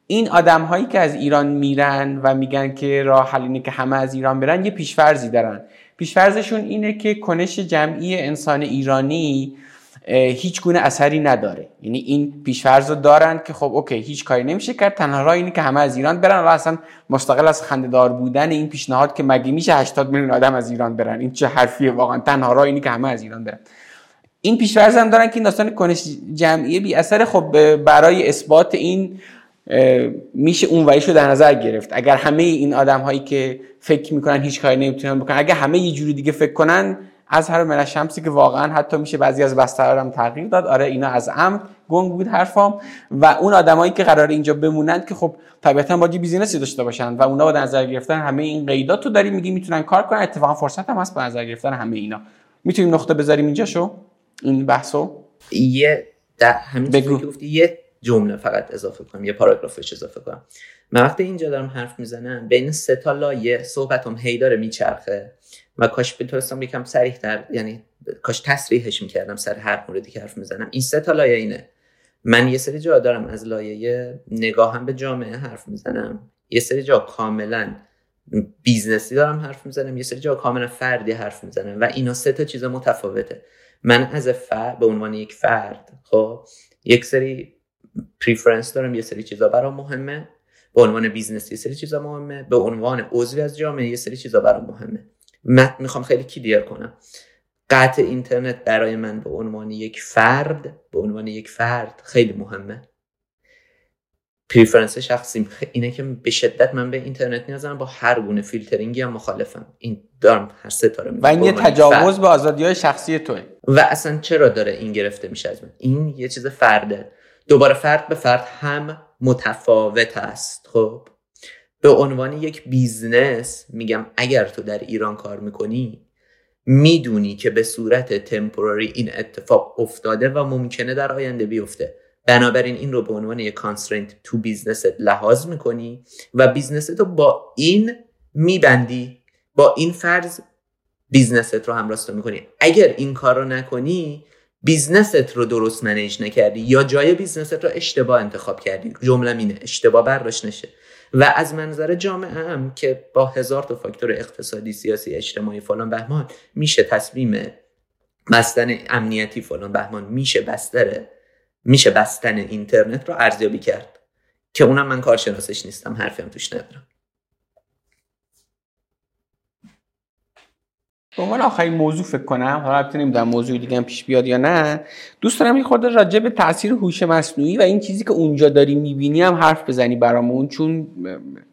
این آدم هایی که از ایران میرن و میگن که راه حل اینه که همه از ایران برن یه پیشفرزی دارن. پیشفرزشون اینه که کنش جمعی انسان ایرانی هیچ گونه اثری نداره. یعنی این پیشفرض رو دارن که خب اوکی هیچ کاری نمیشه کرد. تنها راه اینه که همه از ایران برن و اصلا مستقل از خندهدار بودن این پیشنهاد که مگه میشه 80 میلیون آدم از ایران برن؟ این چه حرفیه واقعا؟ تنها راه اینه که همه از ایران برن. این پیشفرض هم دارن که این داستان کنش جمعی بی اثر خب برای اثبات این میشه اون رو در نظر گرفت. اگر همه این آدم هایی که فکر می‌کنن هیچ کاری نمی‌تونن بکنن اگر همه یه جوری دیگه فکر کنن از هر من شمسی که واقعا حتی میشه بعضی از بستر هم تغییر داد. آره اینا از عمد گنگ بود حرفام. و اون آدمایی که قرار اینجا بمونند که خب طبیعتا باید بیزینسی داشته باشن و اونا با نظر گرفتن همه این قیدات رو داریم میگی می‌تونن کار کنن. اتفاقا فرصت هم هست با نظر گرفتن همه اینا. می‌تونیم نقطه بذاریم اینجا شو این بحثو؟ یه در همین که گفتی یه جمله فقط اضافه کنم یه پاراگرافش اضافه کنم. من وقتی اینجا دارم حرف می‌زنم بین سه تا لایه صحبتم هی داره میچرخه. و کاش بتونستم یکم صریح تر یعنی کاش تصریحش می‌کردم سر هر موردی که حرف می‌زنم. این سه تا لایه اینه. من یه سری جا دارم از لایه نگاهم به جامعه حرف می‌زنم. یه سری جا کاملا business ی دارم حرف می‌زنم. یه سری جا کاملا فردی حرف می‌زنم. و اینا سه تا چیز متفاوته. من از فرد به عنوان یک فرد خب یک سری preference دارم. یه سری چیزا برام مهمه. به عنوان business یه سری چیزا مهمه. به عنوان عضوی از جامعه یه سری چیزا برام مهمه. من می‌خوام خیلی clear کنم. قطع اینترنت برای من به عنوان یک فرد به عنوان یک فرد خیلی مهمه. preference شخصی اینه که به شدت من به اینترنت نیاز با هر گونه فیلترینگی هم مخالفم. این دارم هر ستاره و این یه تجاوز به آزادی های شخصی توه. و اصلا چرا داره این گرفته میشه از من؟ این یه چیز فرده. دوباره فرد به فرد هم متفاوت است خب؟ به عنوان یک business میگم اگر تو در ایران کار می‌کنی می‌دونی که به صورت temporary این اتفاق افتاده و ممکنه در آینده بیفته. بنابراین این رو به عنوان یک constraint تو business ت لحاظ می‌کنی و business ت رو با این میبندی با این فرض business ت رو همراستا می‌کنی. اگر این کار رو نکنی business ت رو درست manage نکردی یا جای business ت رو اشتباه انتخاب کردی. جمله اینه اشتباه برداشت نشه. و از منظر جامعه هم که با هزار تا فاکتور اقتصادی سیاسی اجتماعی فلان بهمان میشه تصمیم بستن امنیتی فلان بهمان میشه بستره میشه بستن اینترنت رو ارزیابی کرد. که اونم من کارشناسش نیستم حرفی هم توش ندارم. به عنوان آخرین موضوع فکر کنم. حالا البته در موضوع دیگه هم پیش بیاد یا نه. دوست دارم یه خورده راجع به تاثیر هوش مصنوعی و این چیزی که اونجا داری می‌بینی هم حرف بزنی برامون. چون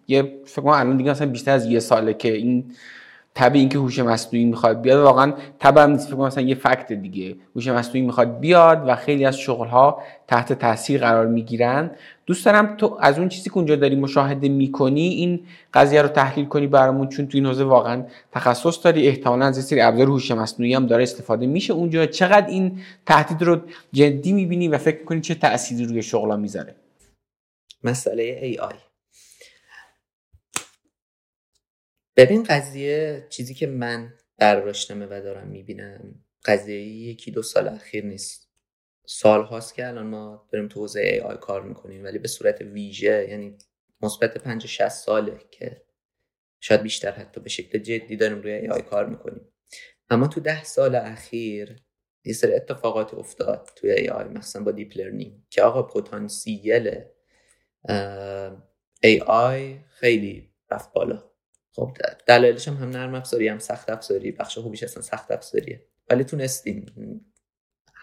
یه فکر کنم الان دیگه مثلا بیشتر از یه ساله که این تبع اینکه هوش مصنوعی می‌خواد بیاد واقعا تبع هم نیست. فکر مثلا یه فکت دیگه. هوش مصنوعی می‌خواد بیاد و خیلی از شغلها تحت تاثیر قرار می‌گیرن. دوست دارم تو از اون چیزی که اونجا داری مشاهده می‌کنی این قضیه رو تحلیل کنی برامون چون تو این حوزه واقعا تخصص داری. احتمالاً از سری ابزار هوش مصنوعی هم داره استفاده میشه اونجا. چقدر این تهدید رو جدی می‌بینی و فکر کنی چه تأثیری روی شغلا می‌ذاره؟ مسئله AI ببین قضیه چیزی که من برداشتمه و دارم می‌بینم قضیه یکی دو سال اخیر نیست. سال هاست که الان ما داریم تو حوزه AI کار می‌کنیم ولی به صورت ویژه یعنی مثبت 50 60 ساله که شاید بیشتر حتی به شکل جدی داریم روی AI کار می‌کنیم. اما تو ده سال اخیر یه سری اتفاقات افتاد توی AI مثلا با deep learning که آقا پتانسیل AI خیلی رفت بالا. خب دلایلش هم هم نرم افزاری هم سخت افزاری بخش خوبیش اصلا سخت افزاریه. ولی تونستیم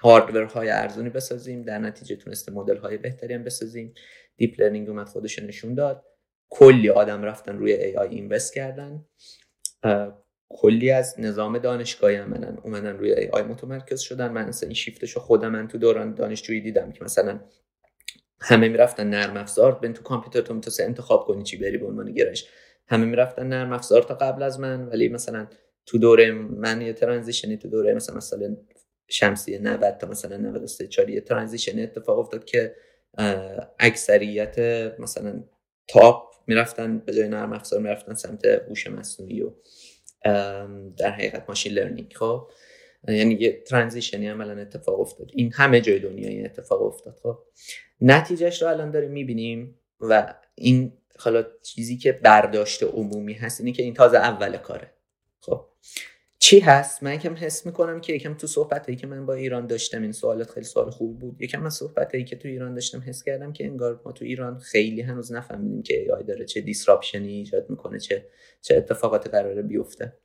های ارزونی بسازیم در نتیجه تونسته مدل های بهتری هم بسازیم. deep learning اومد خودش نشون داد. کلی آدم رفتن روی AI invest کردن. کلی از نظام دانشگاهی هم اومدن روی AI متمرکز شدن. من اصلا این شیفتش رو خودم من تو دوران دانشجویی دیدم که مثلا همه می‌رفتن نرم افزار برن تو کامپیوتر تو انتخاب کنی چی بری به عنوان گرایش. همه می‌رفتن نرم افزار تا قبل از من ولی مثلا تو دوره من یه transition ی تو دوره مثلا مثلا شمسی 90 تا مثلا 93 4 یه transition اتفاق افتاد که اکثریت مثلا top می‌رفتن به جای نرم افزار می‌رفتن سمت هوش مصنوعی و در حقیقت machine learning خب یعنی یه transition ی عملا اتفاق افتاد. این همه جای دنیا این اتفاق افتاد. خب نتیجهش رو الان داریم می‌بینیم و این حالا چیزی که برداشت عمومی هست اینه که این تازه اول کاره. خب. چی هست؟ من یکم حس می‌کنم که یکم تو صحبت هایی که من با ایران داشتم این سوالات خیلی سوال خوب بود. یکم من صحبت هایی که تو ایران داشتم حس کردم که انگار ما تو ایران خیلی هنوز نفهمیدیم که ای داره چه دیسراپشنی ایجاد می‌کنه چه چه اتفاقات قراره بیفته.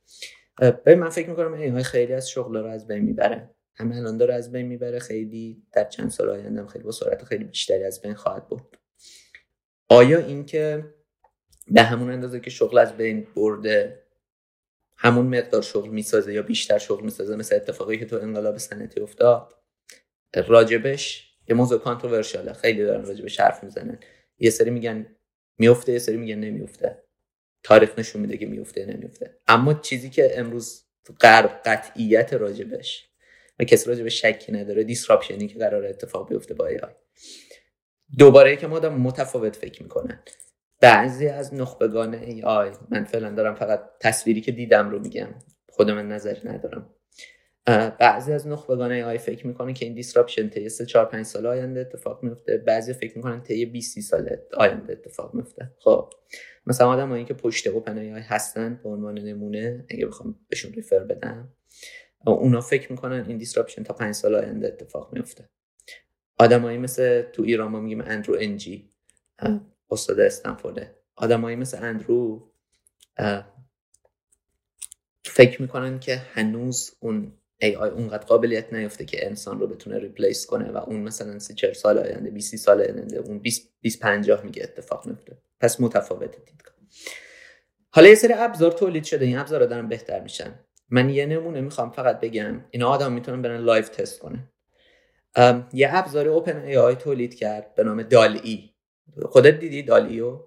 به من فکر می‌کنم ای خیلی از شغل رو از بین می‌بره. همه الان داره از بین می‌بره. خیلی در چند سال آینده خیلی با سرعت خیلی بیشتری از بین خواهد بود آیا اینکه به همون اندازه که شغل از بین برده همون مقدار شغل می‌سازه یا بیشتر شغل می‌سازه مثل اتفاقی که تو انقلاب صنعتی افتاد راجبش یه موضوع کانتروورشاله خیلی دارن راجبش حرف می‌زنن. یه سری میگن میفته یه سری میگن نمیفته تاریخ نشون میده که میفته نمیفته اما چیزی که امروز غرب قطعیت راجبش و کسی راجبش شکی نداره دیسراپشنی که قرار اتفاق بیفته با ای آی دوباره که ما متفاوت فکر می‌کنن بعضی از نخبگان AI من فعلا دارم فقط تصویری که دیدم رو میگم خود من نظری ندارم. بعضی از نخبگان AI فکر می‌کنن که این disruption طی 3 4 5 سال آینده اتفاق میفته بعضی فکر می‌کنن طی 20 سال آینده اتفاق میفته خب مثلا آدمایی که پشت OpenAI هستن به عنوان نمونه اگه بخوام بهشون refer بدم اونا فکر می‌کنن این disruption تا 5 سال آینده اتفاق میفته آدمایی مثل تو ایران ما میگیم اندرو انجی استاد استنفورده. آدمایی مثل اندرو فکر می‌کنن که هنوز اون AI اونقدر قابلیت نیافته که انسان رو بتونه replace کنه و اون مثلا سی چهل سال آینده 20 سال آینده اون 20 20 50 میگه اتفاق میفته پس متفاوته دیدگاه. حالا یه سری ابزار تولید شده این ابزار دارن بهتر میشن. من یه نمونه می‌خوام فقط بگم. اینا آدم می‌تونن برن live تست کنن یه ابزار OpenAI تولید کرد به نام DALL-E. خودت دیدی DALL-E و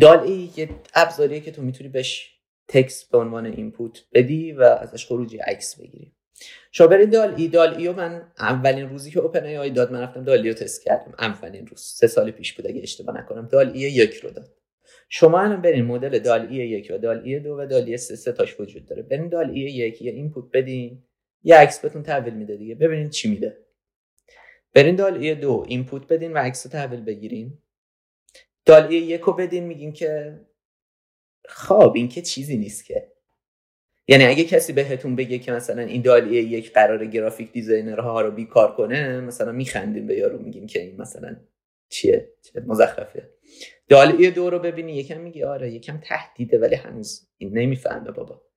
DALL-E یه ابزاریه که تو می‌تونی بهش text به عنوان input بدی و ازش خروجی عکس بگیری. شما برید DALL-E DALL-E و من اولین روزی که OpenAI داد من رفتم DALL-E و تست کردم. اولین روز. سه سال پیش بود اگه اشتباه نکنم. DALL-E یک رو داد. شما الان برین مدل DALL-E یک و DALL-E دو و DALL-E سه سه تاش وجود داره. برین DALL-E یک یه input بدین. یه عکس بهتون تحویل میده دیگه. ببینید چی میده. برین DALL-E دو input بدین و عکس تحویل بگیرین. DALL-E یک رو بدین میگین که خب این که چیزی نیست که. یعنی اگه کسی بهتون بگه که مثلا این DALL-E یک قراره graphic designer ها رو بیکار کنه مثلا میخندیم به یارو میگیم که این مثلا چیه؟ چه مزخرفه DALL-E دو رو ببینی یکم میگی آره یکم تهدیده ولی هنوز این نمی‌فهمه بابا.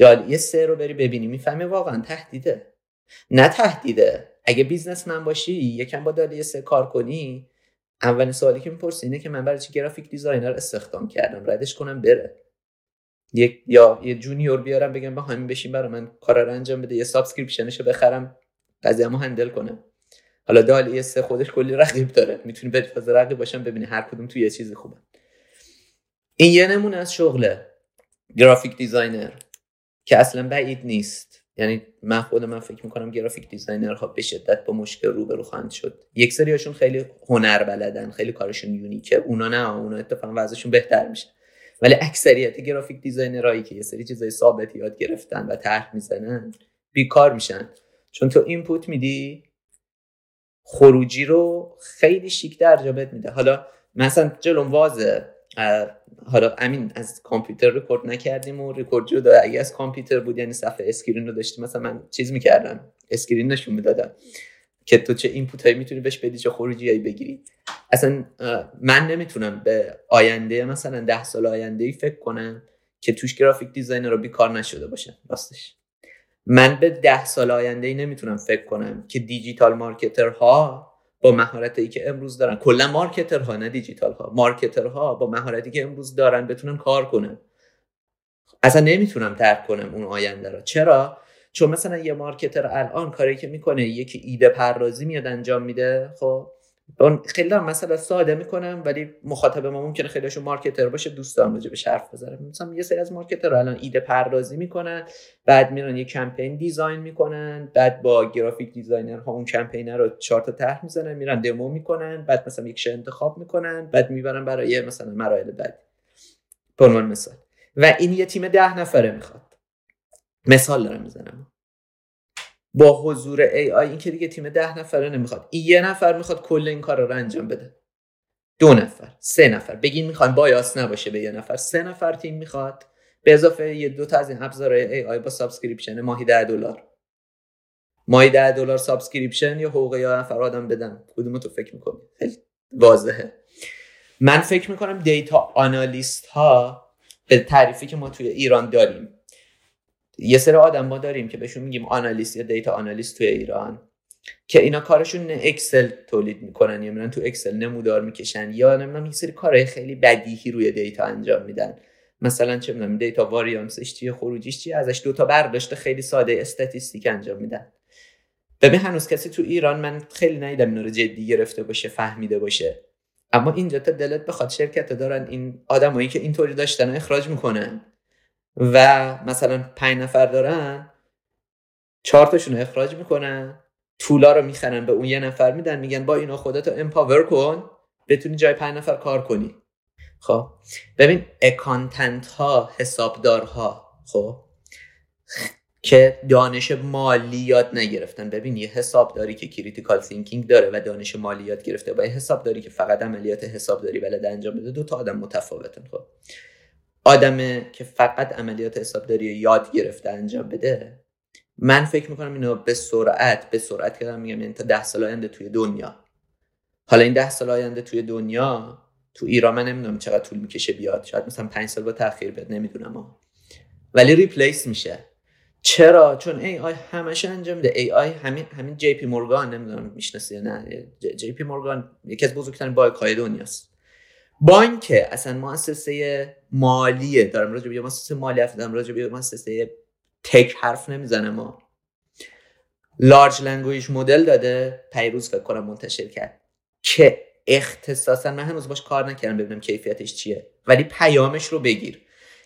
DALL-E سه رو بری ببینی. می‌فهمه واقعا تهدیده. نه تهدیده. اگه businessman باشی یکم با DALL-E سه کار کنی. اولین سوالی که می‌پرسی اینه که من برای چی graphic designer استخدام کردم؟ ردش کنم بره. یک یا یه junior بیارم بگم با همین بشین برای من کار رو انجام بده. یه subscription شو بخرم. قضیه‌مو handle کنم. حالا DALL-E سه خودش کلی رقیب داره. می‌تونی به فاز رقیب باشم ببینی هر کدوم تو یه چیزی خوبه. این یه نمونه از شغله. graphic designer. که اصلا بعید نیست. یعنی من خود من فکر می‌کنم graphic designer ها به شدت با مشکل روبرو خواهند شد. یک سریاشون خیلی هنر بلدن خیلی کارشون unique ه. اونا نه اونا اتفاقا وضعشون بهتر میشه. ولی اکثریت graphic designer هایی که یه سری چیزای ثابت یاد گرفتن و طرح می‌زنن بیکار میشن. چون تو input میدی خروجی رو خیلی شیک در بهت میده. حالا مثلا جلوم واضحه. حالا امین از کامپیوتر رکورد نکردیم و رکورد جدا اگه از کامپیوتر بود یعنی صفحه اسکرین رو داشتیم مثلا من چیز می‌کردم اسکرین نشون می‌دادم که تو چه input هایی می‌تونی بهش بدی چه خروجی هایی بگیری. اصلا من نمی‌تونم به آینده مثلا ده سال آینده ای فکر کنم که توش graphic designer رو بیکار نشده باشه راستش. من به ده سال آینده ای نمی‌تونم فکر کنم که digital marketer ها با مهارتی که امروز دارن. کلا marketer ها نه دیجیتال ها marketer ها با مهارتی که امروز دارن بتونن کار کنن. اصلا نمی‌تونم درک کنم اون آینده رو. چرا؟ چون مثلا یه marketer الان کاری که می‌کنه یکی ایده پردازی میاد انجام میده خب؟ خیلی دارم مثلا ساده می‌کنم ولی مخاطب ما ممکنه خیلیشون marketer باشه دوست دارم راجع به حرف بزنم مثلا یه سری از marketer الان ایده پردازی می‌کنن بعد میرن یه کمپین design می‌کنن بعد با graphic designer ها اون کمپین رو چهار تا طرح می‌زنن میرن دمو می‌کنن بعد مثلا یک انتخاب می‌کنن بعد می‌برن برای مثلا مراحل بعدی. به عنوان مثال. و این یه تیم ده نفره می‌خواد. مثال دارم می‌زنم. با حضور AI این که دیگه تیم ده نفره نمی‌خواد. یه نفر می‌خواد کل این کار رو انجام بده. دو نفر سه نفر. بگین می‌خوایم bias نباشه به یه نفر. سه نفر تیم می‌خواد. به اضافه یه دو تا از این ابزارهای AI با subscription ماهی 10 دلار. ماهی 10 دلار subscription یا حقوق یا نفر آدم بدم کدوم تو فکر می‌کنی؟ خیلی واضحه. من فکر می‌کنم data analyst ها به تعریفی که ما توی ایران داریم یه سری آدم ما داریم که بهشون میگیم analyst یا data analyst توی ایران که اینا کارشون Excel تولید می‌کنن یا میرن تو Excel نمودار می‌کشن یا نمی‌دونم یه سری کارهای خیلی بدیهی روی data انجام میدن. مثلا چه می‌دونم data variance ش چیه خروجیش چیه ازش دو تا برداشت خیلی ساده statistic انجام میدن. ببین هنوز کسی تو ایران من خیلی ندیدم اینا رو جدی گرفته باشه فهمیده باشه. اما اینجا تا دلت بخواد شرکت دارن این آدمایی که اینطوری داشتن اخراج می‌کنن. و مثلا پنج نفر دارن چهار تاشون اخراج می‌کنن طولا رو می‌خرن به اون یه نفر میدن میگن با اینا خودتو امپاور کن بتونی جای پنج نفر کار کنی. خب ببین اکانتنت ها حسابدارها خب که دانش مالی یاد نگرفتن. ببین یه حسابداری که critical thinking داره و دانش مالی یاد گرفته با یه حسابداری که فقط عملیات حسابداری بلد انجام بده دو تا آدم متفاوتن خب. آدم که فقط عملیات حسابداری یاد گرفته انجام بده. من فکر می‌کنم اینو به سرعت به سرعت کردم میگم یعنی تا ده سال آینده توی دنیا. حالا این ده سال آینده توی دنیا تو ایران من نمی‌دونم چقدر طول می‌کشه بیاد. شاید مثلا پنج سال با تاخیر بیاد نمی‌دونم ولی replace میشه. چرا؟ چون AI همش انجام میده. AI همین همین JP Morgan نمی‌دونم می‌شناسی نه. JP Morgan یکی از بزرگترین بانک های دنیاست. بانک اصلا مؤسسه مالیه. دارم راجع به مؤسسه مالی حرف دارم راجع به مؤسسه tech حرف نمی‌زنه ما large language model داده پریروز فکر کنم منتشر کرد. که اختصاصا من هنوز باش کار نکردم ببینم کیفیتش چیه. ولی پیامش رو بگیر.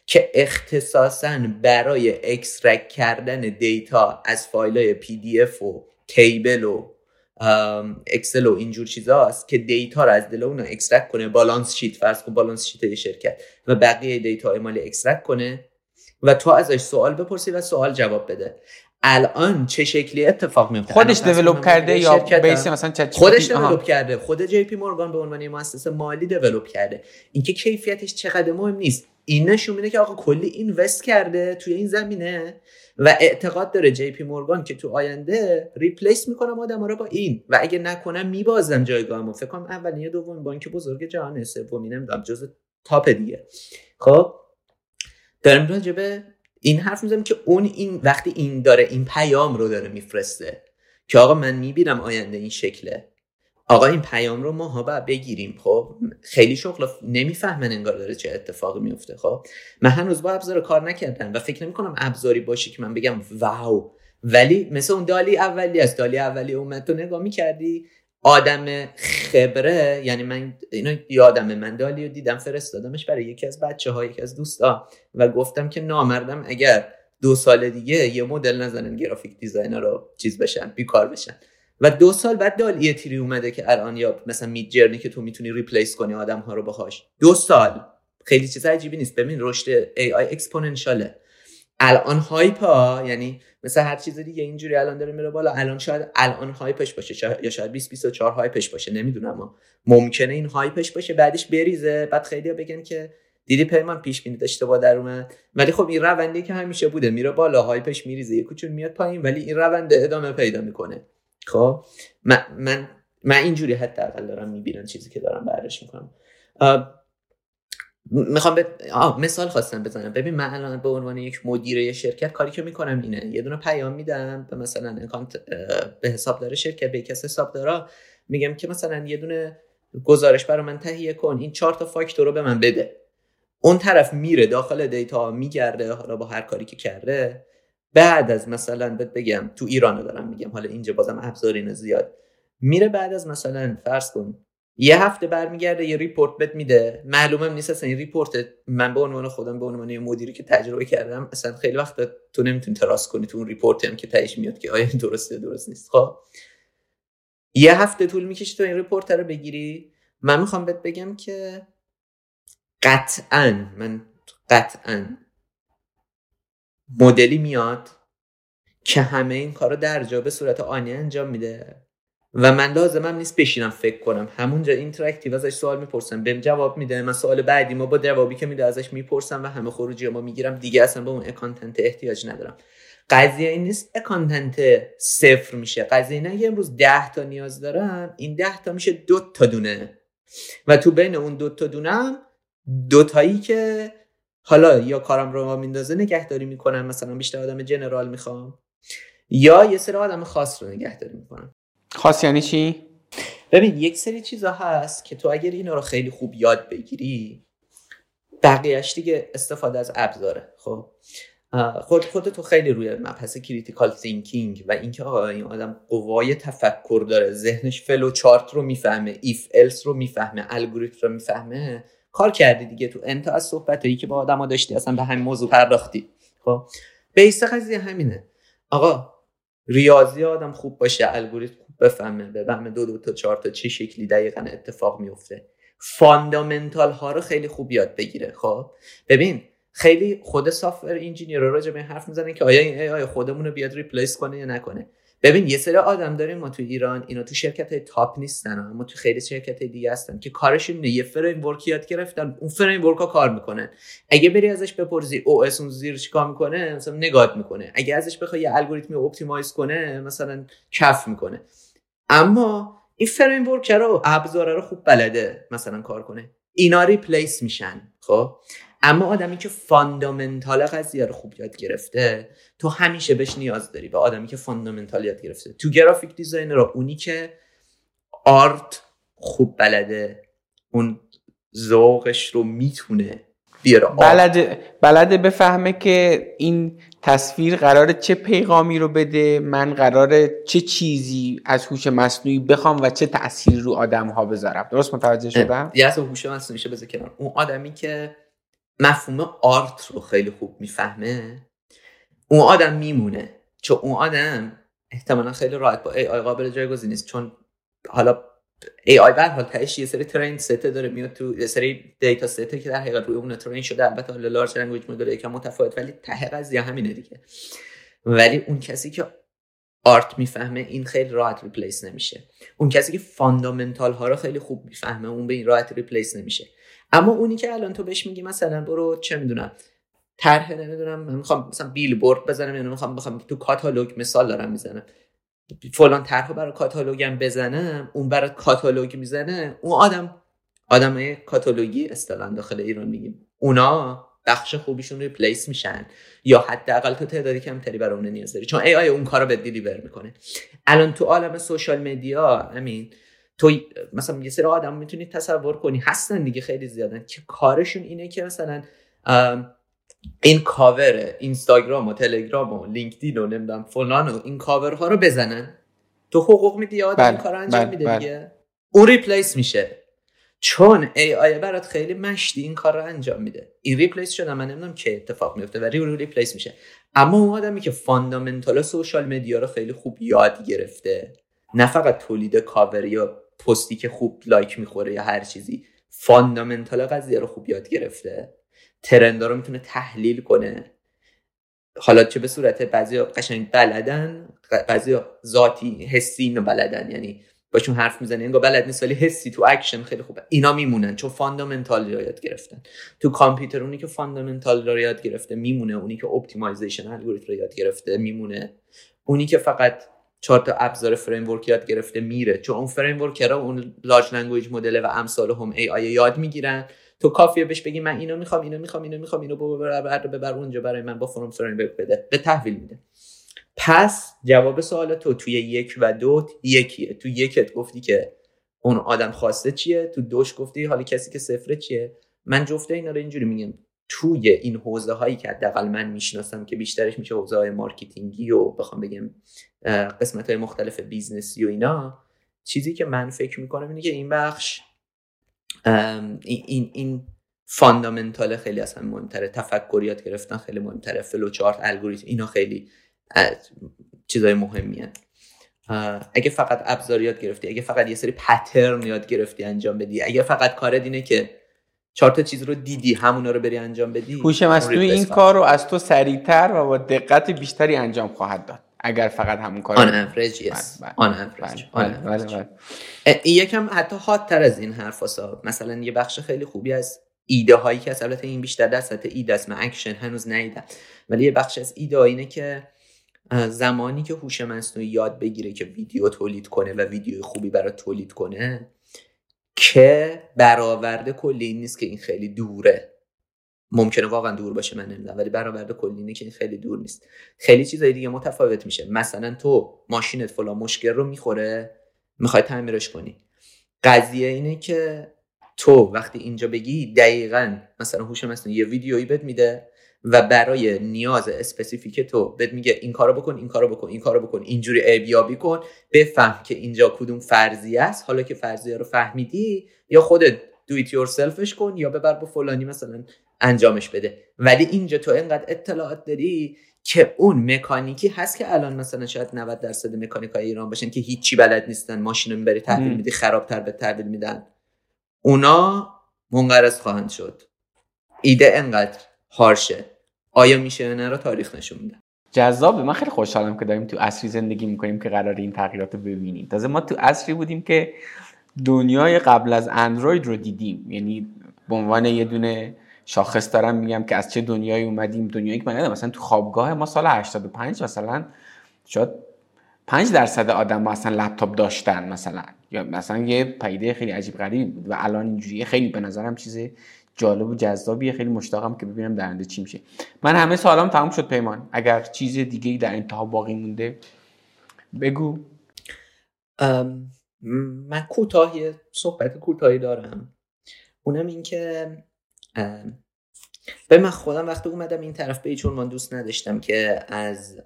که اختصاصا برای extract کردن data از فایل های PDF و table و Excel و اینجور چیزاست که data رو از دل اون extract کنه balance sheet فرض کن balance sheet یه شرکت و بقیه data مالی extract کنه و تو ازش سوال بپرسی و سوال جواب بده. الان چه شکلی اتفاق میفته؟ خودش develop کرده یا base مثلا چت خودش develop کرده. خود JP Morgan به عنوان مؤسسه مالی develop کرده. اینکه کیفیتش چقدر مهم نیست. این نشون میده که آقا کلی invest کرده توی این زمینه. و اعتقاد داره JP Morgan که تو آینده replace می‌کنم آدم رو با این. و اگه نکنم میبازم جایگاهمو. فکر کنم اولین یا دومین بانک بزرگ جهان یا سومی نمی‌دونم جز top دیگه. خب؟ دارم راجع این حرف می‌زنم که اون این وقتی این داره این پیام رو داره میفرسته که آقا من می‌بینم آینده این شکله. آقا این پیام رو ما ها باید بگیریم خب؟ خیلی شغل نمی‌فهمن انگار داره چه اتفاقی میفته خب؟ من هنوز با ابزار کار نکردم و فکر نمی کنم ابزاری باشه که من بگم wow. ولی مثل اون DALL-E اولی است DALL-E اولی اومد تو نگاه می‌کردی آدم خبره یعنی من اینو یادم من DALL-E رو دیدم فرستادمش برای یکی از بچه ها یکی از دوستا و گفتم که نامردم اگر دو سال دیگه یه مدل نزنن graphic designer رو چیز بشن بیکار بشن. و دو سال بعد DALL-E three اومده که الان یا مثلا Midjourney که تو می‌تونی replace کنی آدم ها رو باهاش. دو سال. خیلی چیز عجیبی نیست. ببین رشد AI exponential ه الان hype ها یعنی مثل هر چیز دیگه اینجوری الان داره میره بالا الان شاید الان hype ش باشه. یا شاید 20 24 hype ش باشه. نمی‌دونم اما ممکنه این hype ش باشه بعدش بریزه. بعد خیلی ها بگن که دیدی پیمان پیش بینی اشتباه در اومد. ولی خب این روندی که همیشه بوده میره بالا hype ش میریزه یه کوچولو میاد پایین ولی این روند ادامه پیدا می‌کنه. خب؟ من من, من اینجوری حداقل دارم می‌بینم چیزی که دارم برداشت می‌کنم. می‌خوام به مثال خواستم بزنم. ببین من الان به عنوان یک مدیر یه شرکت کاری که می‌کنم اینه. یه دونه پیام میدم به مثلا اکانت به حساب داره شرکت به کس حساب داره میگم که مثلا یه دونه گزارش برای من تهیه کن. این چهار تا فاکتور رو به من بده. اون طرف میره داخل دیتا میگرده حالا با هر کاری که کرده. بعد از مثلا بهت بگم تو ایران دارم میگم حالا اینجا بازم ابزارین زیاد. میره بعد از مثلا فرض کن یه هفته برمیگرده یه report بهت میده. معلومم نیست اصلا این report من به عنوان خودم به عنوان مدیری که تجربه کردم اصلا خیلی وقت تو نمی‌تونی trust کنی تو اون report هم که تهش میاد که آیا درسته درست نیست. خب؟ یه هفته طول می‌کشه تو این report رو بگیری. من می‌خوام بهت بگم که قطعا من قطعا مدلی میاد که همه این کارو در جا به صورت آنی انجام میده. و من لازمم نیست بشینم فکر کنم. همونجا interactive ازش سوال می‌پرسم. بهم جواب میده. من سوال بعدیم رو با جوابی که میده ازش می‌پرسم و همه خروجیم رو می‌گیرم. دیگه اصلا به اون accountant احتیاج ندارم. قضیه این نیست accountant صفر میشه. قضیه اینه اگه امروز ده تا نیاز دارم. این ده تا میشه دو تا دونه. و تو بین اون دو تا دونه دوتایی که حالا یا کارم رو میندازه نگهداری می‌کنم مثلا بیشتر آدم general می‌خوام. یا یه سری آدم خاص رو نگهداری می‌کنم. خاص یعنی چی؟ ببین یک سری چیزا هست که تو اگر اینا رو خیلی خوب یاد بگیری بقیهش دیگه استفاده از ابزاره خب؟ خود خود تو خیلی روی مبحث critical thinking و اینکه آقا این آدم قوای تفکر داره ذهنش فلو چارت رو می‌فهمه if else رو می‌فهمه الگوریتم رو می‌فهمه. کار کردی دیگه تو انت از صحبت که با آدما داشتی اصلا به همین موضوع پرداختی. خب؟ base قضیه همینه. آقا ریاضی آدم خوب باشه الگوریتم خوب بفهمه بفهمه دو دو تا چهار تا چه شکلی دقیقا اتفاق میفته fundamental ها رو خیلی خوب یاد بگیره. خب؟ ببین خیلی خود software engineer راجع به حرف می‌زنه که آیا این AI آیا خودمون رو بیاد replace کنه یا نکنه. ببین یه سری آدم داریم ما تو ایران اینا تو شرکت های top نیستن اما تو خیلی شرکت های دیگه هستن که کارشون اینه یه framework یاد گرفتن اون framework ها کار می‌کنن. اگه بری ازش بپرسی OS اون زیر چیکار می‌کنه مثلا نگات می‌کنه. اگه ازش بخوای یه الگوریتمی optimize کنه مثلا کف می‌کنه. اما این framework رو ابزاره رو خوب بلده مثلا کار کنه. اینا replace میشن خب؟ اما آدمی که fundamental قضیه رو خوب یاد گرفته تو همیشه بهش نیاز داری و آدمی که fundamental یاد گرفته. تو graphic designer اونی که art خوب بلده. اون ذوقش رو می‌تونه بیاره. بلده بلده بفهمه که این تصویر قرار چه پیغامی رو بده من قرار چه چیزی از هوش مصنوعی بخوام و چه تاثیر رو آدم ها بذارم. درست متوجه شدم؟ یه از هوش مصنوعی بذار کنار. اون آدمی که مفهوم آرت رو خیلی خوب می‌فهمه. اون آدم میمونه. چون اون آدم احتمالا خیلی راحت با AI قابل جایگزین نیست. چون حالا AI به هر حال تهش یه سری train set ه داره میاد تو یه سری data set ه که در حقیقت روی اون train شده. البته حالا large language model یکم متفاوت ولی ته قضیه همینه دیگه. ولی اون کسی که art می‌فهمه این خیلی راحت replace نمیشه. اون کسی که fundamental ها رو خیلی خوب می‌فهمه اون به این راحت replace نمیشه. اما اونی که الان تو بهش میگی مثلا برو چه می‌دونم طرح نمی‌دونم من می‌خوام مثلا بیل بورد بزنم یعنی می‌خوام بخوام تو کاتالوگ مثال دارم می‌زنم. فلان طرح برای کاتالوگم بزنم اون برای کاتالوگ می‌زنه. اون آدم آدم کاتالوگی اصطلاحا داخل ایران میگیم. اونا بخش خوبیشون replace میشن. یا حداقل تو تعدادی کمتری برای اون نیاز داری. چون AI اون کارو به deliver می‌کنه. الان تو عالم social media همین تو مثلا یه سری آدم می‌تونی تصور کنی. هستن دیگه خیلی زیادن. که کارشون اینه که مثلا این کاور اینستاگرام و تلگرام و لینکدین و نمی‌دونم فلان و این کاورها رو بزنن. تو حقوق میدی این بله، کار انجام بله، میده بله. دیگه. اون replace میشه. چون AI برات خیلی مشتی این کار رو انجام میده. این replace شده من نمی‌دونم که اتفاق میفته ولی اون replace میشه. اما اون آدمی که fundamental social media رو خیلی خوب یاد گرفته نه فقط تولید کاور یا پستی که خوب like می‌خوره یا هر چیزی fundamental قضیه رو خوب یاد گرفته. trend ا رو می‌تونه تحلیل کنه. حالا چه به صورت بعضی قشنگ بلدن بعضی ذاتی حسی اینو بلدن. یعنی باشون حرف می‌زنه انگار بلد نیست ولی حسی تو اکشن خیلی خوبه. اینا میمونن چون fundamental رو یاد گرفتن. تو کامپیوتر اونی که fundamental رو یاد گرفته میمونه اونی که optimization الگوریتم رو یاد گرفته میمونه. اونی که فقط چهار تا ابزار framework یاد گرفته میره. چون اون فریم اون large language model و امثال هم AI یاد می‌گیرن. تو کافیه بهش بگی من اینو می‌خوام اینو می‌خوام اینو می‌خوام اینو ببر ببر اونجا برای من با فرم فریم بده. به تحویل میده. پس جواب سوال تو توی یک و دو یکیه. تو یکت گفتی که اون آدم خواسته چیه؟ تو دوش گفتی حالا کسی که صفره چیه؟ من جفته اینا رو اینجوری میگم. توی این حوزه هایی که حداقل من می‌شناسم که بیشترش میشه حوزه های مارکتینگی و بخوام بگم قسمت های مختلف بیزنسی و اینا چیزی که من فکر می‌کنم اینه که این بخش این این fundamental خیلی اصلا مهمتره تفکریات گرفتن خیلی مهمتره فلو چارت الگوریتم اینا خیلی چیزای مهمیه. اگه فقط ابزار یاد گرفتی اگه فقط یه سری pattern یاد گرفتی انجام بدی اگه فقط کار اینه که چهار تا چیز رو دیدی همونا رو بری انجام بدی. هوش مصنوعی این کار رو از تو سریعتر و با دقت بیشتری انجام خواهد داد. اگر فقط همون کار on average yes on average این یکم حتی hot تر از این حرف هستا. مثلا یه بخش خیلی خوبی از ایده هایی که البته این بیشتر در سطح ایده است من اکشن هنوز ندیدم ولی یه بخش از ایده اینه که زمانی که هوش مصنوعی یاد بگیره که ویدیو تولید کنه و ویدیو خوبی برای تولید کنه که برآورده کلی این نیست که این خیلی دوره. ممکنه واقعا دور باشه من نمی‌دونم ولی برآورده کلی اینه که این خیلی دور نیست. خیلی چیزای دیگه متفاوت میشه. مثلا تو ماشینت فلان مشکل رو می‌خوره می‌خوای تعمیرش کنی. قضیه اینه که تو وقتی اینجا بگی دقیقا مثلا هوش مصنوعی یه ویدیویی بهت میده. و برای نیاز specific تو بهت میگه این کارو بکن این کارو بکن این کارو بکن اینجوری عیب‌یابی کن بفهم که اینجا کدوم فرضیه است. حالا که فرضیه رو فهمیدی یا خودت do it yourself ش کن یا ببر با فلانی مثلا انجامش بده. ولی اینجا تو اینقدر اطلاعات داری که اون مکانیکی هست که الان مثلا شاید 90 درصد مکانیکای ایران باشن که هیچی بلد نیستن ماشین رو می‌بری تحویل میدی خرابتر به تحویل میدن. اونا منقرض خواهند شد. ایده انقدر هارشه. آیا میشه نه رو تاریخ نشون میده. جذابه. من خیلی خوشحالم که داریم تو عصری زندگی می‌کنیم که قرار این تغییرات رو ببینیم. تازه ما تو عصری بودیم که دنیای قبل از اندروید رو دیدیم. یعنی به عنوان یه دونه شاخص دارم میگم که از چه دنیایی اومدیم دنیایی که من مثلا تو خوابگاه ما سال 85 مثلا شاید 5 درصد آدم اصلا لپتاپ داشتن مثلا. یا مثلا یه پیده خیلی عجیب غریبی بود و الان اینجوریه. خیلی به نظرم چیز جالب و جذابیه. خیلی مشتاقم که ببینم در چی میشه. من همه سوالام تموم شد پیمان. اگر چیز دیگه در انتها باقی مونده بگو. من کوتاهی صحبت کوتاهی دارم. اونم این که به من خودم وقتی اومدم این طرف به چون من دوست نداشتم که از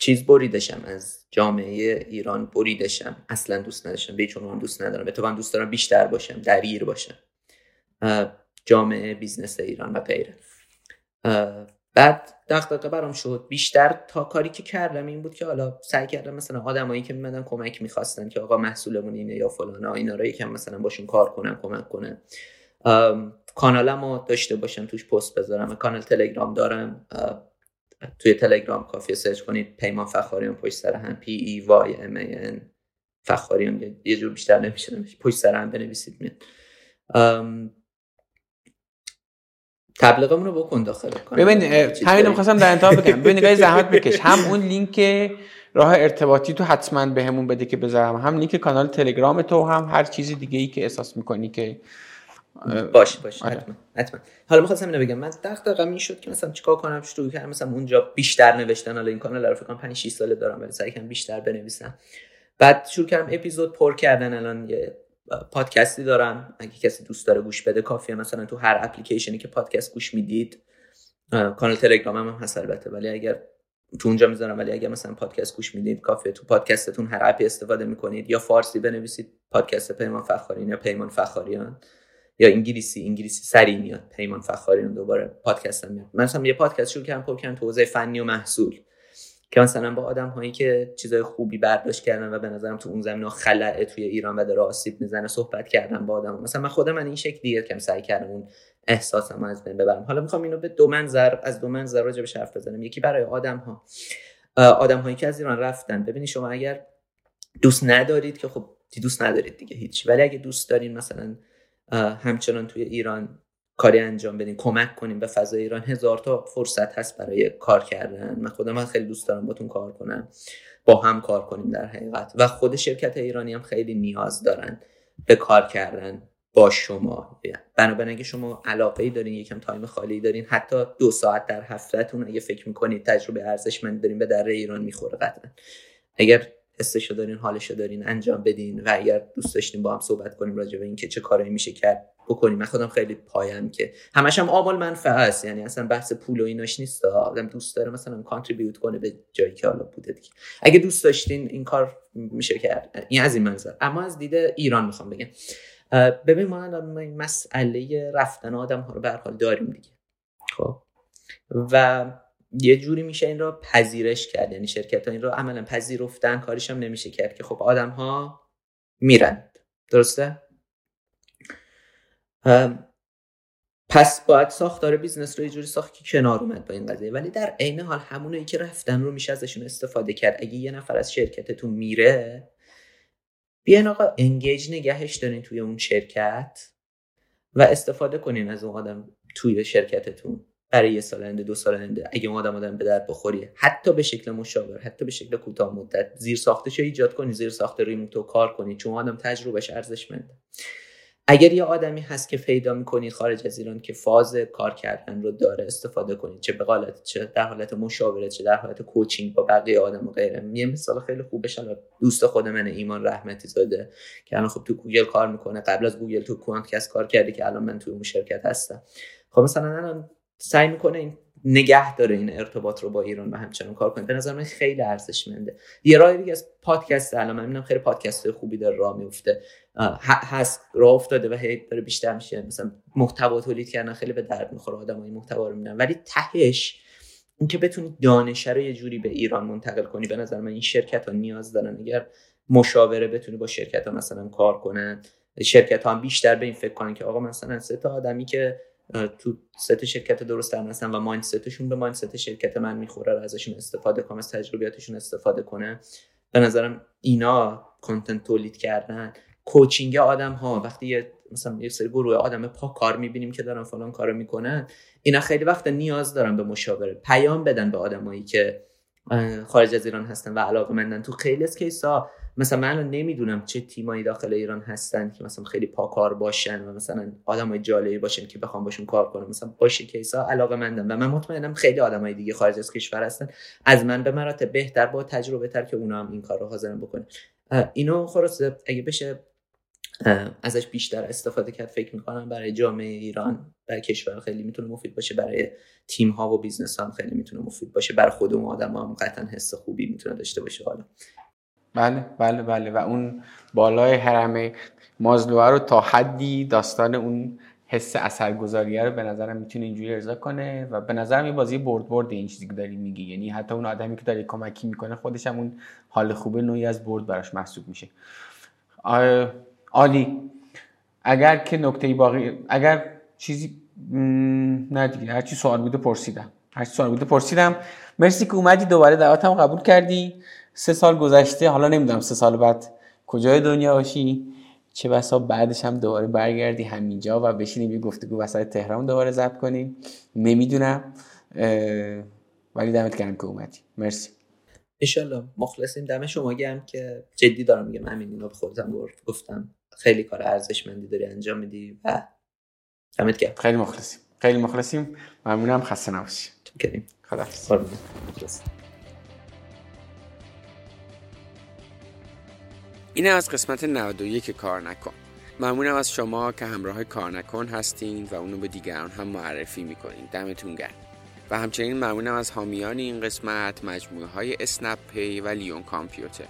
چیز بریدشم از جامعه ایران بریدشم. اصلا دوست نداشتم به چون من دوست ندارم. به دوست دارم بیشتر باشم درگیر باشم. جامعه بیزنس ایران و غیره. بعد دقیقه برام شد. بیشتر تا کاری که کردم این بود که حالا سعی کردم مثلا آدمایی که میمدن کمک می‌خواستن که آقا محصولمون اینه یا فلان اینا رو یکم مثلا باشون کار کنم کمک کنم. کانالمو داشته باشم توش پست بذارم کانال تلگرام دارم. توی تلگرام کافیه search کنید. پیمان فخاریان پشت سر هم. P E Y M A N فخاریان. یه جور بیشتر نمیشه پشت سر هم بنویسید میاد. تبلیغمون رو بکن داخل ببین همین می‌خواستم در انتها بگم. ببین نگاه زحمت بکش. [LAUGHS] هم اون لینک راه ارتباطی تو حتما بهمون به بده که بذارم هم لینک کانال تلگرام تو هم هر چیزی دیگه ای که احساس می‌کنی که باش باش آره. حتما حتما. حالا می‌خواستم اینو بگم من دقیقا این شد که مثلا چیکار کنم شروع کردم مثلا اونجا بیشتر نوشتن حالا این کانال رو فکر کنم 5 6 ساله دارم ولی سعی کنم بیشتر بنویسم. بعد شروع کردم اپیزود پر کردن الان یه پادکستی دارم. اگه کسی دوست داره گوش بده کافیه. مثلا تو هر اپلیکیشنی که پادکست گوش می‌دید کانال تلگرام هم هست البته. ولی اگر تو اونجا می‌ذارم ولی اگر مثلا پادکست گوش می‌دید کافیه. تو پادکستتون هر app ی استفاده می‌کنید یا فارسی بنویسید پادکست پیمان فخاریان یا پیمان فخاریان. یا انگلیسی انگلیسی سری میاد. پیمان فخاریان دوباره پادکست هم میاد. من مثلا یه پادکست شروع کردم پر کردم تو حوزه فنی و محصول که مثلا با آدم هایی که چیزای خوبی برداشت کردن و به نظرم تو اون زمینه خلعه توی ایران و داره آسیب می‌زنه صحبت کردم با آدم مثلا من خودم من این شکلیه که سعی کردم اون احساسم از بین ببرم. حالا می‌خوام اینو به دو منظر از دو منظر راجع به حرف بزنم. یکی برای آدم ها آدم هایی که از ایران رفتن. ببینید شما اگر دوست ندارید که خب دوست ندارید دیگه هیچ. ولی اگه دوست دارین مثلا همچنان توی ایران کاری انجام بدیم کمک کنیم به فضای ایران. هزار تا فرصت هست برای کار کردن. من خودم من خیلی دوست دارم باتون کار کنم با هم کار کنیم در حقیقت. و خود شرکت ایرانی هم خیلی نیاز دارن به کار کردن با شما. بنابراین اگه شما علاقه ای دارین یکم تایم خالی دارین حتی دو ساعت در هفتهتون اگه فکر می‌کنید تجربه ارزشمند دارین به در ایران می‌خوره قطعا. اگر حسشو دارین حالشو دارین انجام بدین و اگر دوست داشتین با هم صحبت کنیم راجع به اینکه چه کارایی میشه کرد بکنیم. من خودم خیلی پایم که همش هم آمال منفعه است. یعنی اصلا بحث پول و ایناش نیست. آدم دوست داره مثلا کانتریبیوت کنه به جایی که حالا بوده دیگه. اگه دوست داشتین این کار میشه کرد. این از این منظر. اما از دید ایران می‌خوام بگم. ببین ما الان مسئله رفتن آدم ها رو به حال داریم دیگه. خب؟ و یه جوری میشه این رو پذیرش کرد. یعنی شرکت ها این رو عملا پذیرفتن کارش هم نمیشه کرد که خب آدم ها میرن. درسته؟ پس باید ساختار business رو یه جوری ساخت که کنار اومد با این قضیه. ولی در عین حال همونایی که رفتن رو میشه ازشون استفاده کرد. اگه یه نفر از شرکتتون میره بیاین آقا انگیج نگهش دارین توی اون شرکت و استفاده کنین از اون آدم توی شرکتتون. برای یه سال آینده دو سال آینده. اگه اون آدم آدم به درد بخوری حتی به شکل مشاور حتی به شکل کوتاه مدت. زیر ساختش ایجاد کنی زیر ساخت ریموتو کار کنی. چون آدم تجربهش ارزشمنده. اگر یه آدمی هست که پیدا می‌کنید خارج از ایران که فاز کار کردن رو داره استفاده کنید چه به چه در حالت مشاوره چه در حالت کوچینگ با بقیه آدم و غیره. یه مثال خیلی خوبش الان دوست خود من ایمان رحمتی زاده که الان خب تو گوگل کار می‌کنه. قبل از گوگل تو Quantcast کار کرده که الان من تو اون شرکت هستم. خب مثلا الان سعی می‌کنه این نگه داره این ارتباط رو با ایران و همچنان کار کنه. به نظر من خیلی ارزشمنده. یه راه دیگه از پادکست الان من می‌بینم خیلی پادکست خوبی داره راه میفته هست راه افتاده و هی داره بیشتر میشه. مثلا محتوا تولید کردن خیلی به درد می‌خوره آدمای محتوا رو می‌بینن. ولی تهش اینکه بتونی دانش رو یه جوری به ایران منتقل کنی به نظر من این شرکت ها نیاز دارن. اگر مشاوره بتونی با شرکت ها مثلا کار کنن شرکت ها هم بیشتر به این فکر کنن که آقا مثلا سه تا آدمی که تو ست شرکت درست در هستن و مایندستشون به مایندست شرکت من می‌خوره رو ازشون استفاده کنم از تجربیاتشون استفاده کنه. به نظرم اینا کانتنت تولید کردن. کوچینگ آدم ها وقتی یه مثلا یه سری گروه آدم پا کار می‌بینیم که دارن فلان کارو می‌کنن اینا خیلی وقت نیاز دارن به مشاوره پیام بدن به آدمایی که خارج از ایران هستن و علاقه مندن. تو خیلی از کیسا مثلا من نمی‌دونم چه تیمایی داخل ایران هستن که مثلا خیلی پاکار باشن و مثلا آدمای جالبی باشن که بخوام باشون کار کنم. مثلا باشه کیسا علاقه مندم و من مطمئنم خیلی آدمای دیگه خارج از کشور هستن. از من به مراتب بهتر با تجربه تر که اونا هم این کار رو حاضرن بکنن. اینو خلاصه اگه بشه ازش بیشتر استفاده کرد فکر می‌کنم برای جامعه ایران برای کشور خیلی می‌تونه مفید باشه. برای تیم ها و business هم خیلی می‌تونه مفید باشه. برای خود اون آدم هم قطعا حس خوبی می‌تونه داشته باشه حالا. بله بله بله. و اون بالای هرم مازلو رو تا حدی داستان اون حس اثرگذاریه رو به نظرم می‌تونه اینجوری ارضا کنه و به نظرم این بازی برد برد این چیزی که داری میگی. یعنی حتی اون آدمی که داره کمکی می‌کنه خودش هم اون حال خوبه نوعی از برد براش محسوب میشه. عالی. اگر که نکته باقی اگر چیزی نه دیگه هر چی سوال بوده پرسیدم. هر چی سوال بوده پرسیدم. مرسی که اومدی دوباره دعوتم قبول کردی. سه سال گذشته حالا نمی‌دونم سه سال بعد کجای دنیا باشی؟ چه بسا بعدش هم دوباره برگردی همینجا و بشینیم یه گفتگو وسط تهران دوباره ضبط کنیم نمی‌دونم ولی دمت گرم که اومدی. مرسی. انشالله. مخلصیم. دم شما گرم که جدی دارم میگم. همین اینو به خودم گفتم خیلی کار ارزشمندی داری انجام میدی و دمت گرم. خیلی مخلصیم. خیلی مخلصیم. ممنونم. خسته نباشی. کریم خدا این از قسمت 91 کار نکن ممنونم از شما که همراه کار نکن هستین و اونو به دیگران هم معرفی می‌کنین. دمتون گرم. و همچنین ممنونم از حامیان این قسمت مجموعه های اسنپ پی و لیون کامپیوتر.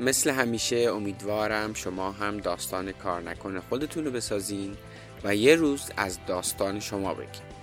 مثل همیشه امیدوارم شما هم داستان کار نکن خودتون رو بسازین و یه روز از داستان شما بگین.